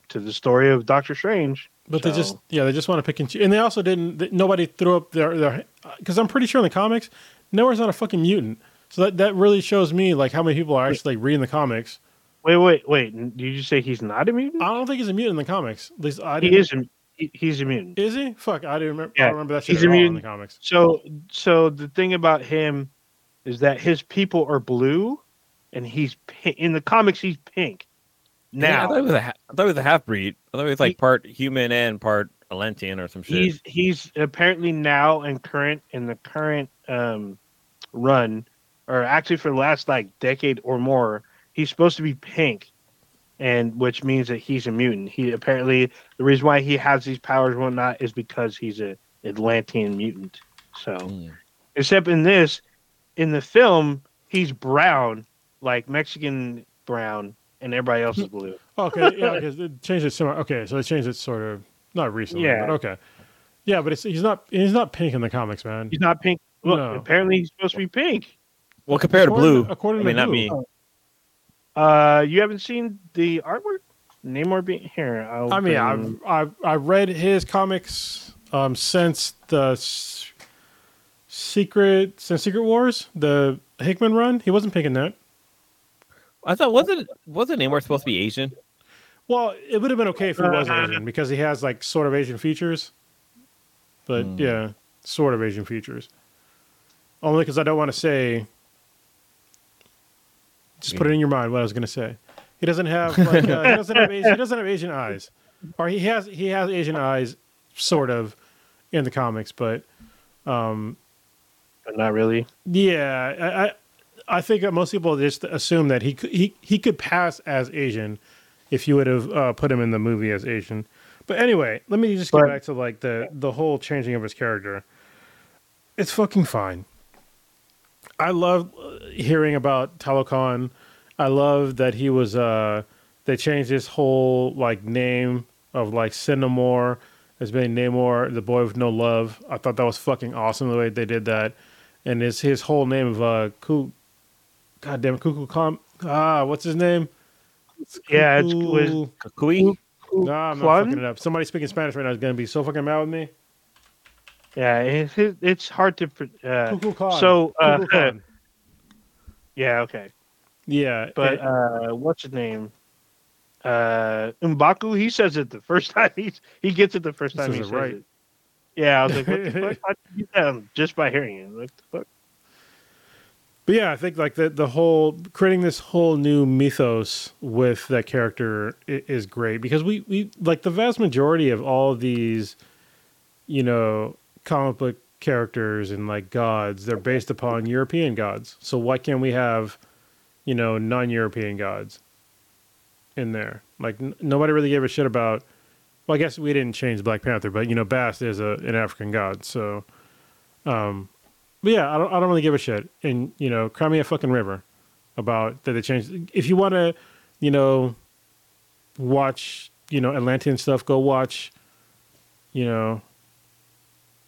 to the story of Doctor Strange. but they just yeah they just want to pick and choose. And they also didn't. Nobody threw up their their because I'm pretty sure in the comics, Namor's not a fucking mutant. So that that really shows me like how many people are actually like, reading the comics. Wait, wait, wait. Did you say he's not a mutant? I don't think he's a mutant in the comics. At least I he didn't. Is. A, he, he's a mutant. Is he? Fuck, I didn't remember. I Yeah, don't remember that shit he's at a all in the comics. So, so the thing about him is that his people are blue, and he's pi- in the comics. He's pink. Yeah, I Now thought it was a, ha- I thought it was a half breed. I thought it was like He- part human and part Atlantean or some shit. he's he's apparently now and current in the current um, run, or actually for the last like decade or more, he's supposed to be pink, and which means that he's a mutant. He apparently the reason why he has these powers and whatnot is because he's a Atlantean mutant. So. Mm. Except in this, in the film, he's brown, like Mexican brown, and everybody else is blue. Okay, yeah, because they changed it similar. Okay, so they changed it sort of not recently, Yeah. but okay. Yeah, but it's, he's not he's not pink in the comics, man. He's not pink. Well, No. apparently he's supposed to be pink. Well, compared to According- blue, according I to mean, not me. Uh, you haven't seen the artwork? Namor being here. I'll I mean, bring- I've, I've I've read his comics um, since the s- secret since Secret Wars, the Hickman run. He wasn't picking that. I thought wasn't wasn't Namor supposed to be Asian? Well, it would have been okay if he was Uh, Asian because he has like sort of Asian features. But Hmm. yeah, sort of Asian features. Only because I don't want to say. Just put it in your mind what I was going to say. He doesn't have like uh, he doesn't have Asian, he doesn't have Asian eyes, or he has he has Asian eyes, sort of, in the comics. But but not really. yeah, I I, I think most people just assume that he could he, he could pass as Asian if you would have uh, put him in the movie as Asian. But anyway, let me just get But- back to like the the whole changing of his character. It's fucking fine. I love uh, hearing about Talokan. I love that he was uh they changed his whole like name of like sin amor as being Namor, the boy with no love. I thought that was fucking awesome the way they did that. And his his whole name of uh Ku God damn it, Kuku ah, what's his name? Yeah, it's Kuku- Kukui? Nah, I'm not fucking it up. Somebody speaking Spanish right now is gonna be so fucking mad with me. Yeah. It's, it's hard to. Uh, so uh, yeah, okay. yeah, But it- uh, what's his name? Uh, Mbaku. He says it the first time. He's he gets it the first time he says right. it. Yeah, I was like, what the fuck? How'd get that just by hearing it. What the fuck? But yeah, I think like the the whole creating this whole new mythos with that character is great because we we like the vast majority of all of these, you know, comic book characters and like gods they're based upon European gods. So why can't we have, you know, non-European gods in there? Like n- nobody really gave a shit about. Well, I guess we didn't change Black Panther, but you know, Bast is a an African god, so. Um, but yeah, I don't, I don't really give a shit. And, you know, cry me a fucking river about that they changed. If you want to, you know, watch, you know, Atlantean stuff, go watch, you know,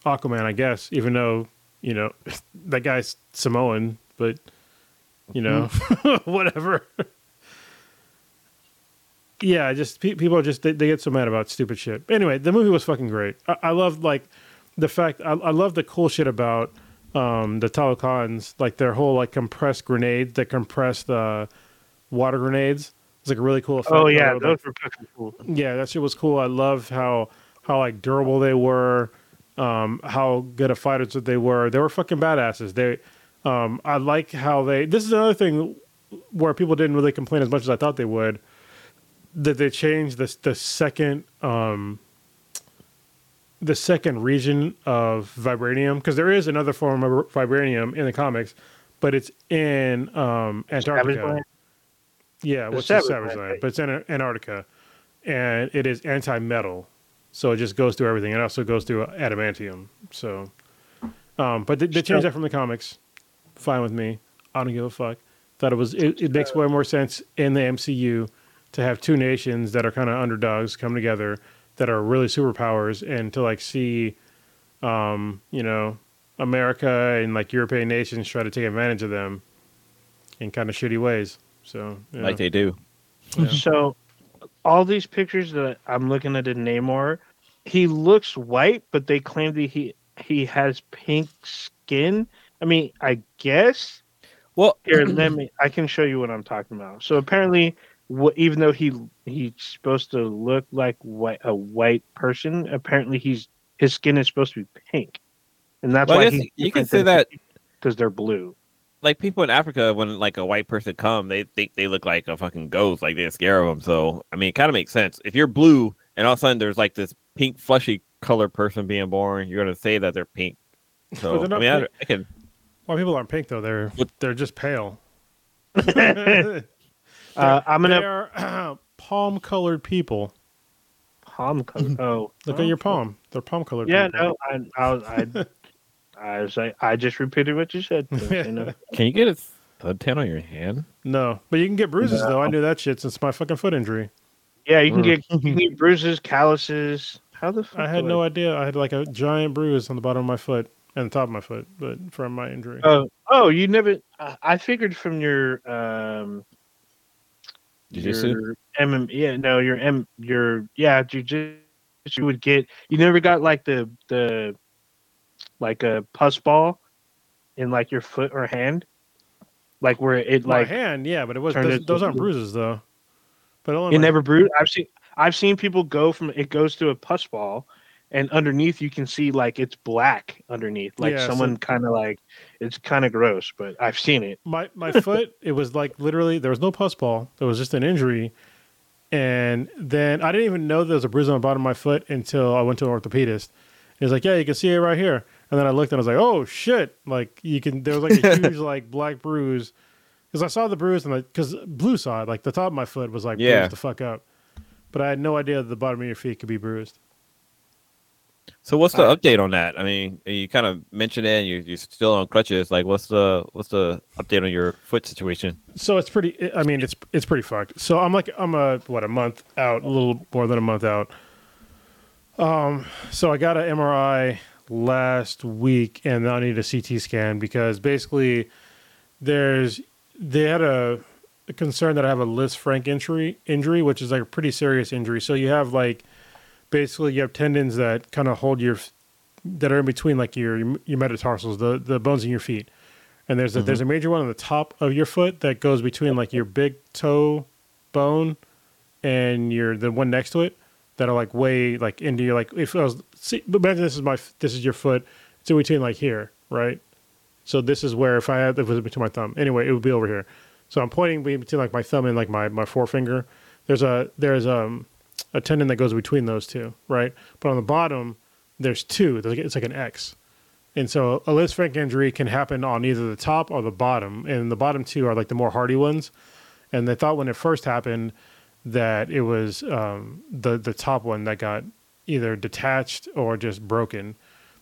Aquaman, I guess, even though, you know, that guy's Samoan, but, you know, whatever. yeah, just pe- people are just, they, they get so mad about stupid shit. Anyway, the movie was fucking great. I, I love, like, the fact, I, I love the cool shit about, um, the Talokans, like their whole like compressed grenades, the compressed uh, water grenades. It's like a really cool effect. Oh yeah, those like- were fucking cool. yeah, that shit was cool. I love how how like durable they were, um, how good of fighters that they were. They were fucking badasses. They, um, I like how they. This is another thing where people didn't really complain as much as I thought they would. That they changed the the second um, the second region of vibranium because there is another form of vibranium in the comics, but it's in um, Antarctica. Yeah, The what's the Savage Land? But it's in Antarctica, and it is anti-metal, so it just goes through everything. It also goes through adamantium. So, um, but they, they changed that from the comics. Fine with me. I don't give a fuck. Thought it was. It, it makes way more sense in the MCU to have two nations that are kind of underdogs come together that are really superpowers, and to like see, um, you know, America and like European nations try to take advantage of them in kind of shitty ways. So, yeah. Like they do. Yeah. So all these pictures that I'm looking at in Namor, he looks white, but they claim that he he has pink skin. I mean, I guess Well, here let me I can show you what I'm talking about. So apparently even though he he's supposed to look like white, a white person, apparently he's his skin is supposed to be pink. And that's Well, why he's you can say that because they're blue. Like people in Africa, when like a white person come, they think they look like a fucking ghost, like they're scared of them. So I mean, it kind of makes sense. If you're blue and all of a sudden there's like this pink fleshy color person being born, you're gonna say that they're pink. So But they're I mean, I. I can. Well, people aren't pink though. They're What- they're just pale. Uh, I'm gonna They're palm colored people. palm color. Oh, Look oh, at your palm. They're palm colored. Yeah, people. no, I, I, I, I was like, I just repeated what you said. you know. Can you get a suntan on your hand? no, but you can get bruises No. though. I knew that shit since my fucking foot injury. Yeah, you can get you can get bruises, calluses. How the fuck? I had do no idea. I had like a giant bruise on the bottom of my foot and the top of my foot, but from my injury. Oh, oh, you never. I I figured from your um, Jiu-jitsu? your MM. Yeah, no, your M. Your yeah, jujitsu. You would get. You never got like the the, like a pus ball, in like your foot or hand. like where it My like hand, yeah, but it was those, those aren't bruises though. But it my- never bruised. I've seen I've seen people go from it goes to a pus ball, and underneath you can see like it's black underneath, like Yeah, so- someone kind of like it's kind of gross, but I've seen it. my my foot it was like literally there was no pus ball there was just an injury and then i didn't even know there was a bruise on the bottom of my foot until i went to an orthopedist he was like yeah you can see it right here and then i looked and i was like oh shit like you can there was like a huge like black bruise because i saw the bruise and like because blue saw it like the top of my foot was like Yeah. bruised the fuck up but i had no idea that the bottom of your feet could be bruised So what's the Uh, update on that? I mean, you kind of mentioned it. And you you're still on crutches. Like, what's the what's the update on your foot situation? so it's pretty i mean it's it's pretty fucked so i'm like i'm a what a month out a little more than a month out um so i got an mri last week and i need a ct scan because basically there's they had a, a concern that i have a Lisfranc injury injury which is like a pretty serious injury. So you have like basically you have tendons that kind of hold your that are in between like your your metatarsals the the bones in your feet. And there's a there's a mm-hmm. major one on the top of your foot that goes between like your big toe bone and your the one next to it that are like way like into your like if I was see imagine this is my this is your foot. It's in between like here right? So this is where if I had if it was between my thumb. Anyway it would be over here. So I'm pointing between like my thumb and like my my forefinger. There's a there's um a tendon that goes between those two right? But on the bottom there's two. It's like an X. And so a Lisfranc injury can happen on either the top or the bottom. And the bottom two are like the more hardy ones. And they thought when it first happened that it was um, the the top one that got either detached or just broken.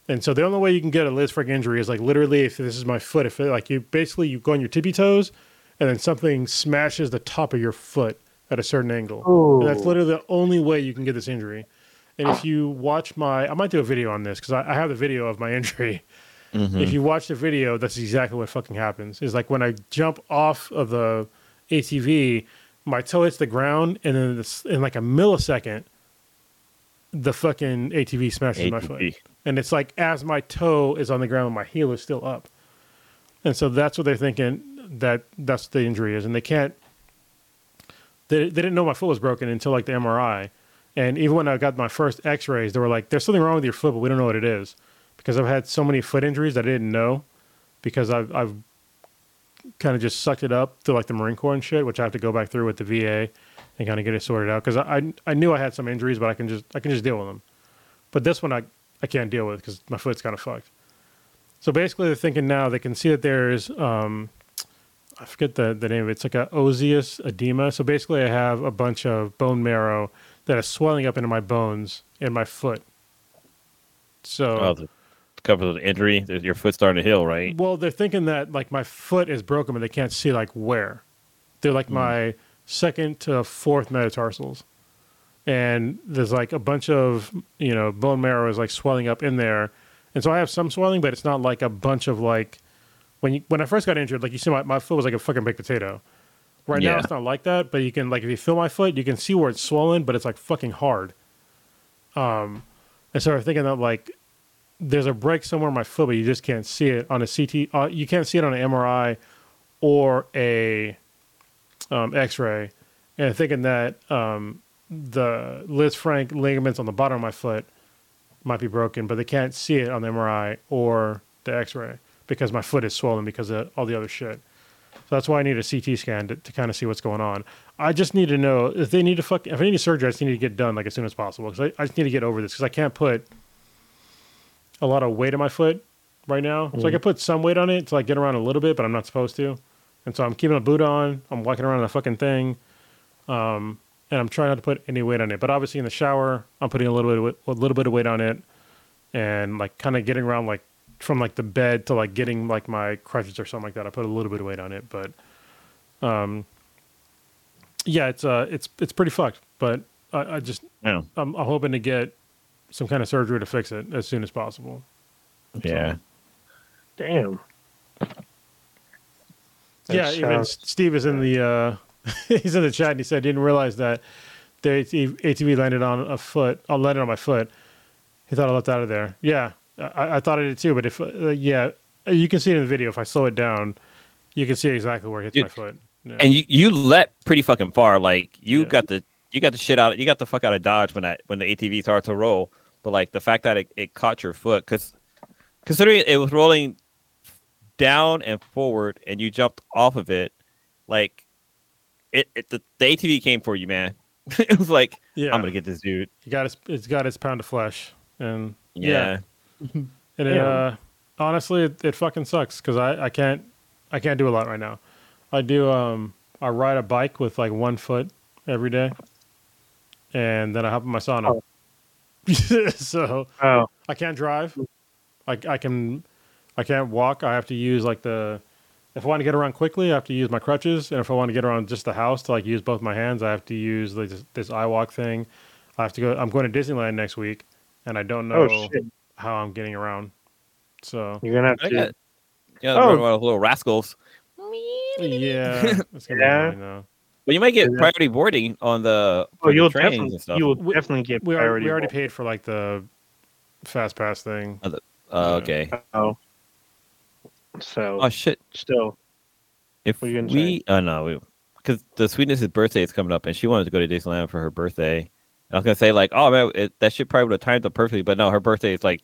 And so the only way you can get a Lisfranc injury is like literally if this is my foot, if it, like you basically you go on your tippy toes and then something smashes the top of your foot at a certain angle. And that's literally the only way you can get this injury. And if you watch my, I might do a video on this because I, I have the video of my injury. If mm-hmm. you watch the video, that's exactly what fucking happens. Is like when I jump off of the ATV, my toe hits the ground, and then in like a millisecond, the fucking ATV smashes my foot. And it's like as my toe is on the ground, my heel is still up. And so that's what they're thinking that that's what the injury is, and they can't. They, they didn't know my foot was broken until like the MRI, and even when I got my first X-rays, they were like, "There's something wrong with your foot, but we don't know what it is," because I've had so many foot injuries that I didn't know, because I've I've kind of just sucked it up through like the Marine Corps and shit, which I have to go back through with the VA and kind of get it sorted out because I, I I knew I had some injuries, but I can just I can just deal with them. But this one I I can't deal with because my foot's kind of fucked. So basically, they're thinking now they can see that there's um, I forget the the name of it. It's like a osseous edema. So basically, I have a bunch of bone marrow that is swelling up into my bones in my foot. So Oh, the cover of the injury. Your foot's starting to heal, right? well, they're thinking that like my foot is broken, but they can't see like where. They're like my second to fourth metatarsals, and there's like a bunch of you know bone marrow is like swelling up in there, and so I have some swelling, but it's not like a bunch of like when you when I first got injured, like you see my, my foot was like a fucking baked potato. Right now it's not like that, but you can like if you feel my foot, you can see where it's swollen, but it's like fucking hard. Um, and so I'm thinking that like there's a break somewhere in my foot, but you just can't see it on a CT. Uh, you can't see it on an MRI or a um, X-ray. And thinking that um, the Lisfranc ligaments on the bottom of my foot might be broken, but they can't see it on the MRI or the X-ray because my foot is swollen because of all the other shit. So that's why I need a CT scan to, to kind of see what's going on. I just need to know if they need to fuck. If I need surgery, I just need to get done like as soon as possible because I, I just need to get over this because I can't put a lot of weight on my foot right now. So I can put some weight on it to like get around a little bit, but I'm not supposed to. And so I'm keeping a boot on. I'm walking around in a fucking thing, um, and I'm trying not to put any weight on it. But obviously in the shower, I'm putting a little bit of, weight- a little bit of weight on it, and like kind of getting around like from like the bed to like getting like my crutches or something like that. I put a little bit of weight on it, but um, yeah, it's uh, it's it's pretty fucked. But I, I just Yeah. I'm, I'm hoping to get some kind of surgery to fix it as soon as possible. Yeah. Damn. Yeah, That even sounds- Steve is in the uh, he's in the chat and he said he didn't realize that the ATV, ATV landed on a foot, uh, landed on my foot. He thought I left out of there. Yeah, I, I thought I did too. But if uh, yeah, you can see it in the video. If I slow it down, You can see exactly where it hits Dude, my foot. Yeah. and you you let pretty fucking far. Like you Yeah. got the you got the shit out. You got the fuck out of dodge when that when the ATV started to roll. But like the fact that it, it caught your foot, because considering it was rolling down and forward, and you jumped off of it, like it, it the, the ATV came for you, man. it was like yeah, I'm gonna get this dude. You got its, it's got its pound of flesh, and Yeah, and it, Yeah. uh, honestly, it, it fucking sucks because I, I can't I can't do a lot right now. I do um I ride a bike with like one foot every day, and then I hop in my sauna. so Oh, I can't drive. I I can I can't walk. I have to use like the if I want to get around quickly, I have to use my crutches, and if I want to get around just the house to like use both my hands, I have to use like this, this iWalk thing. I have to go. I'm going to Disneyland next week, and I don't know oh how I'm getting around. So You're gonna have to. got, yeah, Oh. oh. one little rascals. yeah, it's gonna Yeah. be annoying though. But you might get Yeah. priority boarding on the, Oh, for you'll trains definitely and stuff. you will definitely get We already, priority. we already roll. paid for like the fast pass thing. Uh, Yeah. okay. Oh, so Oh shit! still, If What are you gonna we, oh no, because the Sweetness's birthday is coming up, and she wanted to go to Disneyland for her birthday. I was gonna say like, oh man, it, that shit probably would have timed up perfectly, but no, her birthday is like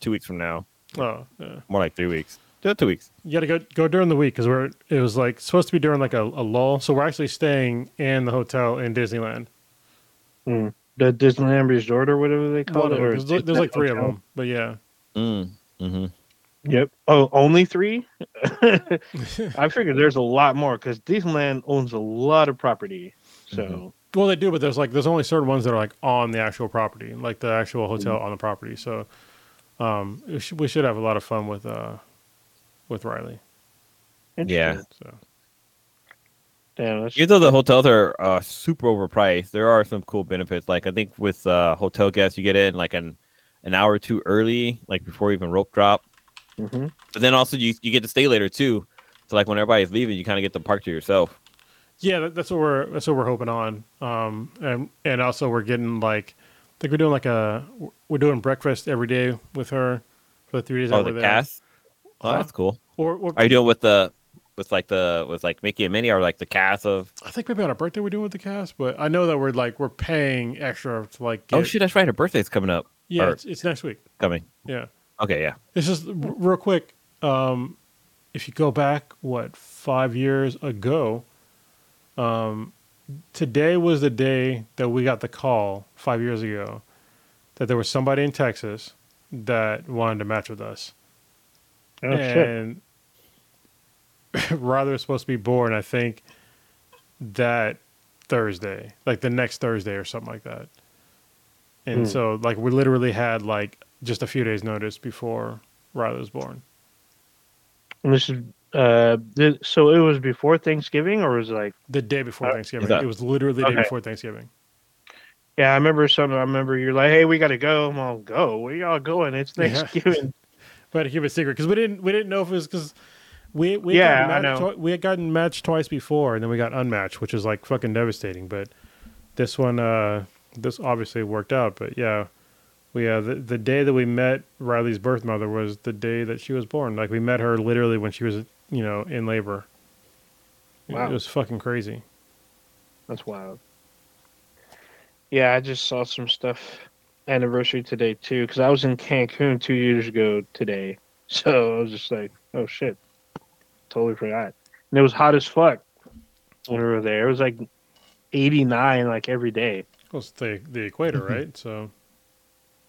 two weeks from now, Oh, yeah. more like three weeks. Two, two weeks. You got to go go during the week because we're it was like supposed to be during like a, a lull. So we're actually staying in the hotel in Disneyland. mm, the Disneyland Resort or whatever they call Well, it. There's, like- there's like three of them, but yeah. Mm, mm-hmm. Yep. Oh, only three? I figured there's a lot more because Disneyland owns a lot of property. So Mhm. Well, they do, but there's like there's only certain ones that are like on the actual property, like the actual hotel on the property. So, um, we should, we should have a lot of fun with uh, with Riley. Yeah. interesting. So Damn, Even though the hotels are uh, super overpriced, there are some cool benefits. Like I think with uh, hotel guests, you get in like an an hour or two early, like before even rope drop. Mhm. But then also you you get to stay later too. So like when everybody's leaving, you kind of get the park to yourself. yeah, that, that's what we're that's what we're hoping on. Um, and and also we're getting like I think we're doing like a we're doing breakfast every day with her for the three days Oh, that the there. cast. Oh, Huh? that's cool. Or, or Are you doing with the with like the with like Mickey and Minnie or like the cast of? I think maybe on our birthday we're doing with the cast, but I know that we're like we're paying extra to like. Oh shit, that's right. Her birthday's coming up. Yeah, or- it's, it's next week. Coming. Yeah. Okay, yeah. It's just r- real quick. Um, if you go back, what five years ago, um, today was the day that we got the call five years ago that there was somebody in Texas that wanted to match with us, oh shit. and Riley was supposed to be born. I think that Thursday, like the next Thursday or something like that. And Hmm. so, like, we literally had like just a few days' notice before Riley was born. And this is uh, th- so it was before Thanksgiving or was it like The day before Uh, Thanksgiving. that- It was literally the day before Thanksgiving. yeah, I remember some. I remember you're like, hey, we got to go. I'm all go. Where y'all going? It's Yeah. Thanksgiving. We had to keep it a secret because we didn't we didn't know if it was because we we Yeah, had I gotten matched know. twi- we had gotten matched twice before and then we got unmatched, which is like fucking devastating. But this one, uh, this obviously worked out. But yeah, we uh, the, the day that we met Riley's birth mother was the day that she was born. Like we met her literally when she was you know in labor. Wow. It was fucking crazy. That's wild. Yeah, I just saw some stuff anniversary today too because I was in Cancun two years ago today. So I was just like, oh shit, totally forgot. And it was hot as fuck when we were there. It was like 89 like every day. Well, it's the the equator, Mm-hmm. right? So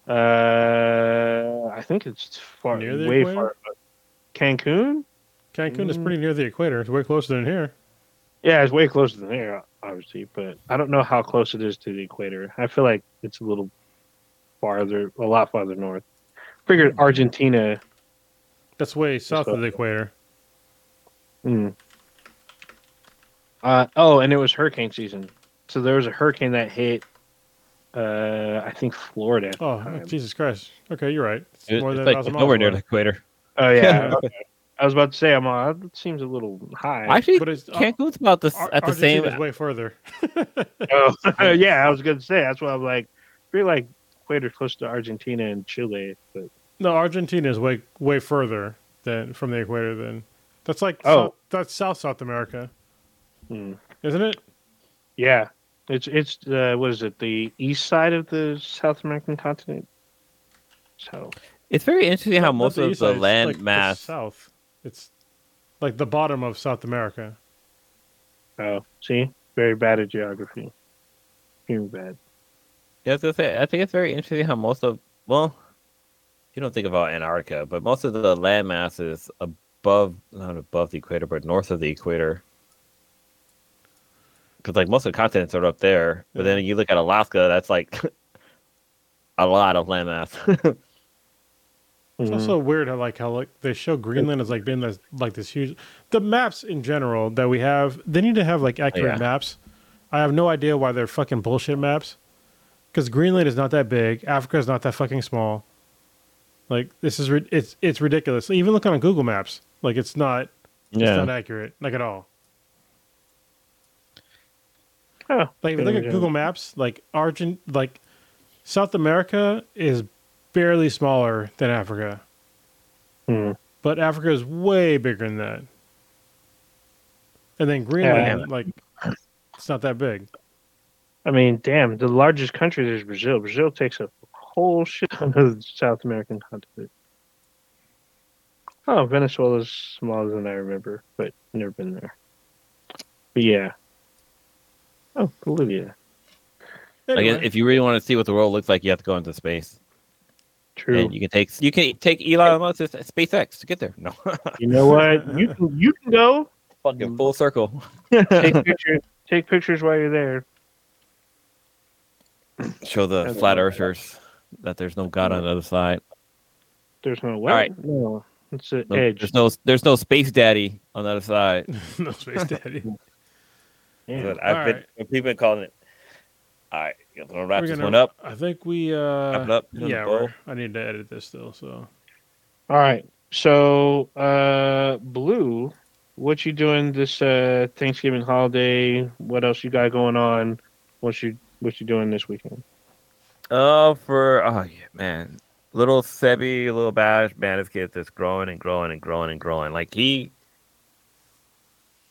Uh, I think it's far, Near the way equator? far. Cancun? Cancun is Mm. pretty near the equator. It's way closer than here. Yeah, it's way closer than there, obviously, but I don't know how close it is to the equator. I feel like it's a little farther, a lot farther north. I Figured Argentina. That's way south of the equator. Hmm. Uh, oh, and it was hurricane season, so there was a hurricane that hit. Uh, I think Florida. Oh, time. Jesus Christ. Okay, you're right. It's It- more it's than like nowhere near the equator. Oh yeah. okay. I was about to say, I'm. Uh, that seems a little high. Actually, But it's- uh, Cancun's about the Ar- at the same. Argentina's way further. Oh, yeah, I was gonna say that's why I'm like, pretty like equator close to Argentina and Chile, but No, Argentina is way way further than from the equator than That's like Oh. South, that's South South America, Hmm. isn't it? Yeah, it's it's uh, what is it? The east side of the South American continent. So It's very interesting how Not- not most of the side, land like the mass. south. It's like the bottom of South America. oh, see, very bad at geography. Very bad. Yeah, I was gonna say, I think it's very interesting how most of well, you don't think about Antarctica, but most of the land mass is above, not above the equator, but north of the equator. Because like most of the continents are up there, but then you look at Alaska, that's like a lot of land mass. It's Mhm. also weird how like how like they show Greenland as like being this like this huge. The maps in general that we have, they need to have like accurate Yeah. maps. I have no idea why they're fucking bullshit maps. Because Greenland is not that big, Africa is not that fucking small. Like this is ri- it's it's ridiculous. Even look on Google Maps, like it's not it's not accurate like at all. Oh, Like if you look at. Google Maps, like Argent, like South America is barely smaller than Africa. Hmm. but Africa is way bigger than that. And then Greenland, like, it's not that big. I mean, damn, the largest country is Brazil. Brazil takes a whole shit ton of the South American continent. Oh, Venezuela's smaller than I remember, but never been there. But yeah. Oh, Bolivia. Like if you really want to see what the world looks like, you have to go into space, True. and you can take you can take Elon Musk's SpaceX to get there. No, You know what? You can you can go fucking full circle. take pictures. Take pictures while you're there. Show the flat all. earthers that there's no God on the other side. There's no what? right. No, it's an No, edge. There's no there's no space daddy on the other side. no space daddy. Yeah. But I've been right. people been calling it. All right, you gonna wrap We're this gonna- one up. I think we, Wrap it uh, up. put it on the yeah, we're, I need to edit this still. So All right. So, uh, Blue, what you doing this uh, Thanksgiving holiday? What else you got going on? What you what you doing this weekend? Oh, for oh yeah, man, little Sebi, little Bash, man, this kid that's growing and growing and growing and growing. Like he,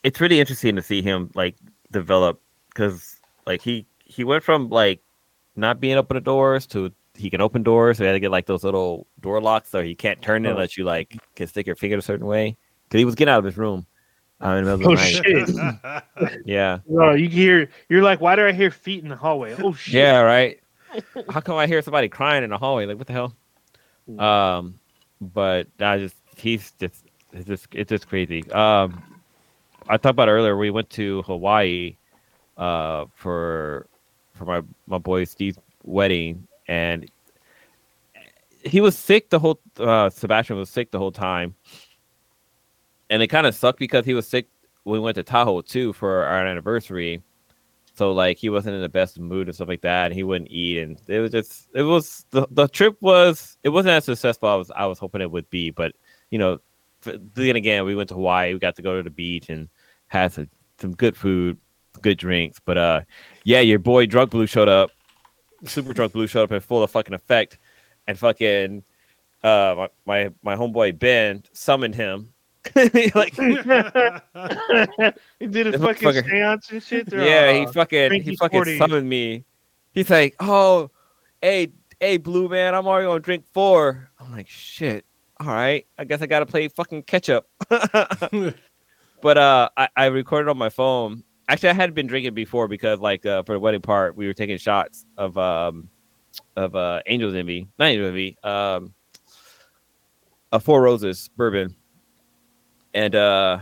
it's really interesting to see him like develop because like he he went from like not being open to doors to he can open doors. So he had to get like those little door locks so he can't turn it Oh. unless you like can stick your finger a certain way. Because he was getting out of his room. Uh, in the middle Oh, of the night. shit. Yeah. Oh, you hear you're like, why do I hear feet in the hallway? Oh shit! Yeah, right. How come I hear somebody crying in the hallway? Like, what the hell? Um, but I just he's just it's just it's just crazy. Um, I talked about earlier. We went to Hawaii, uh, for for my my boy Steve's wedding, and he was sick the whole. Uh, Sebastian was sick the whole time, and it kind of sucked because he was sick. We went to Tahoe too for our anniversary, so like he wasn't in the best mood and stuff like that. And he wouldn't eat, and it was just it was the the trip was it wasn't as successful as I was I was hoping it would be. But you know, then again, we went to Hawaii. We got to go to the beach and had some, some good food, good drinks. But uh, yeah, your boy Drunk Blue showed up. Super Drunk Blue showed up in full of fucking effect, and fucking uh my my, my homeboy Ben summoned him. like he did a fucking seance and shit. They're yeah, all, he fucking he fucking 40. summoned me. He's like, "Oh, hey, hey, Blue Man, I'm already gonna drink four. I'm like, "Shit, all right, I guess I gotta play fucking catch up." but uh, I, I recorded on my phone. Actually, I had been drinking before because, like, uh, for the wedding part, we were taking shots of um of uh Angels Envy, not Angels Envy, um, a Four Roses bourbon, and uh,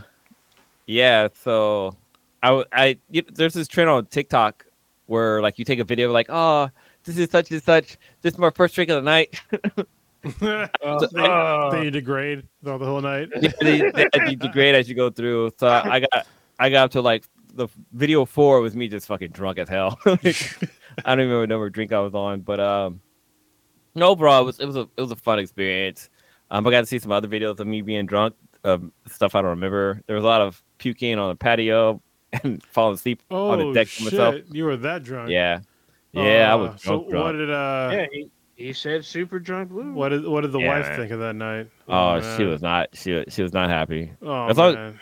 yeah, so I, I you, there's this trend on TikTok where like you take a video like, oh, this is such and such. This is my first drink of the night. uh, then, uh, then you degrade the, the whole night. they, they, you degrade as you go through. So I got I got up to like the video four was me just fucking drunk as hell. I don't even remember what drink I was on, but um, no, bro, it was it was a it was a fun experience. Um, I got to see some other videos of me being drunk, um, stuff I don't remember. There was a lot of puking on the patio and falling asleep on Oh the deck for shit! myself. You were that drunk. Yeah, yeah, I Uh, was So drunk. drunk. what did uh? yeah, he, He said super drunk Lou. What did what did the Yeah, wife man. think of that night? Oh, she was not. She was, she was not happy. Oh I thought- man.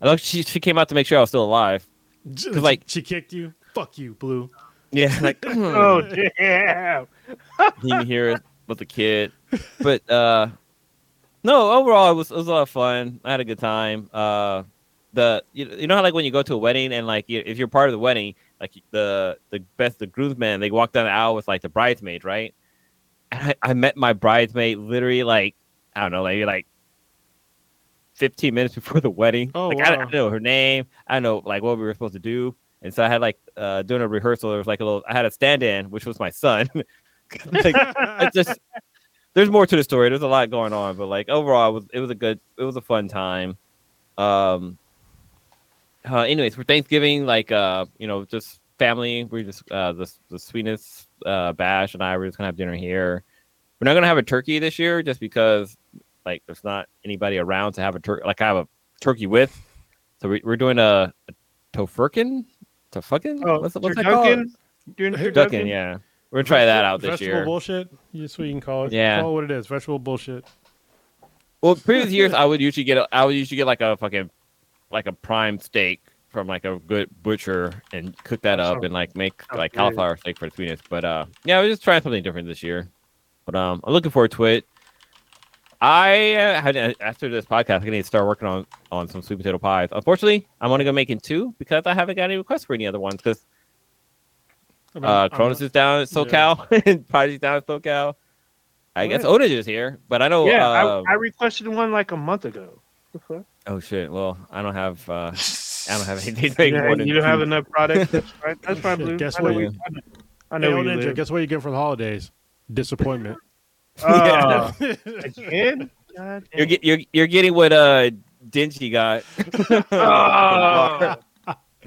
I thought she she came out to make sure I was still alive. J- like- she kicked you. Fuck you, Blue. Yeah, like Oh damn! you can hear it with the kid. But uh no, overall it was it was a lot of fun. I had a good time. Uh the you, you know how like when you go to a wedding and like you, if you're part of the wedding, like the the best the groomsmen they walk down the aisle with like the bridesmaid, right? And I, I met my bridesmaid literally like I don't know, maybe like 15 minutes before the wedding. Oh, like I, I wow. didn't know her name. I didn't know like what we were supposed to do. And so I had like uh doing a rehearsal, there was like a little I had a stand in, which was my son. like it just there's more to the story. There's a lot going on, but like overall, it was it was a good, it was a fun time. Um. Uh, anyways, for Thanksgiving, like uh, you know, just family. We just uh, the the sweetness uh, Bash and I were just gonna have dinner here. We're not gonna have a turkey this year, just because like there's not anybody around to have a turkey. Like I have a turkey with, so we, we're doing a, a tofurkin, tofurkin. Oh, what's, what's that called? turducken? Doing Turducken, turducken? yeah. We're gonna try that out this Vegetable year. bullshit. That's what you can call it. Yeah. Call it what it is. Vegetable bullshit. Well, previous years I would usually get a, I would usually get like a fucking like a prime steak from like a good butcher and cook that up and like make like cauliflower steak for the sweetness. But uh, yeah, we're just trying something different this year. But um, I'm looking forward to it. I uh, had after this podcast, I'm gonna start working on on some sweet potato pies. Unfortunately, I'm only gonna make it two because I haven't got any requests for any other ones because I mean, uh, Cronus is down at SoCal and Prodigy's down at SoCal. I guess Otis is here, but I know. Yeah, um, I, I requested one like a month ago. Oh shit! Well, I don't have uh, I don't have anything. to make Yeah, more than you don't have enough product. That's fine. That's fine, Shit, Blue. guess I know what where you- you- I know- I Hey, know old where you Ninja, live. guess what you get for the holidays? Disappointment. Oh, again? God You're get, you're you're getting what uh Dingy got. Oh,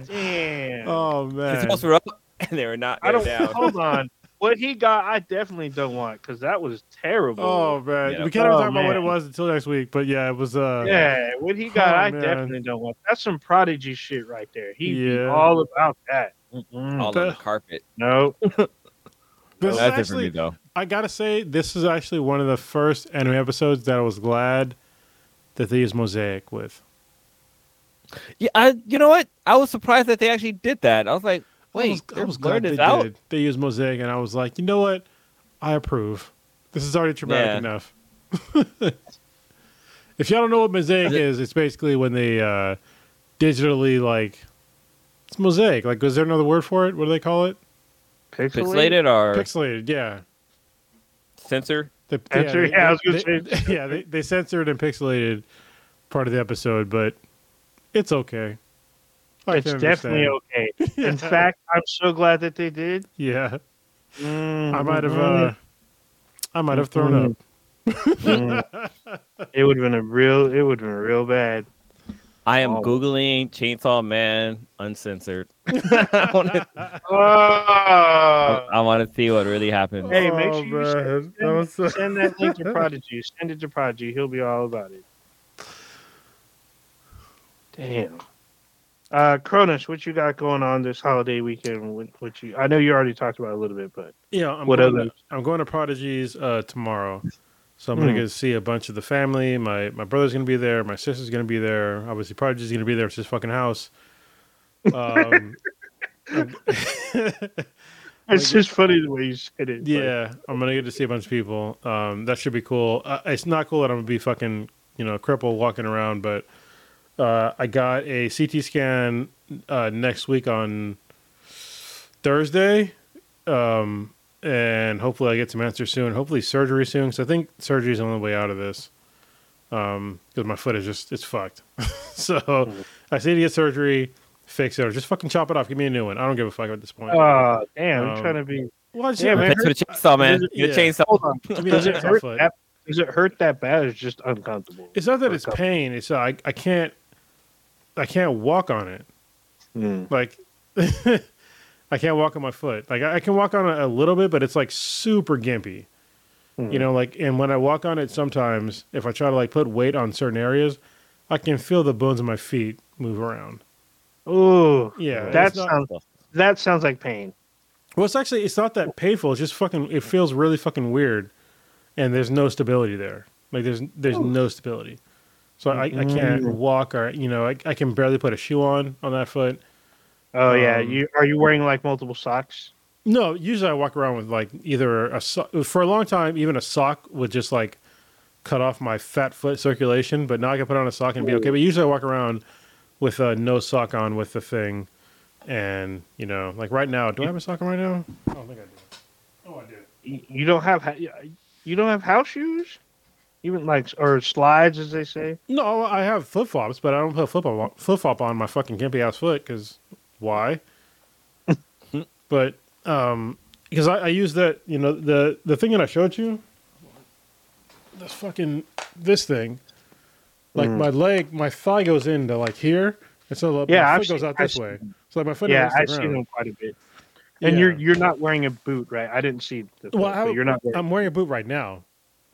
damn. oh His man. hopes were up and they were not. I don't. down. Hold on. What he got, I definitely don't want because that was terrible. Oh man, Yeah. we can't even Oh, talk about what it was until next week. But yeah, it was. uh yeah, what he got, Oh, I man. definitely don't want. That's some prodigy shit right there. He Yeah. all about that. Mm-mm. All on the carpet. No, This is That's it for actually, me though. I gotta say, this is actually one of the first anime episodes that I was glad that they used mosaic with. Yeah, I, you know what? I was surprised that they actually did that. I was like, wait, I was, I was glad they out. did. They used mosaic, and I was like, you know what? I approve. This is already traumatic Yeah. enough. if y'all don't know what mosaic Is it- is, basically when they uh, digitally like it's mosaic. Like, is there another word for it? What do they call it? Pixelated or Pixelated. Yeah. censor? The, Censor? they- Yeah, I was they- yeah, they, they censored and pixelated part of the episode, but it's okay. I it's definitely understand. okay. In fact, I'm so glad that they did. yeah, Mm, I might have, uh, I might have thrown up. mm. it would have been a real. It would have been real bad. I am Oh. googling Chainsaw Man uncensored. I want to. Oh, I want to see what really happened. Hey, make Oh, sure you send, man. That was so- send that link to Prodigy. Send it to Prodigy. He'll be all about it. Damn. Uh, Cronus, what you got going on this holiday weekend? What, what you? I know you already talked about a little bit, but Yeah, I'm What going other- I'm going to Prodigy's uh, tomorrow, so I'm going Hmm. to see a bunch of the family. My my brother's going to be there. My sister's going to be there. Obviously, Prodigy's going to be there. It's his fucking house. Um, it's just funny the way you said it. but- yeah, I'm going to get to see a bunch of people. Um, that should be cool. Uh, it's not cool that I'm going to be fucking you know crippled walking around, but uh, I got a CT scan uh, next week on Thursday. Um, and hopefully I get some answers soon. Hopefully surgery soon, because I think surgery is the only way out of this. Um, because my foot is just it's fucked. so I say to get surgery, fix it, or just fucking chop it off. Give me a new one. I don't give a fuck at this point. Oh, damn! Um, I'm trying to be. well, yeah, man. For the chainsaw, man. It- Your yeah. chainsaw. Hold on. Does it hurt? That, does it hurt that bad? It's just uncomfortable. It's not that it's pain. It's uh, I I can't I can't walk on it. Mm. Like I can't walk on my foot. Like I, I can walk on it a little bit, but it's like super gimpy. Hmm. You know, like and when I walk on it, sometimes if I try to like put weight on certain areas, I can feel the bones of my feet move around. Ooh, Yeah, that it's not- sounds that sounds like pain. Well, it's actually it's not that painful. It's just fucking. It feels really fucking weird, and there's no stability there. Like there's there's no stability. So I, I can't Mm. walk or you know I, I can barely put a shoe on on that foot. Oh yeah, Um, you are you wearing like multiple socks? No, usually I walk around with like either a so- for a long time even a sock would just like cut off my fat foot circulation, but now I can put on a sock and be okay. But usually I walk around with uh, no sock on with the thing, and you know like right now, do I have a sock on right now? I don't think I do. Oh, I do. You don't have ha- you don't have house shoes, even like or slides as they say. No, I have flip flops, but I don't put flip flop flip flop on my fucking gimpy ass foot because why? but um, because I, I use that, you know, the the thing that I showed you, this fucking this thing, like Mm. my leg, my thigh goes into like here, and so Yeah, my I've foot goes seen- out I've this seen way. So like my foot yeah, I've seen them quite a bit. And you're you're not wearing a boot, right? I didn't see the Well, I, you're not. Wearing... I'm wearing a boot right now.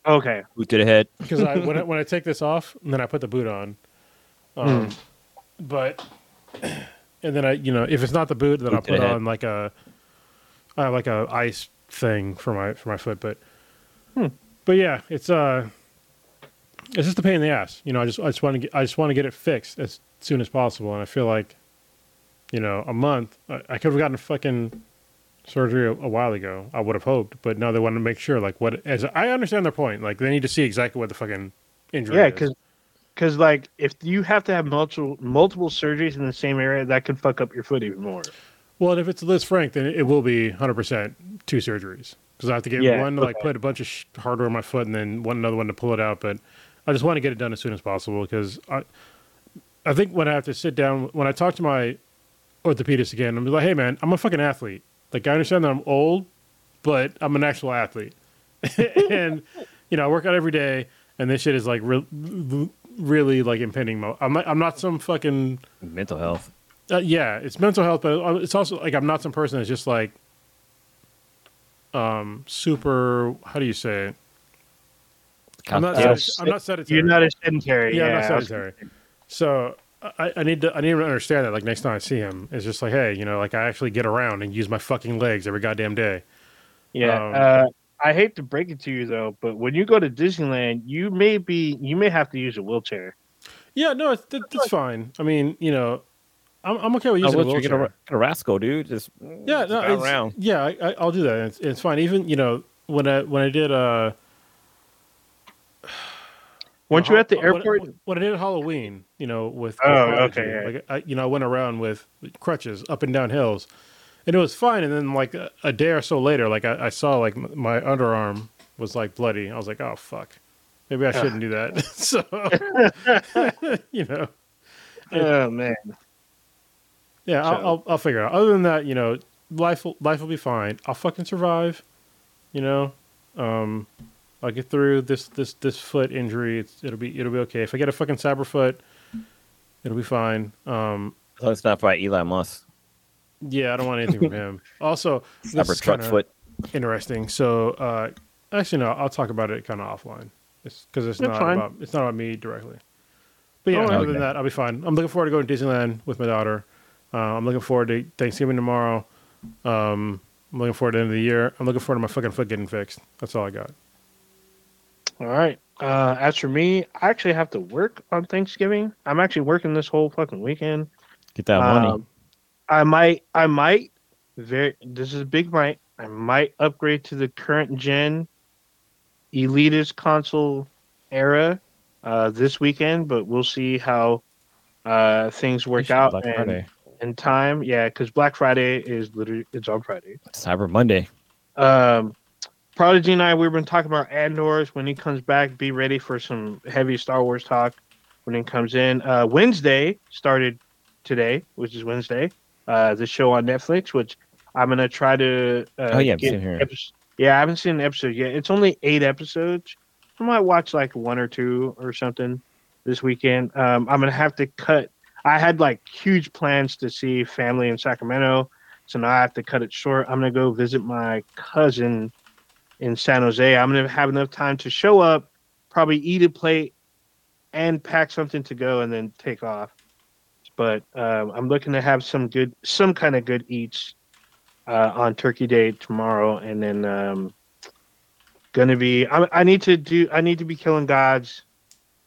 Okay. Boot to the head. because I when I when I take this off, and then I put the boot on. Um, But and then I, you know, if it's not the boot, then Boot I'll to the put head. on like a, I have like a ice thing for my for my foot. But, Hmm. but yeah, it's uh, it's just a pain in the ass. You know, I just I just want to get I just want to get it fixed as soon as possible, and I feel like, you know, a month I, I could have gotten fucking surgery a, a while ago. I would have hoped, but now they want to make sure like what as I understand their point. Like they need to see exactly what the fucking injury. Yeah, because because like if you have to have multiple multiple surgeries in the same area, that could fuck up your foot even more. Well, and if it's Lisfranc, then it will be 100% two surgeries. Because I have to get Yeah, one to like okay. put a bunch of sh- hardware on my foot and then one another one to pull it out. But I just want to get it done as soon as possible because I, I think when I have to sit down, when I talk to my orthopedist again, I'm like, hey, man, I'm a fucking athlete. Like, I understand that I'm old, but I'm an actual athlete. and, you know, I work out every day and this shit is like re- really like impending. Mo- I'm not, I'm not some fucking Mental health. uh, yeah, it's mental health, but uh, it's also like I'm not some person that's just like um super. How do you say it? I'm not. Yeah, sedent- I'm not sedentary. You're not a sedentary. yeah, Yeah, I'm I not was- sedentary. So I, I need to. I need to understand that. Like next time I see him, it's just like, hey, you know, like I actually get around and use my fucking legs every goddamn day. Yeah. Um, uh, I hate to break it to you though, but when you go to Disneyland, you may be you may have to use a wheelchair. Yeah, no, it's that, that's fine. I mean, you know, I'm I'm okay with Oh, using a wheelchair, wheelchair. get a, get a rascal, dude. Just Yeah, just no, around. yeah, I, I, I'll do that. It's, it's fine. Even you know when I when I did uh Once you're at the airport, when, when I did Halloween, you know, with Oh, okay, yeah. like I, you know, I went around with crutches up and down hills, and it was fine. And then like a, a day or so later, like I, I saw like m- my underarm was like bloody. I was like, oh fuck, maybe I shouldn't do that. so you know, oh man, yeah, So- I'll, I'll I'll figure it out. Other than that, you know, life will life will be fine. I'll fucking survive. You know, um, I'll get through this this this foot injury. It's, it'll be it'll be okay. If I get a fucking cyber foot, it'll be fine. Um, As long as it's not by Elon Musk. yeah, I don't want anything from him. Also, this Cyber truck kinda foot. interesting. So, uh, actually, no, I'll talk about it kind of offline, It's because it's, That's not fine. about it's not about me directly. But yeah, Oh, other okay. than that, I'll be fine. I'm looking forward to going to Disneyland with my daughter. Uh, I'm looking forward to Thanksgiving tomorrow. Um, I'm looking forward to the end of the year. I'm looking forward to my fucking foot getting fixed. That's all I got. All right. Uh, as for me, I actually have to work on Thanksgiving. I'm actually working this whole fucking weekend. Get that money. Um, I might, I might, very. This is a big might. I might upgrade to the current gen elitist console era uh, this weekend, but we'll see how uh, things work out Black and, Friday. in time. Yeah, because Black Friday is literally it's on Friday. Cyber Monday. Um, Prodigy and I, we've been talking about Andor's. When he comes back, be ready for some heavy Star Wars talk when he comes in. Uh, Wednesday started today, which is Wednesday. Uh, the show on Netflix, which I'm gonna try to. Uh, Oh, yeah, I've get seen here. epis- yeah, I haven't seen an episode yet. It's only eight episodes. I might watch like one or two or something this weekend. Um, I'm gonna have to cut. I had like huge plans to see family in Sacramento, so now I have to cut it short. I'm gonna go visit my cousin in San Jose. I'm gonna have enough time to show up, probably eat a plate, and pack something to go, and then take off. But um, I'm looking to have some good, some kind of good eats uh, on Turkey Day tomorrow, and then um, gonna be. I, I need to do. I need to be killing gods,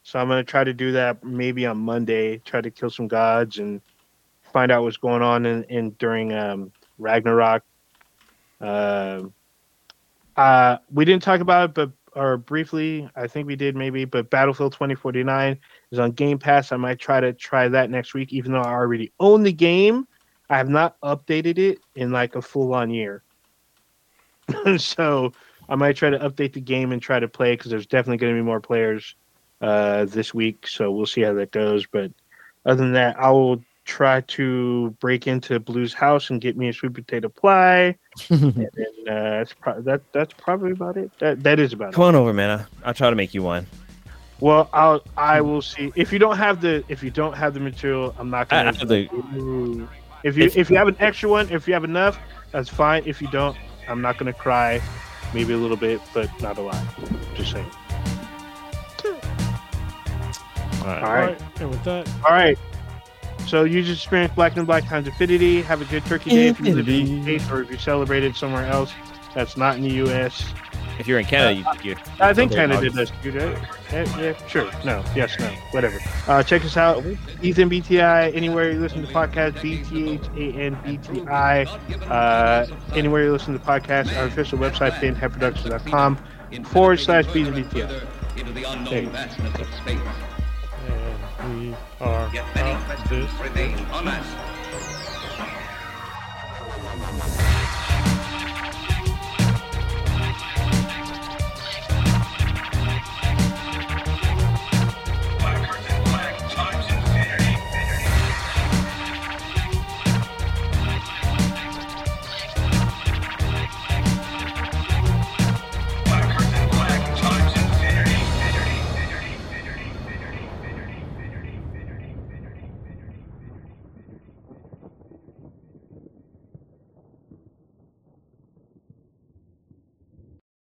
so I'm gonna try to do that maybe on Monday. Try to kill some gods and find out what's going on in, in during um, Ragnarok. Uh, uh, we didn't talk about it, but or briefly, I think we did maybe. But Battlefield 2049 is on Game Pass. I might try to try that next week, even though I already own the game. I have not updated it in like a full on year. so I might try to update the game and try to play because there's definitely going to be more players uh, this week. So we'll see how that goes. But other than that, I will try to break into Blue's house and get me a sweet potato pie. and then, uh, that's pro- that that's probably about it. That that is about it. Come it. on over, man. I- I'll try to make you one. Well, I'll I will see if you don't have the if you don't have the material. I'm not I, I gonna. have the, If you If- if you have an extra one, if you have enough, that's fine. If you don't, I'm not gonna cry. Maybe a little bit, but not a lot. Just saying. all right. All right. And with that, All right. So you just experienced Black and Black times Infinity. Have a good Turkey Day if you live in the States or if you celebrated somewhere else that's not in the U.S. If you're in Canada, you, you I think Canada did August. this. You right? Yeah, yeah, sure. No, yes, no, whatever. Uh, check us out, Ethan BTI. Anywhere you listen to podcasts, B T H A N B T I. Uh, anywhere you listen to podcasts, our official website, thinheadproductions.com forward slash B T BTI we are Yet many questions remain unanswered.